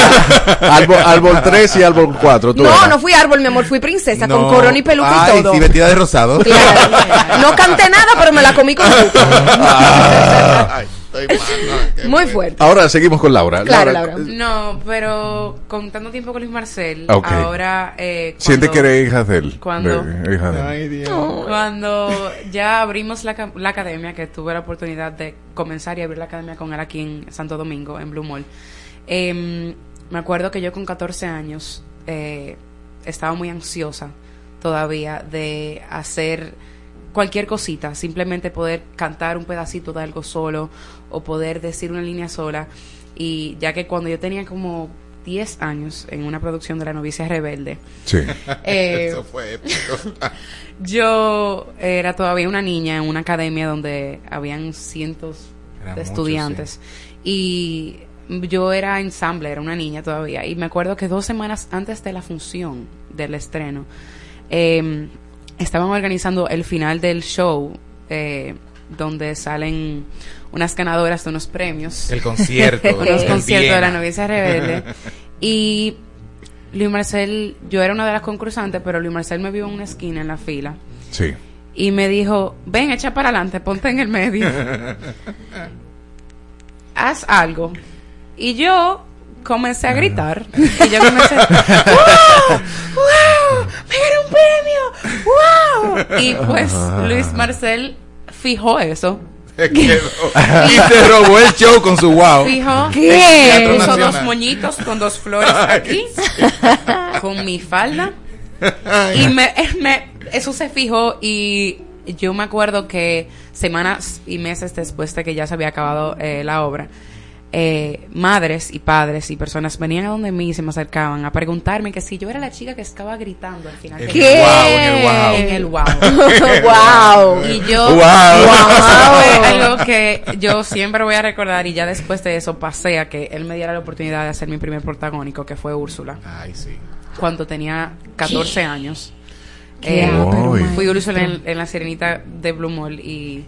árbol, árbol 3 y árbol 4. Tú No, eras. no fui árbol, mi amor, fui princesa con corona y peluca Ay, y todo. sí, vestida de rosado. No canté nada, pero me la comí con (laughs) estoy mal, (laughs) Muy fuerte. Ahora seguimos con Laura. Claro, Laura. no, pero con tanto tiempo con Luis Marcel, ahora... Eh, Siente cuando- que eres hija de él. ¿Cuándo? De- hija de él. Ay, Dios. Cuando ya abrimos la, la academia, que tuve la oportunidad de comenzar y abrir la academia con él aquí en Santo Domingo, en Blue Mall, em, me acuerdo que yo con 14 años eh, estaba muy ansiosa todavía de hacer cualquier cosita, simplemente poder cantar un pedacito de algo solo o poder decir una línea sola. Y ya que cuando yo tenía como 10 años en una producción de La novicia rebelde, Sí. (laughs) eh, (laughs) Eso fue épico. (laughs) yo era todavía una niña en una academia donde habían cientos Eran de muchos, estudiantes y yo era ensamble, era una niña todavía y me acuerdo que dos semanas antes de la función del estreno eh, estaban organizando el final del show eh, donde salen unas ganadoras de unos premios El concierto. (laughs) unos conciertos de la novicia rebelde y Luis Marcel, yo era una de las concursantes, pero Luis Marcel me vio en una esquina en la fila Sí. y me dijo, ven, echa para adelante, ponte en el medio, (laughs) haz algo. Y yo comencé a gritar. (laughs) Y yo comencé, ¡Wow! ¡Wow! ¡Me gané un premio! ¡Wow! Y pues Luis Marcel fijó eso. (laughs) Y se robó el show con su wow. Fijo. ¿Qué? Puso dos moñitos con dos flores (laughs) aquí, con mi falda. (laughs) Y me, me- eso se fijó y yo me acuerdo que semanas y meses después de que ya se había acabado eh, la obra, eh, madres y padres y personas venían a donde mí y se me acercaban a preguntarme que si yo era la chica que estaba gritando al final. ¿Qué? wow, en el wow. En el wow. wow. (laughs) Y yo, Wow. fue (laughs) algo que yo siempre voy a recordar y ya después de eso pasé a que él me diera la oportunidad de hacer mi primer protagónico, que fue Úrsula. Ay, sí. cuando tenía 14 años. Qué Eh, fui. Úrsula en, en la Sirenita de Blue Mall y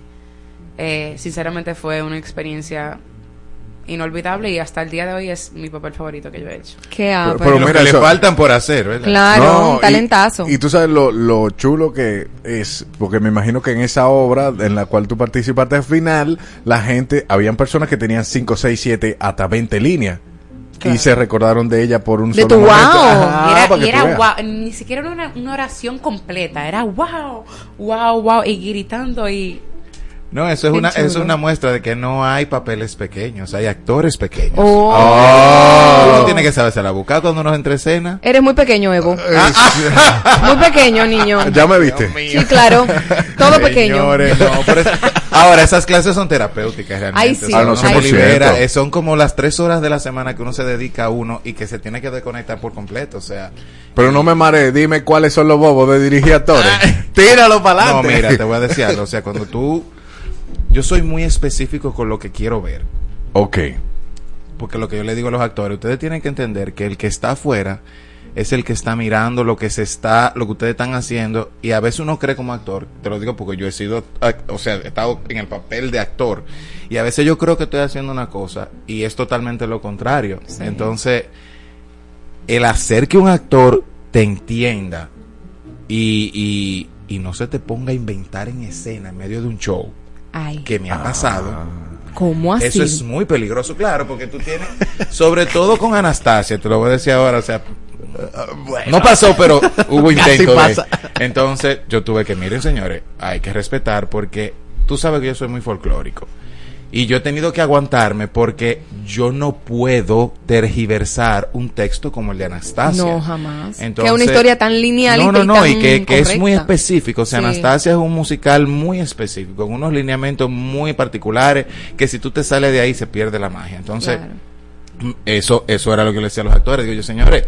eh, sinceramente fue una experiencia inolvidable y hasta el día de hoy es mi papel favorito que yo he hecho. Qué Pero, lo que le faltan por hacer, ¿verdad? Claro, No, un y- talentazo. Y, tú sabes lo, lo chulo que es, porque me imagino que en esa obra en la cual tú participaste al final, la gente, habían personas que tenían 5, 6, 7, hasta 20 líneas. Y se recordaron de ella por un De solo tu momento. wow. Ajá, y era, y guau, ni siquiera era una, una oración completa, era wow, wow, wow, y gritando y... No, eso es Qué una, eso es una muestra de que no hay papeles pequeños, hay actores pequeños. Oh. Uno tiene que saberse la buscar cuando uno entra en escena. Eres muy pequeño, Evo. Ah, (laughs) Muy pequeño, niño. (laughs) ¿Ya me viste? Sí, claro. Todo pequeño. Señores, no, pero es- ahora esas clases son terapéuticas realmente. Ay, sí. O sea, Ah, no, uno se 100%. libera, eh, son como las tres horas de la semana que uno se dedica a uno y que se tiene que desconectar por completo, o sea. Pero no me marees, dime cuáles son los bobos de dirigir actores. Tíralo para No, adelante. mira, te voy a decir algo, o sea, cuando tú yo soy muy específico con lo que quiero ver. Ok. Porque lo que yo le digo a los actores, ustedes tienen que entender que el que está afuera es el que está mirando lo que se está, lo que ustedes están haciendo, y a veces uno cree como actor, te lo digo porque yo he sido, o sea, he estado en el papel de actor, y a veces yo creo que estoy haciendo una cosa, y es totalmente lo contrario. Entonces, el hacer que un actor te entienda y, y, y no se te ponga a inventar en escena en medio de un show, Ay, que me ha pasado. ¿cómo así? Eso es muy peligroso, claro, porque tú tienes, sobre todo con Anastasia, te lo voy a decir ahora, o sea, (laughs) no pasó, pero hubo (laughs) intento. de- entonces, yo tuve que, miren, señores, hay que respetar porque tú sabes que yo soy muy folclórico. Y yo he tenido que aguantarme porque yo no puedo tergiversar un texto como el de Anastasia. No, jamás. Entonces- que una historia tan lineal no, no, y no, y que, que es muy específico. O sea, Sí. Anastasia es un musical muy específico, con unos lineamientos muy particulares, que si tú te sales de ahí se pierde la magia. Entonces, Claro. eso, eso era lo que le decía a los actores. Digo yo, señores,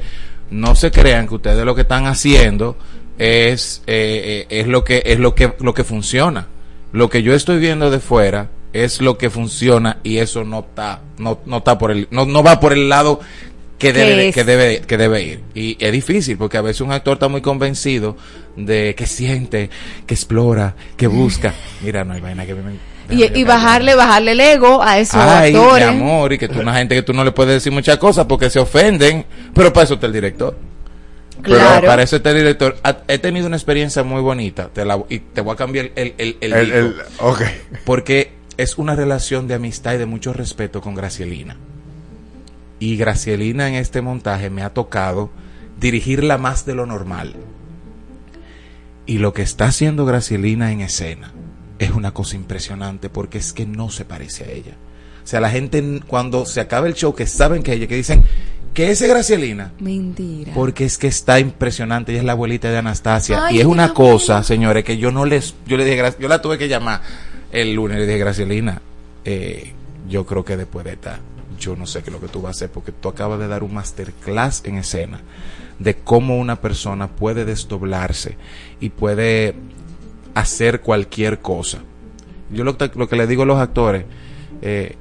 no se crean que ustedes lo que están haciendo es, eh, eh, es lo que, es lo que, lo que funciona. Lo que yo estoy viendo de fuera es lo que funciona y eso no está, no, no está por el, no, no va por el lado que ¿Qué debe, que debe, que debe ir. Y es difícil porque a veces un actor está muy convencido de que siente, que explora, que busca. (laughs) Mira, no hay vaina que me, Y, y bajarle, bajarle el ego a esos Ay, actores. mi amor, y que tú una gente que tú no le puedes decir muchas cosas porque se ofenden, pero para eso está el director. Claro. Pero para eso está el director. Ha- He tenido una experiencia muy bonita te la- y te voy a cambiar el, el, el, El-. Porque es una relación de amistad y de mucho respeto con Gracielina. Y Gracielina en este montaje me ha tocado dirigirla más de lo normal. Y lo que está haciendo Gracielina en escena es una cosa impresionante porque es que no se parece a ella. O sea, la gente cuando se acaba el show que saben que ella, que dicen que ese es Gracielina. Mentira. Porque es que está impresionante. Ella es la abuelita de Anastasia. Ay, y es una cosa, señores, que yo no les. Yo le dije, yo la tuve que llamar el lunes. Le dije, Gracielina, eh, yo creo que después de esta, yo no sé qué es lo que tú vas a hacer. Porque tú acabas de dar un masterclass en escena de cómo una persona puede desdoblarse y puede hacer cualquier cosa. Yo lo, que- lo que le digo a los actores, eh,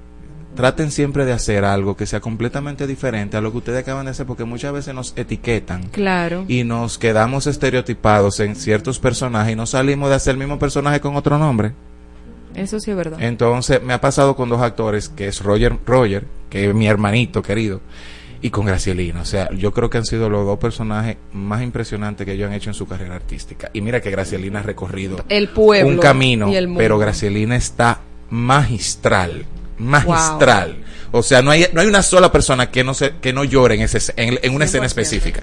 traten siempre de hacer algo que sea completamente diferente a lo que ustedes acaban de hacer, porque muchas veces nos etiquetan Claro. y nos quedamos estereotipados en ciertos personajes y no salimos de hacer el mismo personaje con otro nombre. Eso sí es verdad. Entonces me ha pasado con dos actores, que es Roger, Roger, que es mi hermanito querido, y con Gracielina. O sea, yo creo que han sido los dos personajes más impresionantes que ellos han hecho en su carrera artística. Y mira que Gracielina ha recorrido El pueblo un camino, y el pero Gracielina está magistral, magistral. O sea, no hay, no hay una sola persona que no se, que no llore en, ese, en, en una escena específica.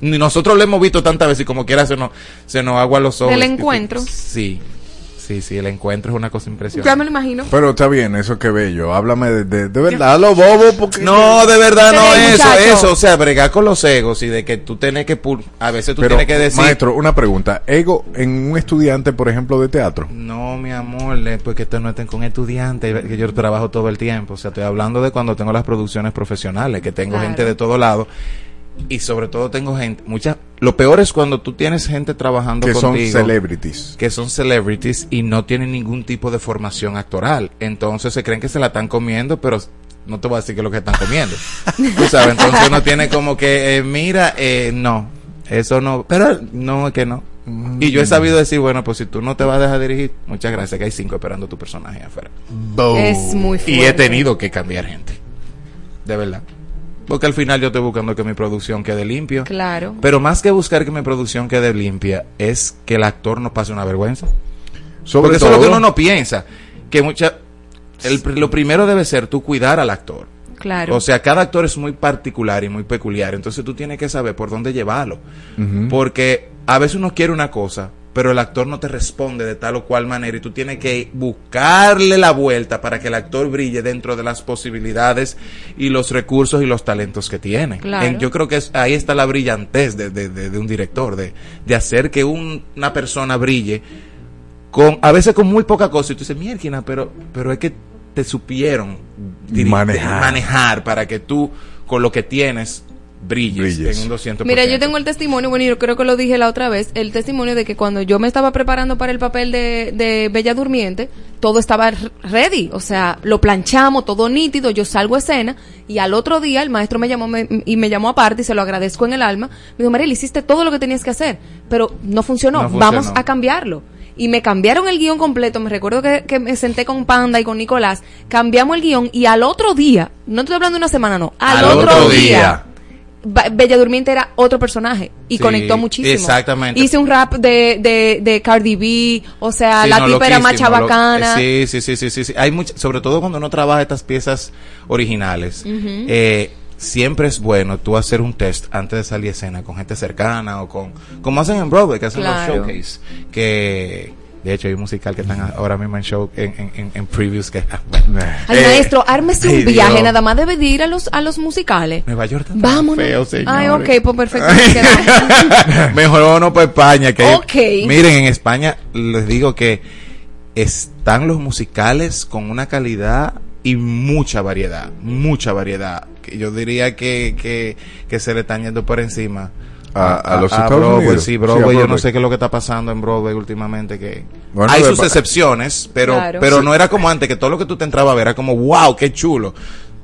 Ni nosotros lo hemos visto tantas veces y como quiera se nos, se nos agua los ojos. El Y- y- encuentro. Sí, sí, sí, el encuentro es una cosa impresionante. Ya me lo imagino. Pero está bien, eso que bello. Háblame de, de, de verdad, lo bobo, porque... No, de verdad no Ustedes, eso, eso, o sea, bregar con los egos y de que tú tienes que, pul- a veces tú Pero, tienes que decir, maestro, una pregunta. ¿Ego en un estudiante, por ejemplo, de teatro? no, mi amor, eh, porque esto no estén con estudiantes, que yo trabajo todo el tiempo, o sea, estoy hablando de cuando tengo las producciones profesionales, que tengo Claro. gente de todo lado y sobre todo tengo gente, muchas, lo peor es cuando tú tienes gente trabajando Que son contigo celebrities. que son celebrities y no tienen ningún tipo de formación actoral. Entonces se creen que se la están comiendo, pero no te voy a decir que es lo que están comiendo. (laughs) Tú sabes, entonces uno tiene como que, eh, mira, eh, no. Eso no, pero no, es que no. Y yo he sabido decir, bueno, pues si tú no te vas a dejar dirigir, muchas gracias, que hay cinco esperando tu personaje afuera. Es muy Y he fuerte. tenido que cambiar gente. De verdad. Porque al final yo estoy buscando que mi producción quede limpio. Claro. Pero más que buscar que mi producción quede limpia, es que el actor no pase una vergüenza. Sobre Porque eso es lo que todo- uno no piensa. Que mucha, el- lo primero debe ser tú cuidar al actor. Claro. O sea, cada actor es muy particular y muy peculiar. Entonces tú tienes que saber por dónde llevarlo. Porque a veces uno quiere una cosa, pero el actor no te responde de tal o cual manera y tú tienes que buscarle la vuelta para que el actor brille dentro de las posibilidades y los recursos y los talentos que tiene. Claro. En- yo creo que es- ahí está la brillantez de, de- de- de un director, de, de hacer que un- una persona brille con a veces con muy poca cosa y tú dices, mierda, pero, pero es que te supieron Manejar. manejar para que tú con lo que tienes brilles, Brilles. en un 200%. Mira, yo tengo el testimonio, bueno, yo creo que lo dije la otra vez, el testimonio de que cuando yo me estaba preparando para el papel de, de Bella Durmiente, todo estaba ready, o sea, lo planchamos, todo nítido, yo salgo a escena y al otro día el maestro me llamó me- y me llamó aparte y se lo agradezco en el alma. Me dijo, Mariel, hiciste todo lo que tenías que hacer, pero no funcionó, No funcionó. vamos a cambiarlo. Y me cambiaron el guion completo, me recuerdo que, que me senté con Panda y con Nicolás, cambiamos el guion y al otro día, no estoy hablando de una semana, no, al, otro, día Bella Durmiente era otro personaje y Sí, conectó muchísimo. exactamente. Hice un rap de, de, de Cardi B, o sea, Sí, la no, tipa era más loquísimo, lo- chabacana. Sí, sí, sí, sí, sí. Hay mucha, sobre todo cuando uno trabaja estas piezas originales, eh, siempre es bueno tú hacer un test antes de salir a escena con gente cercana o con, como hacen en Broadway, que hacen Claro. los showcase, que de hecho hay un musical que están ahora mismo en show, en, en, en, previews que, (laughs) ah. Ay, Eh, maestro, ármese un viaje, Dios. nada más debe de ir a los, a los musicales. Nueva York está Vámonos. feo, señores. Ay, ok, pues perfecto. (laughs) Mejor vámonos para España. Que Ok. Miren, en España les digo que están los musicales con una calidad y mucha variedad, mucha variedad. Yo diría que, que, que se le están yendo por encima. A- a los Estados Broadway, Unidos. Sí, Sí, a Broadway, yo no sé qué es lo que está pasando en Broadway últimamente. que Bueno, Hay sus excepciones, pero, Claro. pero Sí. no era como antes, que todo lo que tú te entrabas a ver era como, wow, qué chulo.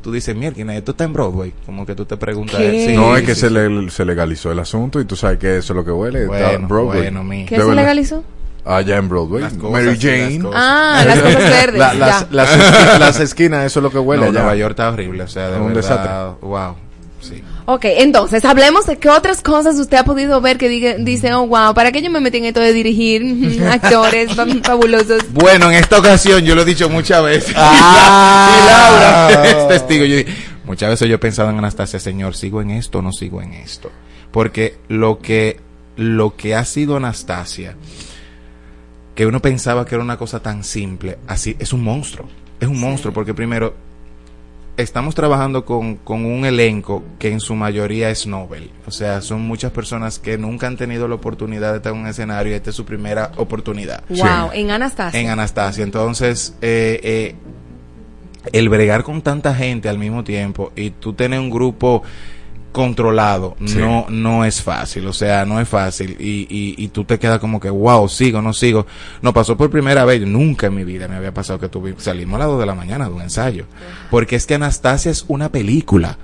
Tú dices, mierda, esto está en Broadway. Como que tú te preguntas. ¿Qué? sí, no, es sí, que sí, se, sí. le- se legalizó el asunto y tú sabes que eso es lo que huele. está Bueno, Broadway. bueno, mi. ¿Qué se legalizó? Allá en Broadway. Las cosas, Mary las Jane. cosas. Ah, las cosas verdes. La- las, las, las esquinas, eso es lo que huele No, allá. Nueva York está horrible, o sea, de Un verdad, desastre. Wow. Ok, entonces hablemos de qué otras cosas usted ha podido ver que diga, dice, oh, wow, ¿para qué yo me metí en esto de dirigir (laughs) actores (laughs) fa- fabulosos? Bueno, en esta ocasión yo lo he dicho muchas veces. Ah. (laughs) y Laura es testigo. Yo dije, muchas veces yo he pensado en Anastasia, Señor, ¿sigo en esto o no sigo en esto? Porque lo que, lo que ha sido Anastasia, que uno pensaba que era una cosa tan simple, así, es un monstruo. Es un monstruo porque primero estamos trabajando con, con un elenco que en su mayoría es Nobel. O sea, son muchas personas que nunca han tenido la oportunidad de estar en un escenario y esta es su primera oportunidad Wow, en Anastasia. en Anastasia. Entonces, eh, eh, el bregar con tanta gente al mismo tiempo y tú tener un grupo controlado. Sí. no no es fácil o sea no es fácil. Y, y, y tú te quedas como que wow sigo no sigo no pasó por primera vez nunca en mi vida me había pasado que tuvi- salimos a las 2 de la mañana de un ensayo. Porque es que Anastasia es una película.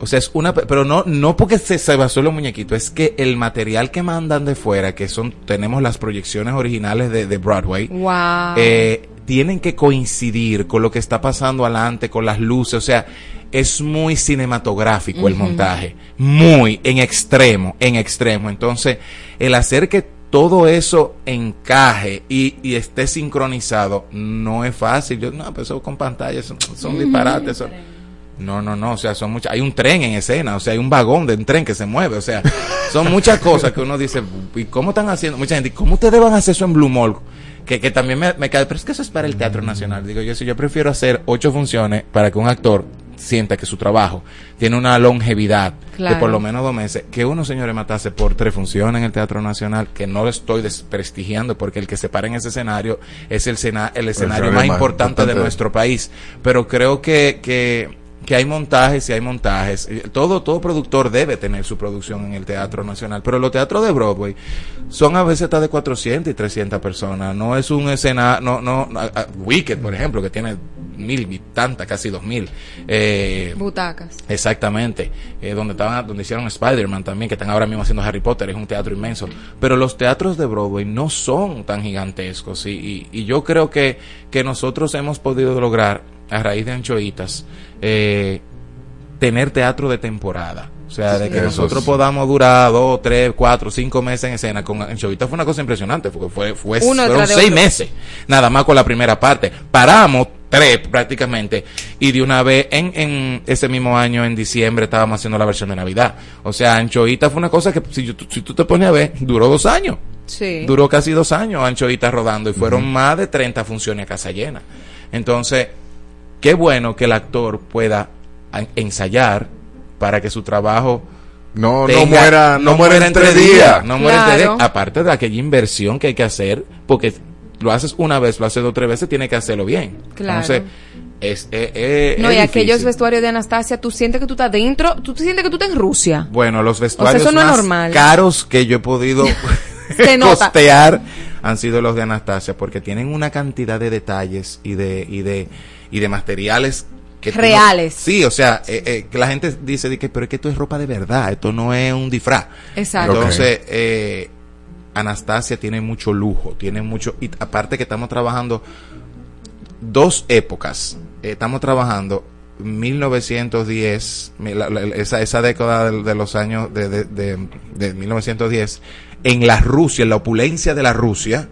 O sea, es una, pe- pero no, no porque se, se basó en los muñequitos, es que el material que mandan de fuera, que son, tenemos las proyecciones originales de, de Broadway, Wow. eh, tienen que coincidir con lo que está pasando adelante, con las luces, o sea, es muy cinematográfico el montaje, muy en extremo, en extremo. Entonces, el hacer que todo eso encaje y, y esté sincronizado no es fácil. Yo, no, pues eso con pantallas son, son disparates. son- no, no, no, o sea, son muchas. Hay un tren en escena, o sea, hay un vagón de un tren que se mueve, o sea, son muchas cosas que uno dice, ¿y cómo están haciendo? Mucha gente, ¿y ¿cómo ustedes van a hacer eso en Blue Mall? Que, que también me, me cae, pero es que eso es para el Teatro Nacional. Digo yo, si yo prefiero hacer ocho funciones para que un actor sienta que su trabajo tiene una longevidad Claro. de por lo menos dos meses, que uno, señores, matase por tres funciones en el Teatro Nacional, que no lo estoy desprestigiando, porque el que se para en ese escenario es el, sena- el escenario más más importante de importante. nuestro país. Pero creo que, que que hay montajes y hay montajes. Eh, Todo, todo productor debe tener su producción en el Teatro Nacional, pero los teatros de Broadway son a veces hasta de 400 y 300 personas. No es un escena, no, no, a- a- Wicked, por ejemplo, que tiene mil y tantas, casi dos mil. Eh, Butacas. Exactamente, eh, donde estaban, donde hicieron Spider-Man también, que están ahora mismo haciendo Harry Potter, es un teatro inmenso. Pero los teatros de Broadway no son tan gigantescos y, y- y yo creo que, que nosotros hemos podido lograr, a raíz de Anchoitas, eh, tener teatro de temporada. O sea, de que Eso nosotros es. podamos durar dos, tres, cuatro, cinco meses en escena con Anchoitas fue una cosa impresionante, porque fue, fue Uno fueron seis otro. meses, nada más con la primera parte. Paramos tres prácticamente y de una vez en, en ese mismo año en diciembre estábamos haciendo la versión de Navidad. O sea, Anchoita fue una cosa que si, yo- si tú te pones a ver, duró dos años. Sí. Duró casi dos años Anchoita rodando y fueron más de 30 funciones a casa llena. Entonces, qué bueno que el actor pueda ensayar para que su trabajo No, no muera, no muera entre días. no muera entre Claro. días. Aparte de aquella inversión que hay que hacer, porque lo haces una vez, lo haces dos o tres veces, tienes que hacerlo bien. Claro. Entonces, es, eh, eh, No, es y aquellos difícil. vestuarios de Anastasia, tú sientes que tú estás dentro, tú te sientes que tú estás en Rusia. Bueno, los vestuarios no más normal. caros que yo he podido (laughs) (laughs) costear han sido los de Anastasia, porque tienen una cantidad de detalles y de, y de, y de materiales que no- Reales. sí, o sea, eh, eh, que la gente dice de que, pero es que esto es ropa de verdad, esto no es un disfraz. Exacto. Entonces, eh, Anastasia tiene mucho lujo, tiene mucho, y aparte que estamos trabajando dos épocas. Estamos trabajando 1910, mi- la- la- esa, esa década de, de los años de, de, de- de 1910, en la Rusia, en la opulencia de la Rusia,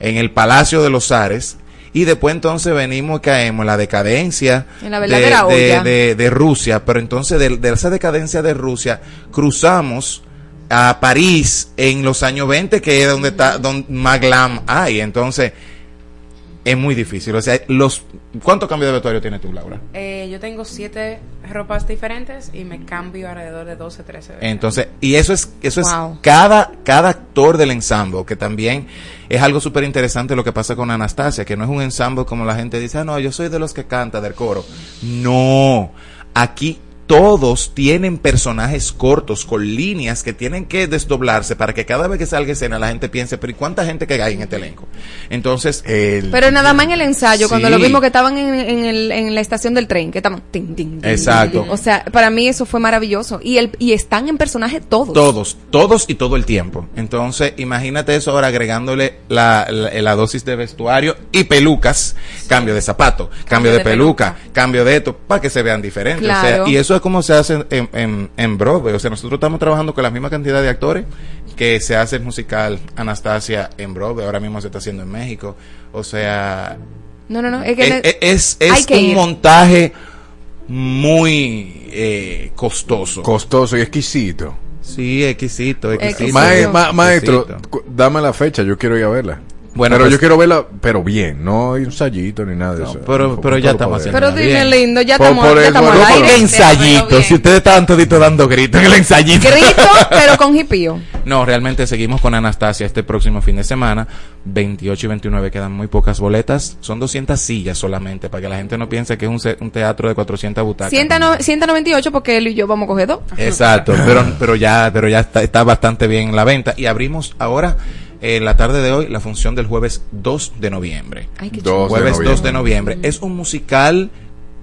en el Palacio de los Zares, y después entonces venimos y caemos en la decadencia En la de, de- de- de Rusia, pero entonces de, de esa decadencia de Rusia cruzamos a París en los años 20, que es donde está donde más glam hay, entonces es muy difícil. O sea, los ¿cuántos cambios de vestuario tienes tú, Laura? Eh, yo tengo siete ropas diferentes y me cambio alrededor de 12, 13 veces. Entonces, y eso es, eso Wow. es cada, cada actor del ensamble, que también es algo súper interesante lo que pasa con Anastasia, que no es un ensamble como la gente dice, ah, no, yo soy de los que canta del coro. No, aquí todos tienen personajes cortos con líneas que tienen que desdoblarse para que cada vez que salga escena la gente piense, pero ¿y cuánta gente que hay en este elenco? Entonces, Pero nada más en el ensayo, cuando lo vimos que estaban en, en el- en la estación del tren, que estaban... tin, tin, tin, Exacto. O sea, para mí eso fue maravilloso. Y, el, y están en personaje todos. Todos, todos y todo el tiempo. Entonces, imagínate eso ahora agregándole la, la, la dosis de vestuario y pelucas, cambio de zapato, cambio, de, de peluca, cambio de esto, para que se vean diferentes. O sea, y eso es como se hace en, en, en Broadway. O sea, nosotros estamos trabajando con la misma cantidad de actores que se hace el musical Anastasia en Broadway. Ahora mismo se está haciendo en México. O sea, No, no, no. Es que es, ne- es, es hay que un ir. montaje muy eh, costoso. Costoso y exquisito. Sí, exquisito, ma- maestro, Exquisito. dame la fecha, yo quiero ir a verla. Bueno, pero pues- yo quiero verla, pero bien, no hay ensayito ni nada de eso. pero- pero ya estamos haciendo Pero dime lindo, ya estamos, por ya estamos al aire. ensayito, si ustedes estaban toditos dando gritos en el ensayito. Grito, pero con hipío. No, realmente seguimos con Anastasia este próximo fin de semana. 28 y 29 quedan muy pocas boletas. Son 200 sillas solamente, para que la gente no piense que es un, teatro de 400 butacas. 198 porque él y yo vamos a coger dos. Exacto, (laughs) pero, pero ya, pero ya está, está bastante bien en la venta. Y abrimos ahora, en la tarde de hoy, la función del jueves 2 de noviembre. Ay, qué Dos de jueves 2 de noviembre. noviembre. Es un musical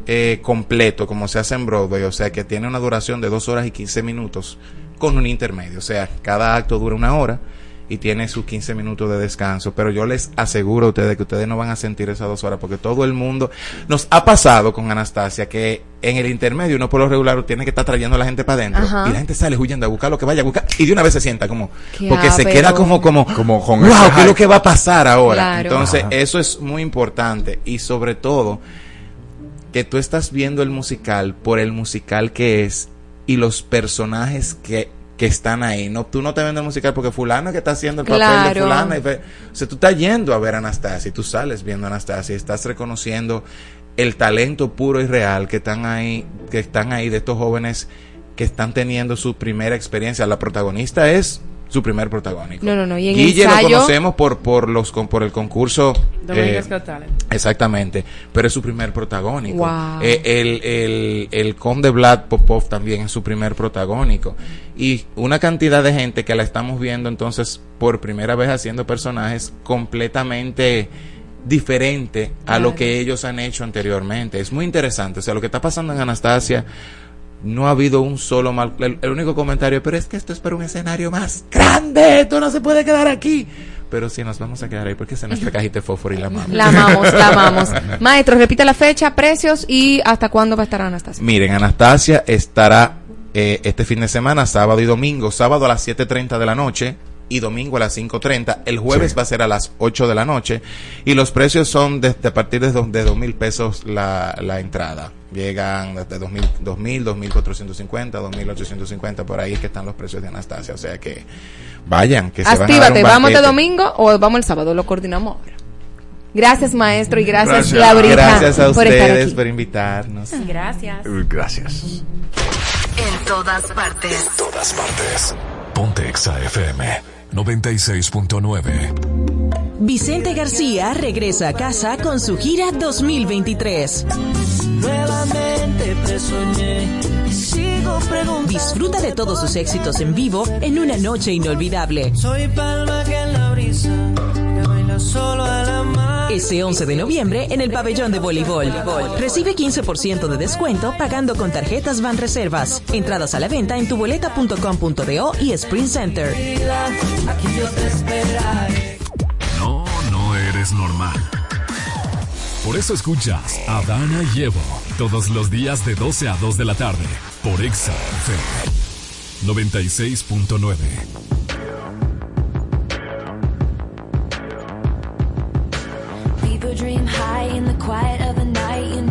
eh, completo, como se hace en Broadway, o sea que tiene una duración de 2 horas y 15 minutos con un intermedio. O sea, cada acto dura una hora y tiene sus 15 minutos de descanso. Pero yo les aseguro a ustedes que ustedes no van a sentir esas dos horas porque todo el mundo nos ha pasado con Anastasia que en el intermedio uno por lo regular tiene que estar trayendo a la gente para adentro Ajá. y la gente sale huyendo a buscar lo que vaya a buscar y de una vez se sienta como porque se queda como como Como con wow, ¿qué es lo que va a pasar ahora? Claro. Entonces, Ajá. eso es muy importante y sobre todo que tú estás viendo el musical por el musical que es y los personajes que, que están ahí. No, tú no te vendes musical porque fulano que está haciendo el papel de y fe- o sea, tú estás yendo a ver a Anastasia y tú sales viendo a Anastasia y estás reconociendo el talento puro y real que están ahí, que están ahí de estos jóvenes que están teniendo su primera experiencia. La protagonista es su primer protagónico. No, no, no, y en Guille ensayo- lo conocemos por por los con- por el concurso eh. Exactamente, pero es su primer protagónico. Wow. Eh, el, el, el conde Vlad Popov también es su primer protagónico. Y una cantidad de gente que la estamos viendo entonces por primera vez haciendo personajes completamente diferente a lo que ellos han hecho anteriormente. Es muy interesante. O sea, lo que está pasando en Anastasia no ha habido un solo mal. El, el único comentario, pero es que esto es para un escenario más grande. Esto no se puede quedar aquí. Pero si nos vamos a quedar ahí, porque es nuestra (laughs) cajita de fósforo y la amamos. La amamos, la amamos. (laughs) Maestro, repite la fecha, precios y hasta cuándo va a estar Anastasia. Miren, Anastasia estará eh, este fin de semana, sábado y domingo. Sábado a las 7.30 de la noche y domingo a las 5.30. El jueves va a ser a las 8 de la noche. Y los precios son desde a partir de, de 2.000 pesos la, la entrada. Llegan desde 2.000, 2.000, 2.450, 2.850. Por ahí es que están los precios de Anastasia. O sea que vayan, que se van a dar Actívate, un ¿vamos de domingo o vamos el sábado? Lo coordinamos ahora. Gracias, maestro, y gracias, Gracias. Laurita, Gracias a ustedes por invitarnos. Gracias. Gracias. En todas partes. Todas partes. Ponte Exa FM 96.9. Vicente García regresa a casa con su gira 2023. Nuevamente te soñé y sigo preguntando. Disfruta de todos sus éxitos en vivo en una noche inolvidable. Soy palma que en la brisa que baila solo a la Ese 11 de noviembre en el pabellón de voleibol. Recibe 15% de descuento pagando con tarjetas Van Reservas. Entradas a la venta en tuboleta.com.do y Sprint Center. No, no eres normal. Por eso escuchas a Dana y Evo todos los días de 12 a 2 de la tarde por Exa FM 96.9. dream high in the quiet of the night. You know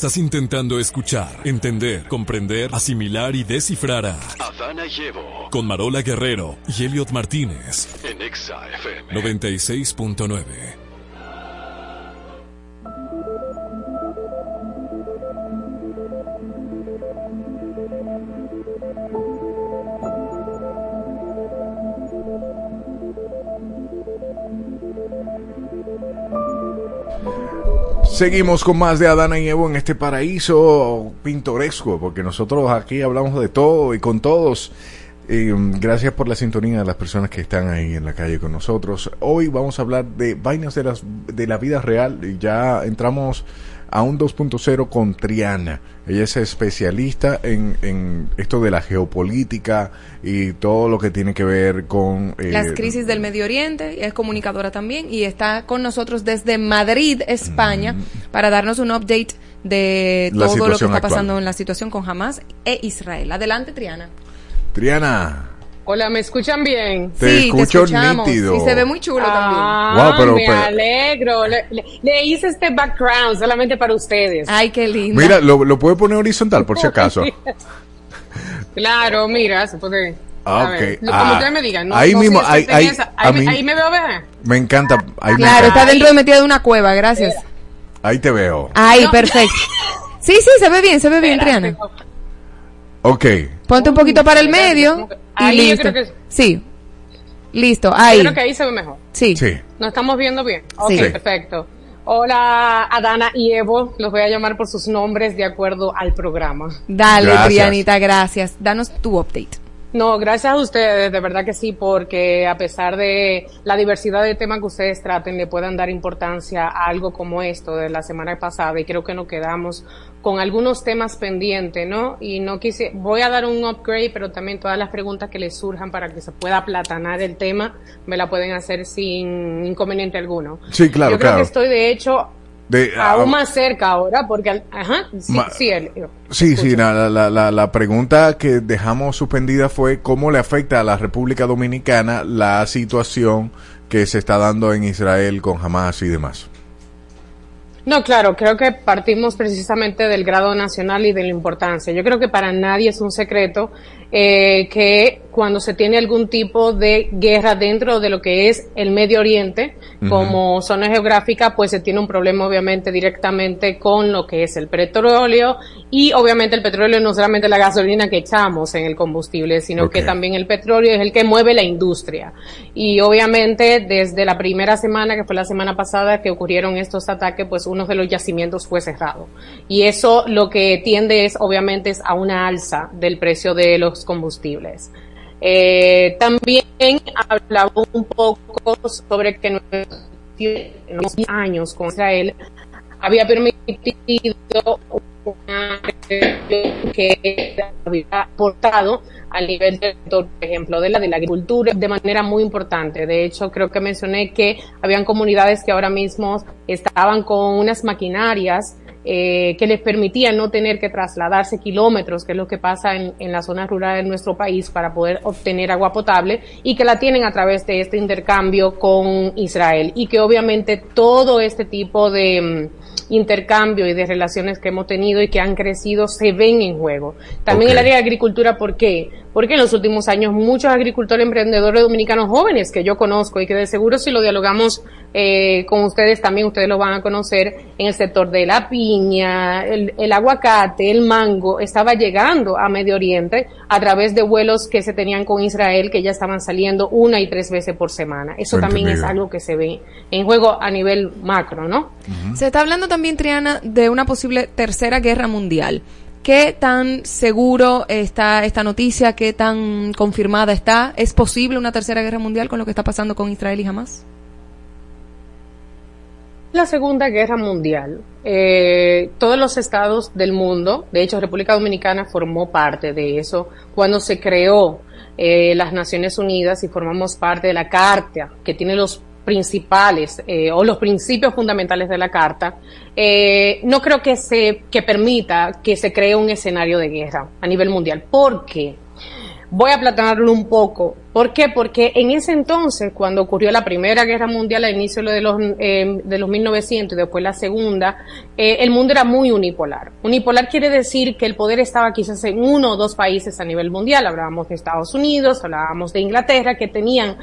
Estás intentando escuchar, entender, comprender, asimilar y descifrar a Adana y Evo con Marola Guerrero y Elliot Martínez. en Exa FM. 96.9. Seguimos con más de Adana y Evo en este paraíso pintoresco, porque nosotros aquí hablamos de todo y con todos. Mm, gracias por la sintonía de las personas que están ahí en la calle con nosotros. Hoy vamos a hablar de vainas de, las, de la vida real y ya entramos a un 2.0 con Triana. Ella es especialista en, en esto de la geopolítica y todo lo que tiene que ver con... eh, Las crisis del Medio Oriente, es comunicadora también y está con nosotros desde Madrid, España, para darnos un update de Mm. Todo lo que está actual. pasando en la situación con Hamas e Israel. Adelante, Triana. Triana. Hola, ¿me escuchan bien? Te Sí, escucho nítido. Y se ve muy chulo Ah, Wow, pero- me pero- alegro. Le, le- le hice este background solamente para ustedes. Ay, qué lindo. Mira, lo, lo puede poner horizontal por si (laughs) acaso. Claro, mira, se puede. Ah, A ver, ok. lo- Ah, como ustedes me digan. No, ahí no mismo, ahí- ahí- esa. ahí, me- mí- ahí me veo, ¿verdad? Me encanta. Ahí, me Claro, encanta. está dentro de metido de una cueva, gracias. Ahí te veo. Ay, perfecto. (laughs) Sí, sí, se ve bien, se ve bien, Triana. Ok. Ponte un poquito para el medio y Ahí yo creo que- Sí. Listo, Yo ahí. creo que ahí se ve mejor. Sí. ¿Nos estamos viendo bien? Ok, Sí. perfecto. Hola, Adana y Evo. Los voy a llamar por sus nombres de acuerdo al programa. Dale, Gracias. Trianita, gracias. Danos tu update. No, gracias a ustedes, de verdad que sí, porque a pesar de la diversidad de temas que ustedes traten, le puedan dar importancia a algo como esto de la semana pasada y creo que nos quedamos con algunos temas pendientes, ¿no? Y no quise, voy a dar un upgrade, pero también todas las preguntas que les surjan para que se pueda aplatanar el tema, me la pueden hacer sin inconveniente alguno. Sí, claro, Yo creo claro. que estoy de hecho De, ah, aún más cerca ahora, porque, ajá, sí, Ma- sí, el- Sí, sí, la, la, la, la pregunta que dejamos suspendida fue cómo le afecta a la República Dominicana la situación que se está dando en Israel con Hamas y demás. No, claro, creo que partimos precisamente del grado nacional y de la importancia. Yo creo que para nadie es un secreto eh, que cuando se tiene algún tipo de guerra dentro de lo que es el Medio Oriente, Ujú. como zona geográfica, pues se tiene un problema obviamente directamente con lo que es el petróleo y obviamente el petróleo no solamente la gasolina que echamos en el combustible, sino que Ok. también el petróleo es el que mueve la industria. Y obviamente desde la primera semana, que fue la semana pasada que ocurrieron estos ataques, pues uno de los yacimientos fue cerrado. Y eso lo que tiende es obviamente es a una alza del precio de los combustibles. Eh, también hablaba un poco sobre que en los años con Israel había permitido una que había aportado al nivel del sector, por ejemplo, de la, de la agricultura de manera muy importante. De hecho, creo que mencioné que habían comunidades que ahora mismo estaban con unas maquinarias eh, que les permitían no tener que trasladarse kilómetros, que es lo que pasa en, en las zonas rurales de nuestro país para poder obtener agua potable y que la tienen a través de este intercambio con Israel. Y que obviamente todo este tipo de mm, intercambio y de relaciones que hemos tenido y que han crecido se ven en juego. También el área de agricultura, ¿por qué? Porque en los últimos años muchos agricultores emprendedores dominicanos jóvenes que yo conozco y que de seguro si lo dialogamos eh, con ustedes también ustedes lo van a conocer en el sector de la piña, el, el aguacate, el mango, estaba llegando a Medio Oriente a través de vuelos que se tenían con Israel que ya estaban saliendo una y tres veces por semana. Eso también es algo que se ve en juego a nivel macro, ¿no? Se está hablando también, Triana, de una posible tercera guerra mundial. ¿Qué tan seguro está esta noticia? ¿Qué tan confirmada está? ¿Es posible una tercera guerra mundial con lo que está pasando con Israel y Hamas? La Segunda Guerra Mundial. Eh, todos los estados del mundo, de hecho República Dominicana formó parte de eso cuando se creó eh, las Naciones Unidas y formamos parte de la Carta que tiene los principales eh, o los principios fundamentales de la Carta. eh, no creo que se que permita que se cree un escenario de guerra a nivel mundial. ¿Por qué? Voy a platanarlo un poco. ¿Por qué? Porque en ese entonces, cuando ocurrió la Primera Guerra Mundial, al inicio de los, eh, de los 1900 y después la Segunda, eh, el mundo era muy unipolar. Unipolar quiere decir que el poder estaba quizás en uno o dos países a nivel mundial. Hablábamos de Estados Unidos, hablábamos de Inglaterra, que tenían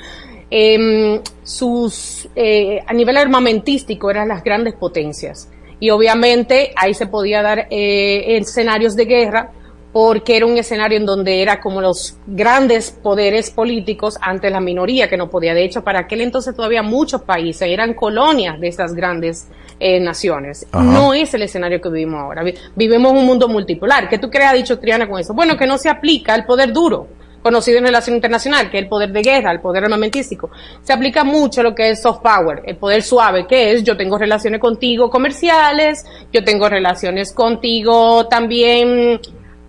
eh, sus, eh, a nivel armamentístico, eran las grandes potencias. Y obviamente ahí se podía dar eh, escenarios de guerra porque era un escenario en donde era como los grandes poderes políticos ante la minoría que no podía. De hecho, para aquel entonces todavía muchos países eran colonias de esas grandes eh, naciones. Ajá. No es el escenario que vivimos ahora. Vi- Vivimos un mundo multipolar. ¿Qué tú crees, ha dicho Triana con eso? Bueno, que no se aplica el poder duro conocido en relación internacional, que es el poder de guerra, el poder armamentístico. Se aplica mucho lo que es soft power, el poder suave, que es yo tengo relaciones contigo comerciales, yo tengo relaciones contigo también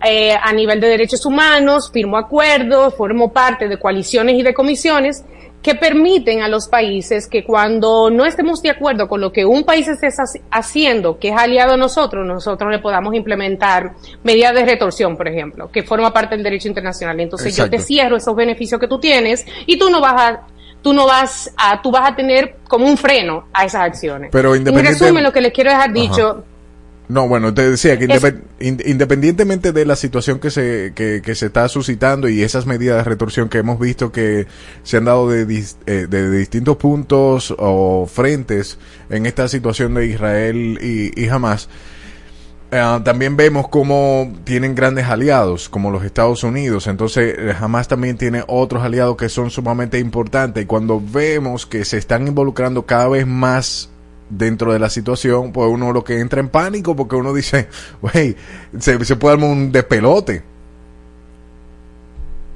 eh, a nivel de derechos humanos, firmo acuerdos, formo parte de coaliciones y de comisiones que permiten a los países que cuando no estemos de acuerdo con lo que un país esté haci- haciendo, que es aliado a nosotros, nosotros le podamos implementar medidas de retorsión, por ejemplo, que forma parte del derecho internacional. Entonces yo te Exacto. cierro esos beneficios que tú tienes y tú no vas a tú no vas a tú vas a tener como un freno a esas acciones. Pero en independiente- resumen, lo que les quiero dejar Ajá. No, bueno, te decía que independientemente de la situación que se, que, que se está suscitando y esas medidas de retorsión que hemos visto que se han dado de, eh, de distintos puntos o frentes en esta situación de Israel y, y Hamas, eh, también vemos cómo tienen grandes aliados, como los Estados Unidos. Entonces, eh, Hamas también tiene otros aliados que son sumamente importantes. Y cuando vemos que se están involucrando cada vez más dentro de la situación, pues uno lo que entra en pánico porque uno dice, (laughs) wey, se, se puede armar un despelote.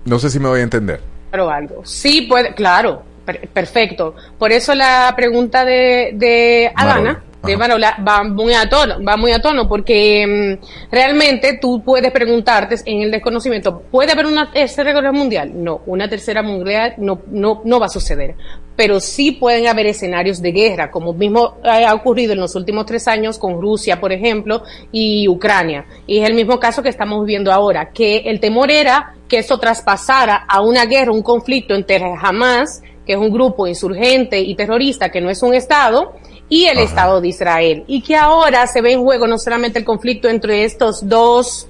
No sé si me voy a entender. Claro, algo. Sí, puede, claro, per- perfecto. Por eso la pregunta de, de Adana, de Marola, va muy a tono, va muy a tono, porque mm, realmente tú puedes preguntarte en el desconocimiento, ¿puede haber una tercera guerra mundial? No, una tercera mundial no, no, no va a suceder. Pero sí pueden haber escenarios de guerra, como mismo ha ocurrido en los últimos tres años con Rusia, por ejemplo, y Ucrania. Y es el mismo caso que estamos viviendo ahora, que el temor era que eso traspasara a una guerra, un conflicto entre Hamas, que es un grupo insurgente y terrorista que no es un Estado, y el Estado de Israel. Y que ahora se ve en juego no solamente el conflicto entre estos dos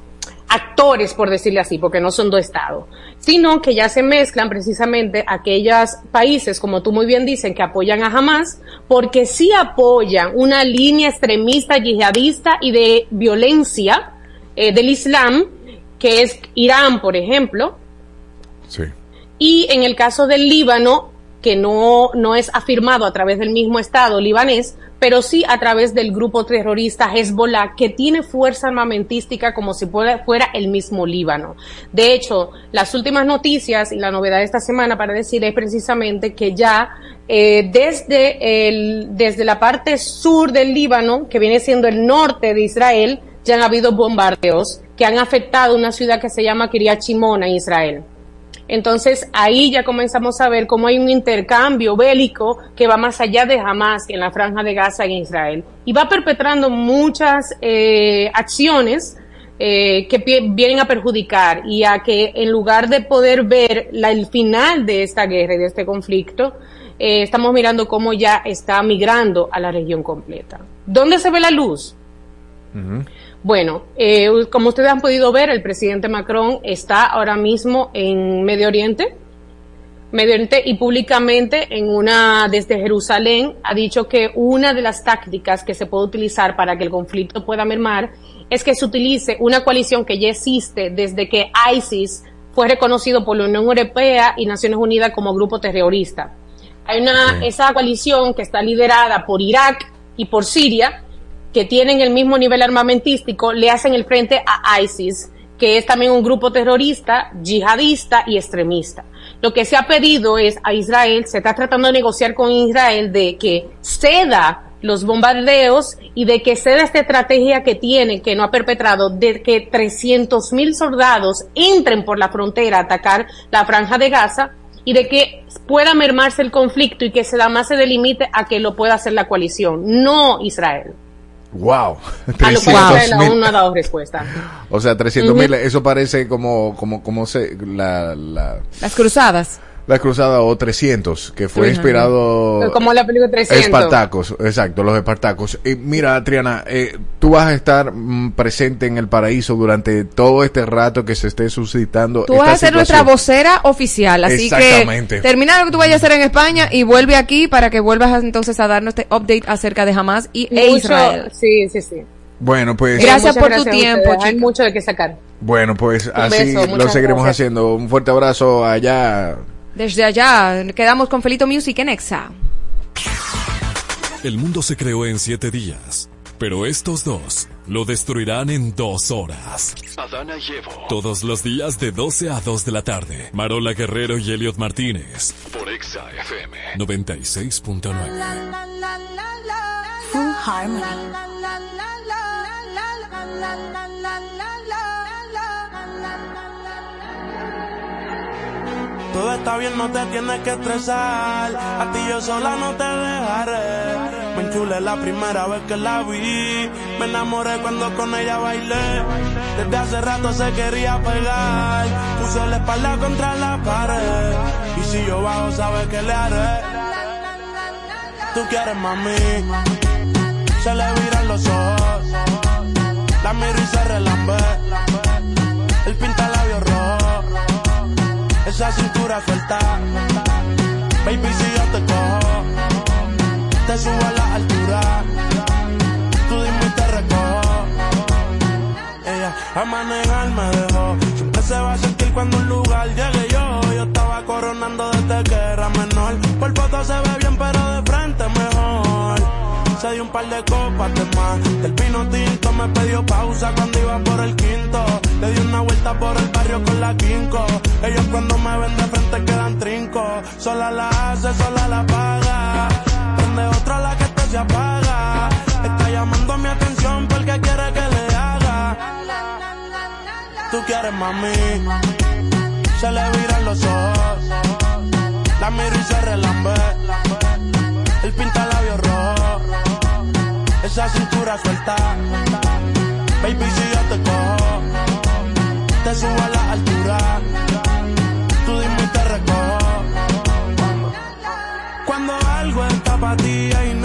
actores, por decirle así, porque no son dos estados, sino que ya se mezclan precisamente aquellos países, como tú muy bien dicen, que apoyan a Hamas, porque sí apoyan una línea extremista, yihadista y de violencia eh, del Islam, que es Irán, por ejemplo, Sí. y en el caso del Líbano, que no, no es afirmado a través del mismo Estado libanés, pero sí a través del grupo terrorista Hezbollah, que tiene fuerza armamentística como si fuera, el mismo Líbano. De hecho, las últimas noticias y la novedad de esta semana para decir es precisamente que ya eh, desde, el, desde la parte sur del Líbano, que viene siendo el norte de Israel, ya han habido bombardeos que han afectado una ciudad que se llama Kiryat en Israel. Entonces ahí ya comenzamos a ver cómo hay un intercambio bélico que va más allá de Hamas en la franja de Gaza en Israel y va perpetrando muchas eh, acciones eh, que vienen a perjudicar y a que en lugar de poder ver el final de esta guerra y de este conflicto, eh, estamos mirando cómo ya está migrando a la región completa. ¿Dónde se ve la luz? Bueno, eh, como ustedes han podido ver, el presidente Macron está ahora mismo en Medio Oriente. Medio Oriente y públicamente en una desde Jerusalén ha dicho que una de las tácticas que se puede utilizar para que el conflicto pueda mermar es que se utilice una coalición que ya existe desde que ISIS fue reconocido por la Unión Europea y Naciones Unidas como grupo terrorista. Hay una esa coalición que está liderada por Irak y por Siria que tienen el mismo nivel armamentístico le hacen el frente a ISIS, que es también un grupo terrorista, yihadista y extremista. Lo que se ha pedido es a Israel, se está tratando de negociar con Israel de que ceda los bombardeos y de que ceda esta estrategia que tiene, que no ha perpetrado, de que 300 mil soldados entren por la frontera a atacar la franja de Gaza y de que pueda mermarse el conflicto y que más se delimite a que lo pueda hacer la coalición, no Israel. Wow. A lo (laughs) cual 300 Israel aún mil. no ha dado respuesta. O sea, 300 mil, eso parece como, como, como se, la, la, Las cruzadas. La cruzada o 300, que fue 300. inspirado... Como la película 300. Espartacos, exacto, los Espartacos. Y mira, Triana, eh, tú vas a estar mm, presente en el paraíso durante todo este rato que se esté suscitando. Tú vas a ser nuestra vocera oficial, así Exactamente. que termina lo que tú vayas a hacer en España y vuelve aquí para que vuelvas a- entonces a darnos este update acerca de Hamas y e Mucho- Israel. Sí, sí, sí. Bueno, pues. Gracias por tu gracias tiempo. Hay mucho de qué sacar. Bueno, pues Un así beso, lo seguiremos gracias. haciendo. Un fuerte abrazo allá. Desde allá quedamos con Felito Music en Exa. El mundo se creó en siete días, pero estos dos lo destruirán en dos horas. Adana y Evo. Todos los días de 12 a 2 de la tarde. Marola Guerrero y Elliot Martínez. Por Exa FM. 96.9. Full Harmony. Todo está bien, no te tienes que estresar. A ti yo sola no te dejaré. Me enchulé la primera vez que la vi. Me enamoré cuando con ella bailé. Desde hace rato se quería pegar. Puso la espalda contra la pared. Y si yo bajo, sabes que le haré. Tú quieres mami. Se le viran los ojos. La miro y se relambe. Esa cintura suelta. Baby, si yo te cojo, te subo a la altura. Tú dime y te recojo. Ella a manejar me dejó. Siempre se va a sentir cuando un lugar llegue yo. Yo estaba coronando desde que era menor. Por foto se ve bien, pero. Se dio un par de copas de más. Del vino tinto me pidió pausa cuando iba por el quinto. Le di una vuelta por el barrio con la quinco. Ellos cuando me ven de frente quedan trinco. Sola la hace, sola la paga. Prende otra la que esto se apaga. Está llamando mi atención porque quiere que le haga. Tú quieres mami. Se le viran los ojos. La miro y se relambe. El pinta labios. Esa cintura suelta. Baby, si yo te cojo, te subo a la altura. Tú dime y te recojo. Cuando algo está para ti inevitable,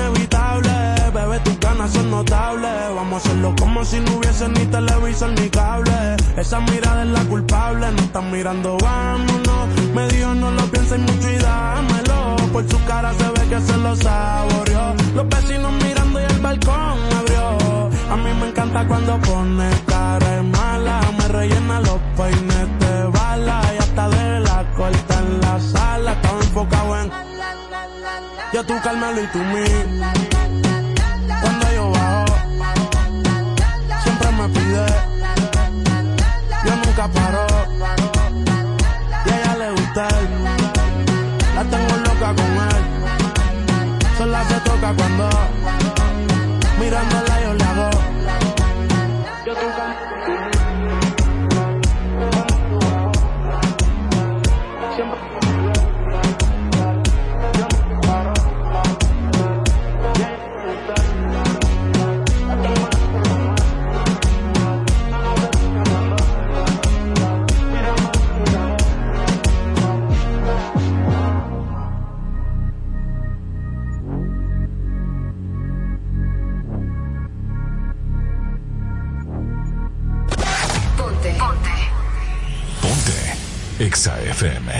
son notables. Vamos a hacerlo como si no hubiese ni televisor ni cable. Esa mirada es la culpable, no están mirando, vámonos. Me dijo no lo pienses mucho y dámelo. Por su cara se ve que se lo saboreó. Los vecinos mirando y el balcón abrió. A mí me encanta cuando pone cara mala. Me rellena los peines de bala y hasta de la corta en la sala. Estaba enfocado en yo tú Carmelo y tú mí. Y a ella le gusta él. La tengo loca con él. Sola se toca cuando Exa FM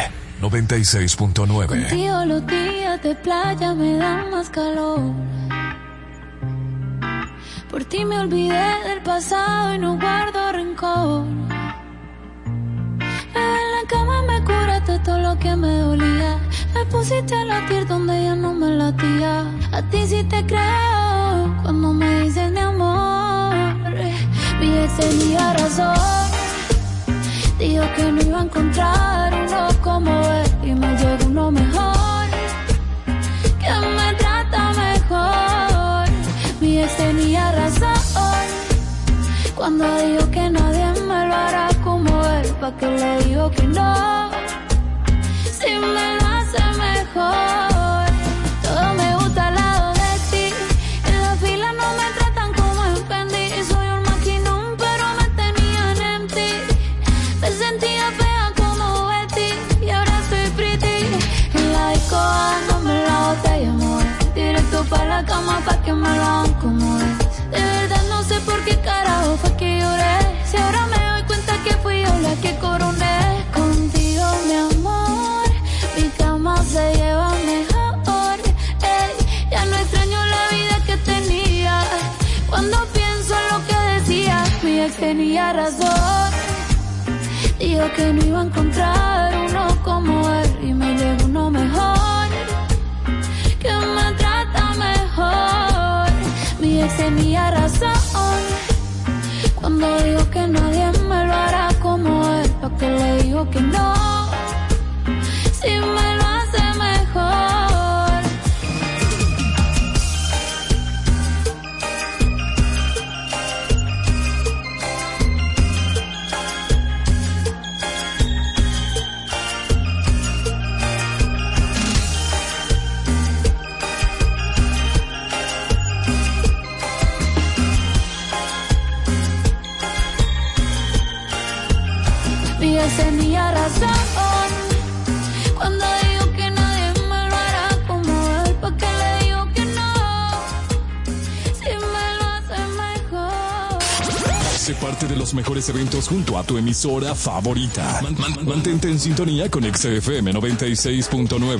96.9. Contigo los días de playa me dan más calor. Por ti me olvidé del pasado y no guardo rencor. En la cama me curaste todo lo que me dolía. Me pusiste a latir donde ya no me latía. A ti sí te creo cuando me dices mi amor. Mi ex tenía razón. Dijo que no iba a encontrar uno como él y me llegó uno mejor, que me trata mejor. Mi ex tenía razón cuando dijo que nadie me lo hará como él, pa' que le digo que no, si me lo hace mejor. la cama pa' que me lo como es. De verdad no sé por qué carajo fue que lloré. Si ahora me doy cuenta que fui yo la que coroné. Contigo, mi amor, mi cama se lleva mejor. Ey, ya no extraño la vida que tenía. Cuando pienso en lo que decía, mi ex tenía razón. Dijo que no iba a encontrar uno como él. tenía razón. Cuando digo que nadie me lo hará como él, ¿para que le digo que no? Si me parte de los mejores eventos junto a tu emisora favorita. Mantente en sintonía con XFM 96.9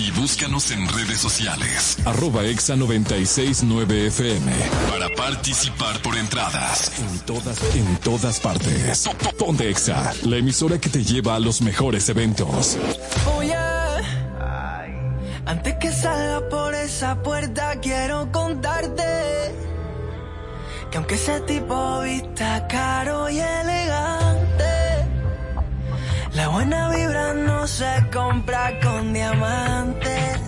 y búscanos en redes sociales. Arroba Exa 969 FM para participar por entradas en todas, en todas partes. Ponte Exa, la emisora que te lleva a los mejores eventos. Oh. Antes que salga por esa puerta quiero contarte que aunque ese tipo vista caro y elegante, la buena vibra no se compra con diamantes.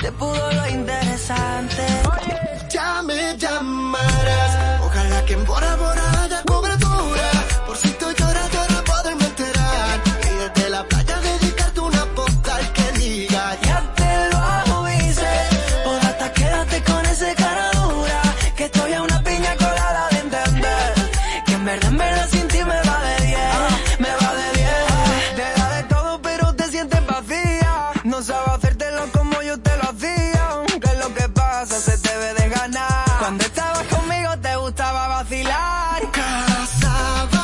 Te pudo lo interesante. Oye. Ya me llamarás. Ojalá que en Bora Bora haya todo. Caraçaba.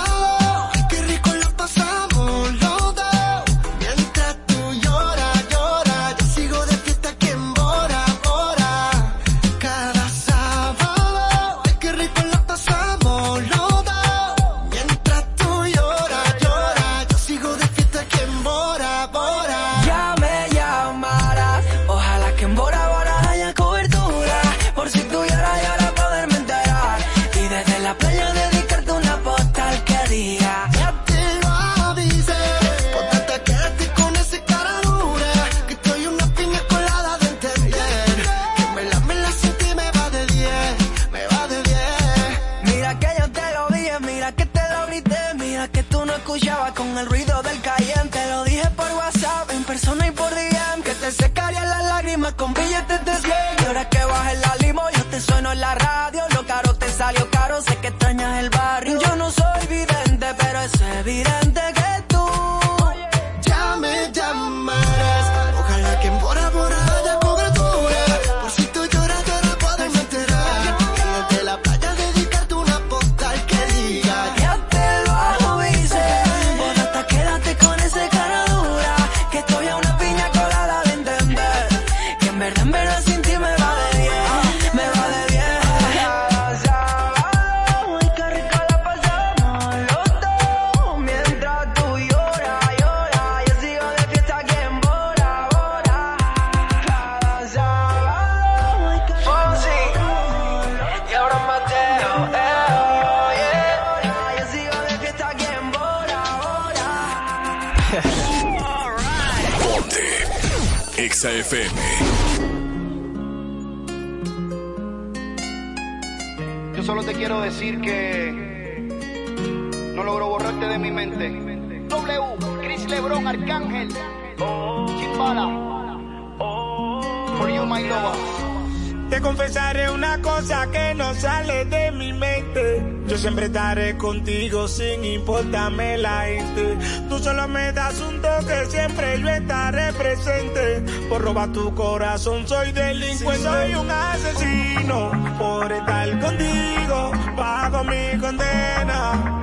importa me la. Tú solo me das un toque, siempre yo estaré presente. Por robar tu corazón soy delincuente, soy un asesino. Por estar contigo, pago mi condena.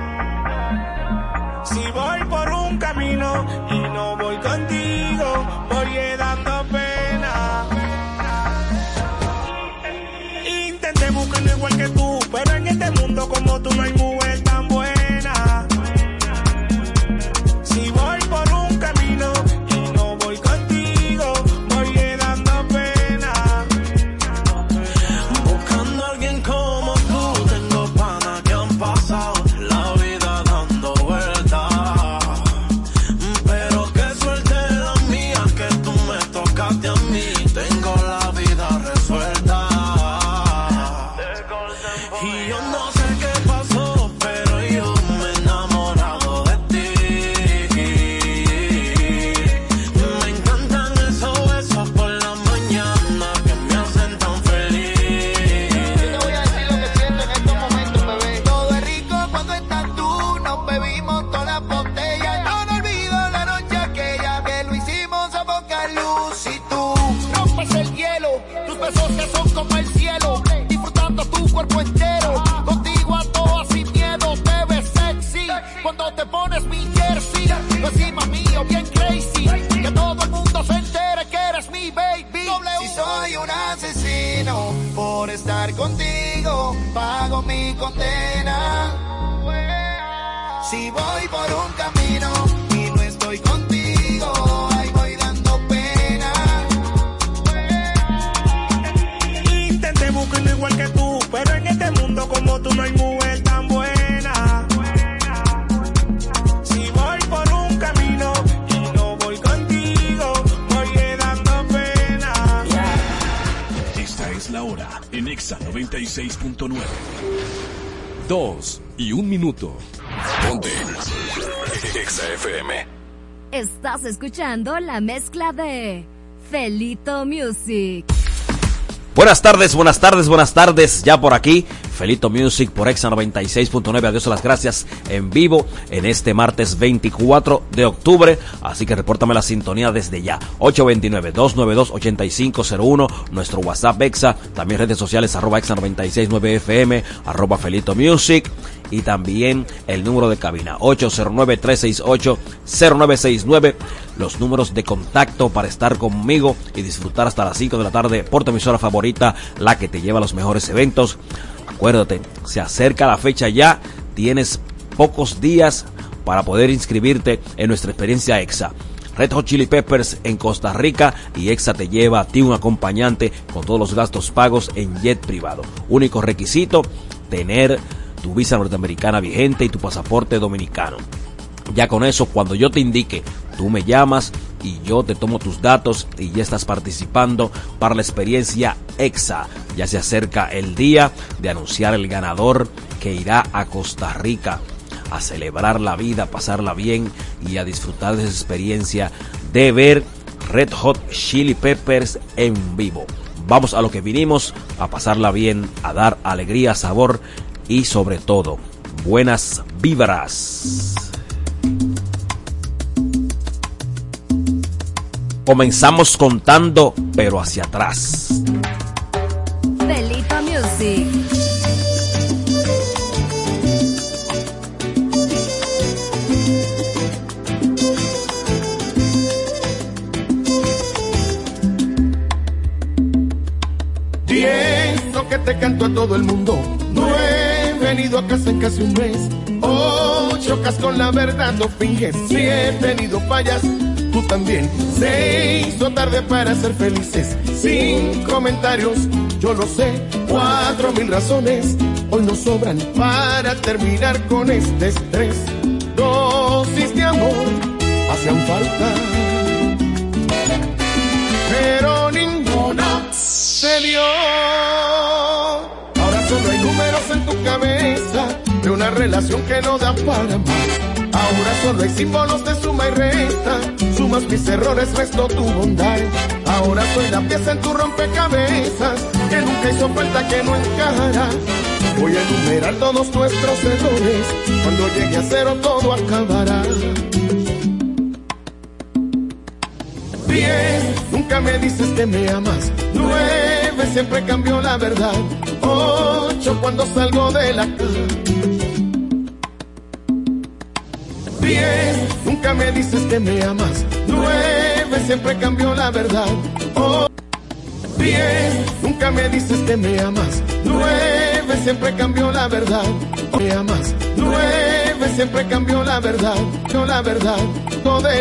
Asesino por estar contigo, pago mi condena. Si voy por un camino y no estoy contigo, ahí voy dando pena. Intenté buscarlo igual que tú, pero en este mundo como tú no hay mujer Exa 96.9. Dos y un minuto. Ponte. Exa FM. Estás escuchando la mezcla de Felito Music. Buenas tardes, buenas tardes, buenas tardes. Ya por aquí, Felito Music por Exa 96.9. Adiós, las gracias en vivo en este martes 24 de octubre. Así que repórtame la sintonía desde ya. 829-292-8501. Nuestro WhatsApp Exa. También redes sociales arroba Exa 969 FM, arroba Felito Music. Y también el número de cabina 809-368-0969. Los números de contacto para estar conmigo y disfrutar hasta las 5 de la tarde por tu emisora favorita, la que te lleva a los mejores eventos. Acuérdate, se acerca la fecha ya, tienes pocos días para poder inscribirte en nuestra experiencia EXA. Red Hot Chili Peppers en Costa Rica y EXA te lleva a ti un acompañante con todos los gastos pagos en jet privado. Único requisito, tener tu visa norteamericana vigente y tu pasaporte dominicano. Ya con eso, cuando yo te indique, tú me llamas y yo te tomo tus datos y ya estás participando para la experiencia EXA. Ya se acerca el día de anunciar el ganador que irá a Costa Rica a celebrar la vida, a pasarla bien y a disfrutar de esa experiencia de ver Red Hot Chili Peppers en vivo. Vamos a lo que vinimos, a pasarla bien, a dar alegría, sabor y sobre todo buenas vibras. Comenzamos contando, pero hacia atrás. Felito Music. Pienso que te canto a todo el mundo. No he venido a casa en casi un mes. Oh, chocas con la verdad, no finges. Si he tenido fallas, tú también. Se hizo tarde para ser felices. Sin comentarios, yo lo sé. Cuatro mil razones hoy nos sobran para terminar con este estrés. Dosis de amor hacían falta. Pero ninguna se dio. Ahora solo hay números en tu cabeza de una relación que no da para más. Ahora solo hay símbolos de suma y resta. Sumas mis errores, resto tu bondad. Ahora soy la pieza en tu rompecabezas que nunca hizo falta que no encajará. Voy a enumerar todos nuestros errores. Cuando llegue a cero todo acabará. Diez, nunca me dices que me amas. Nueve, siempre cambio la verdad. Ocho, cuando salgo de la cama. Diez, nunca me dices que me amas. Nueve, siempre cambio la verdad. Oh, diez, nunca me dices que me amas. Nueve, siempre cambio la verdad. Oh, me amas. Nueve, siempre cambio la verdad. Yo la verdad. Todo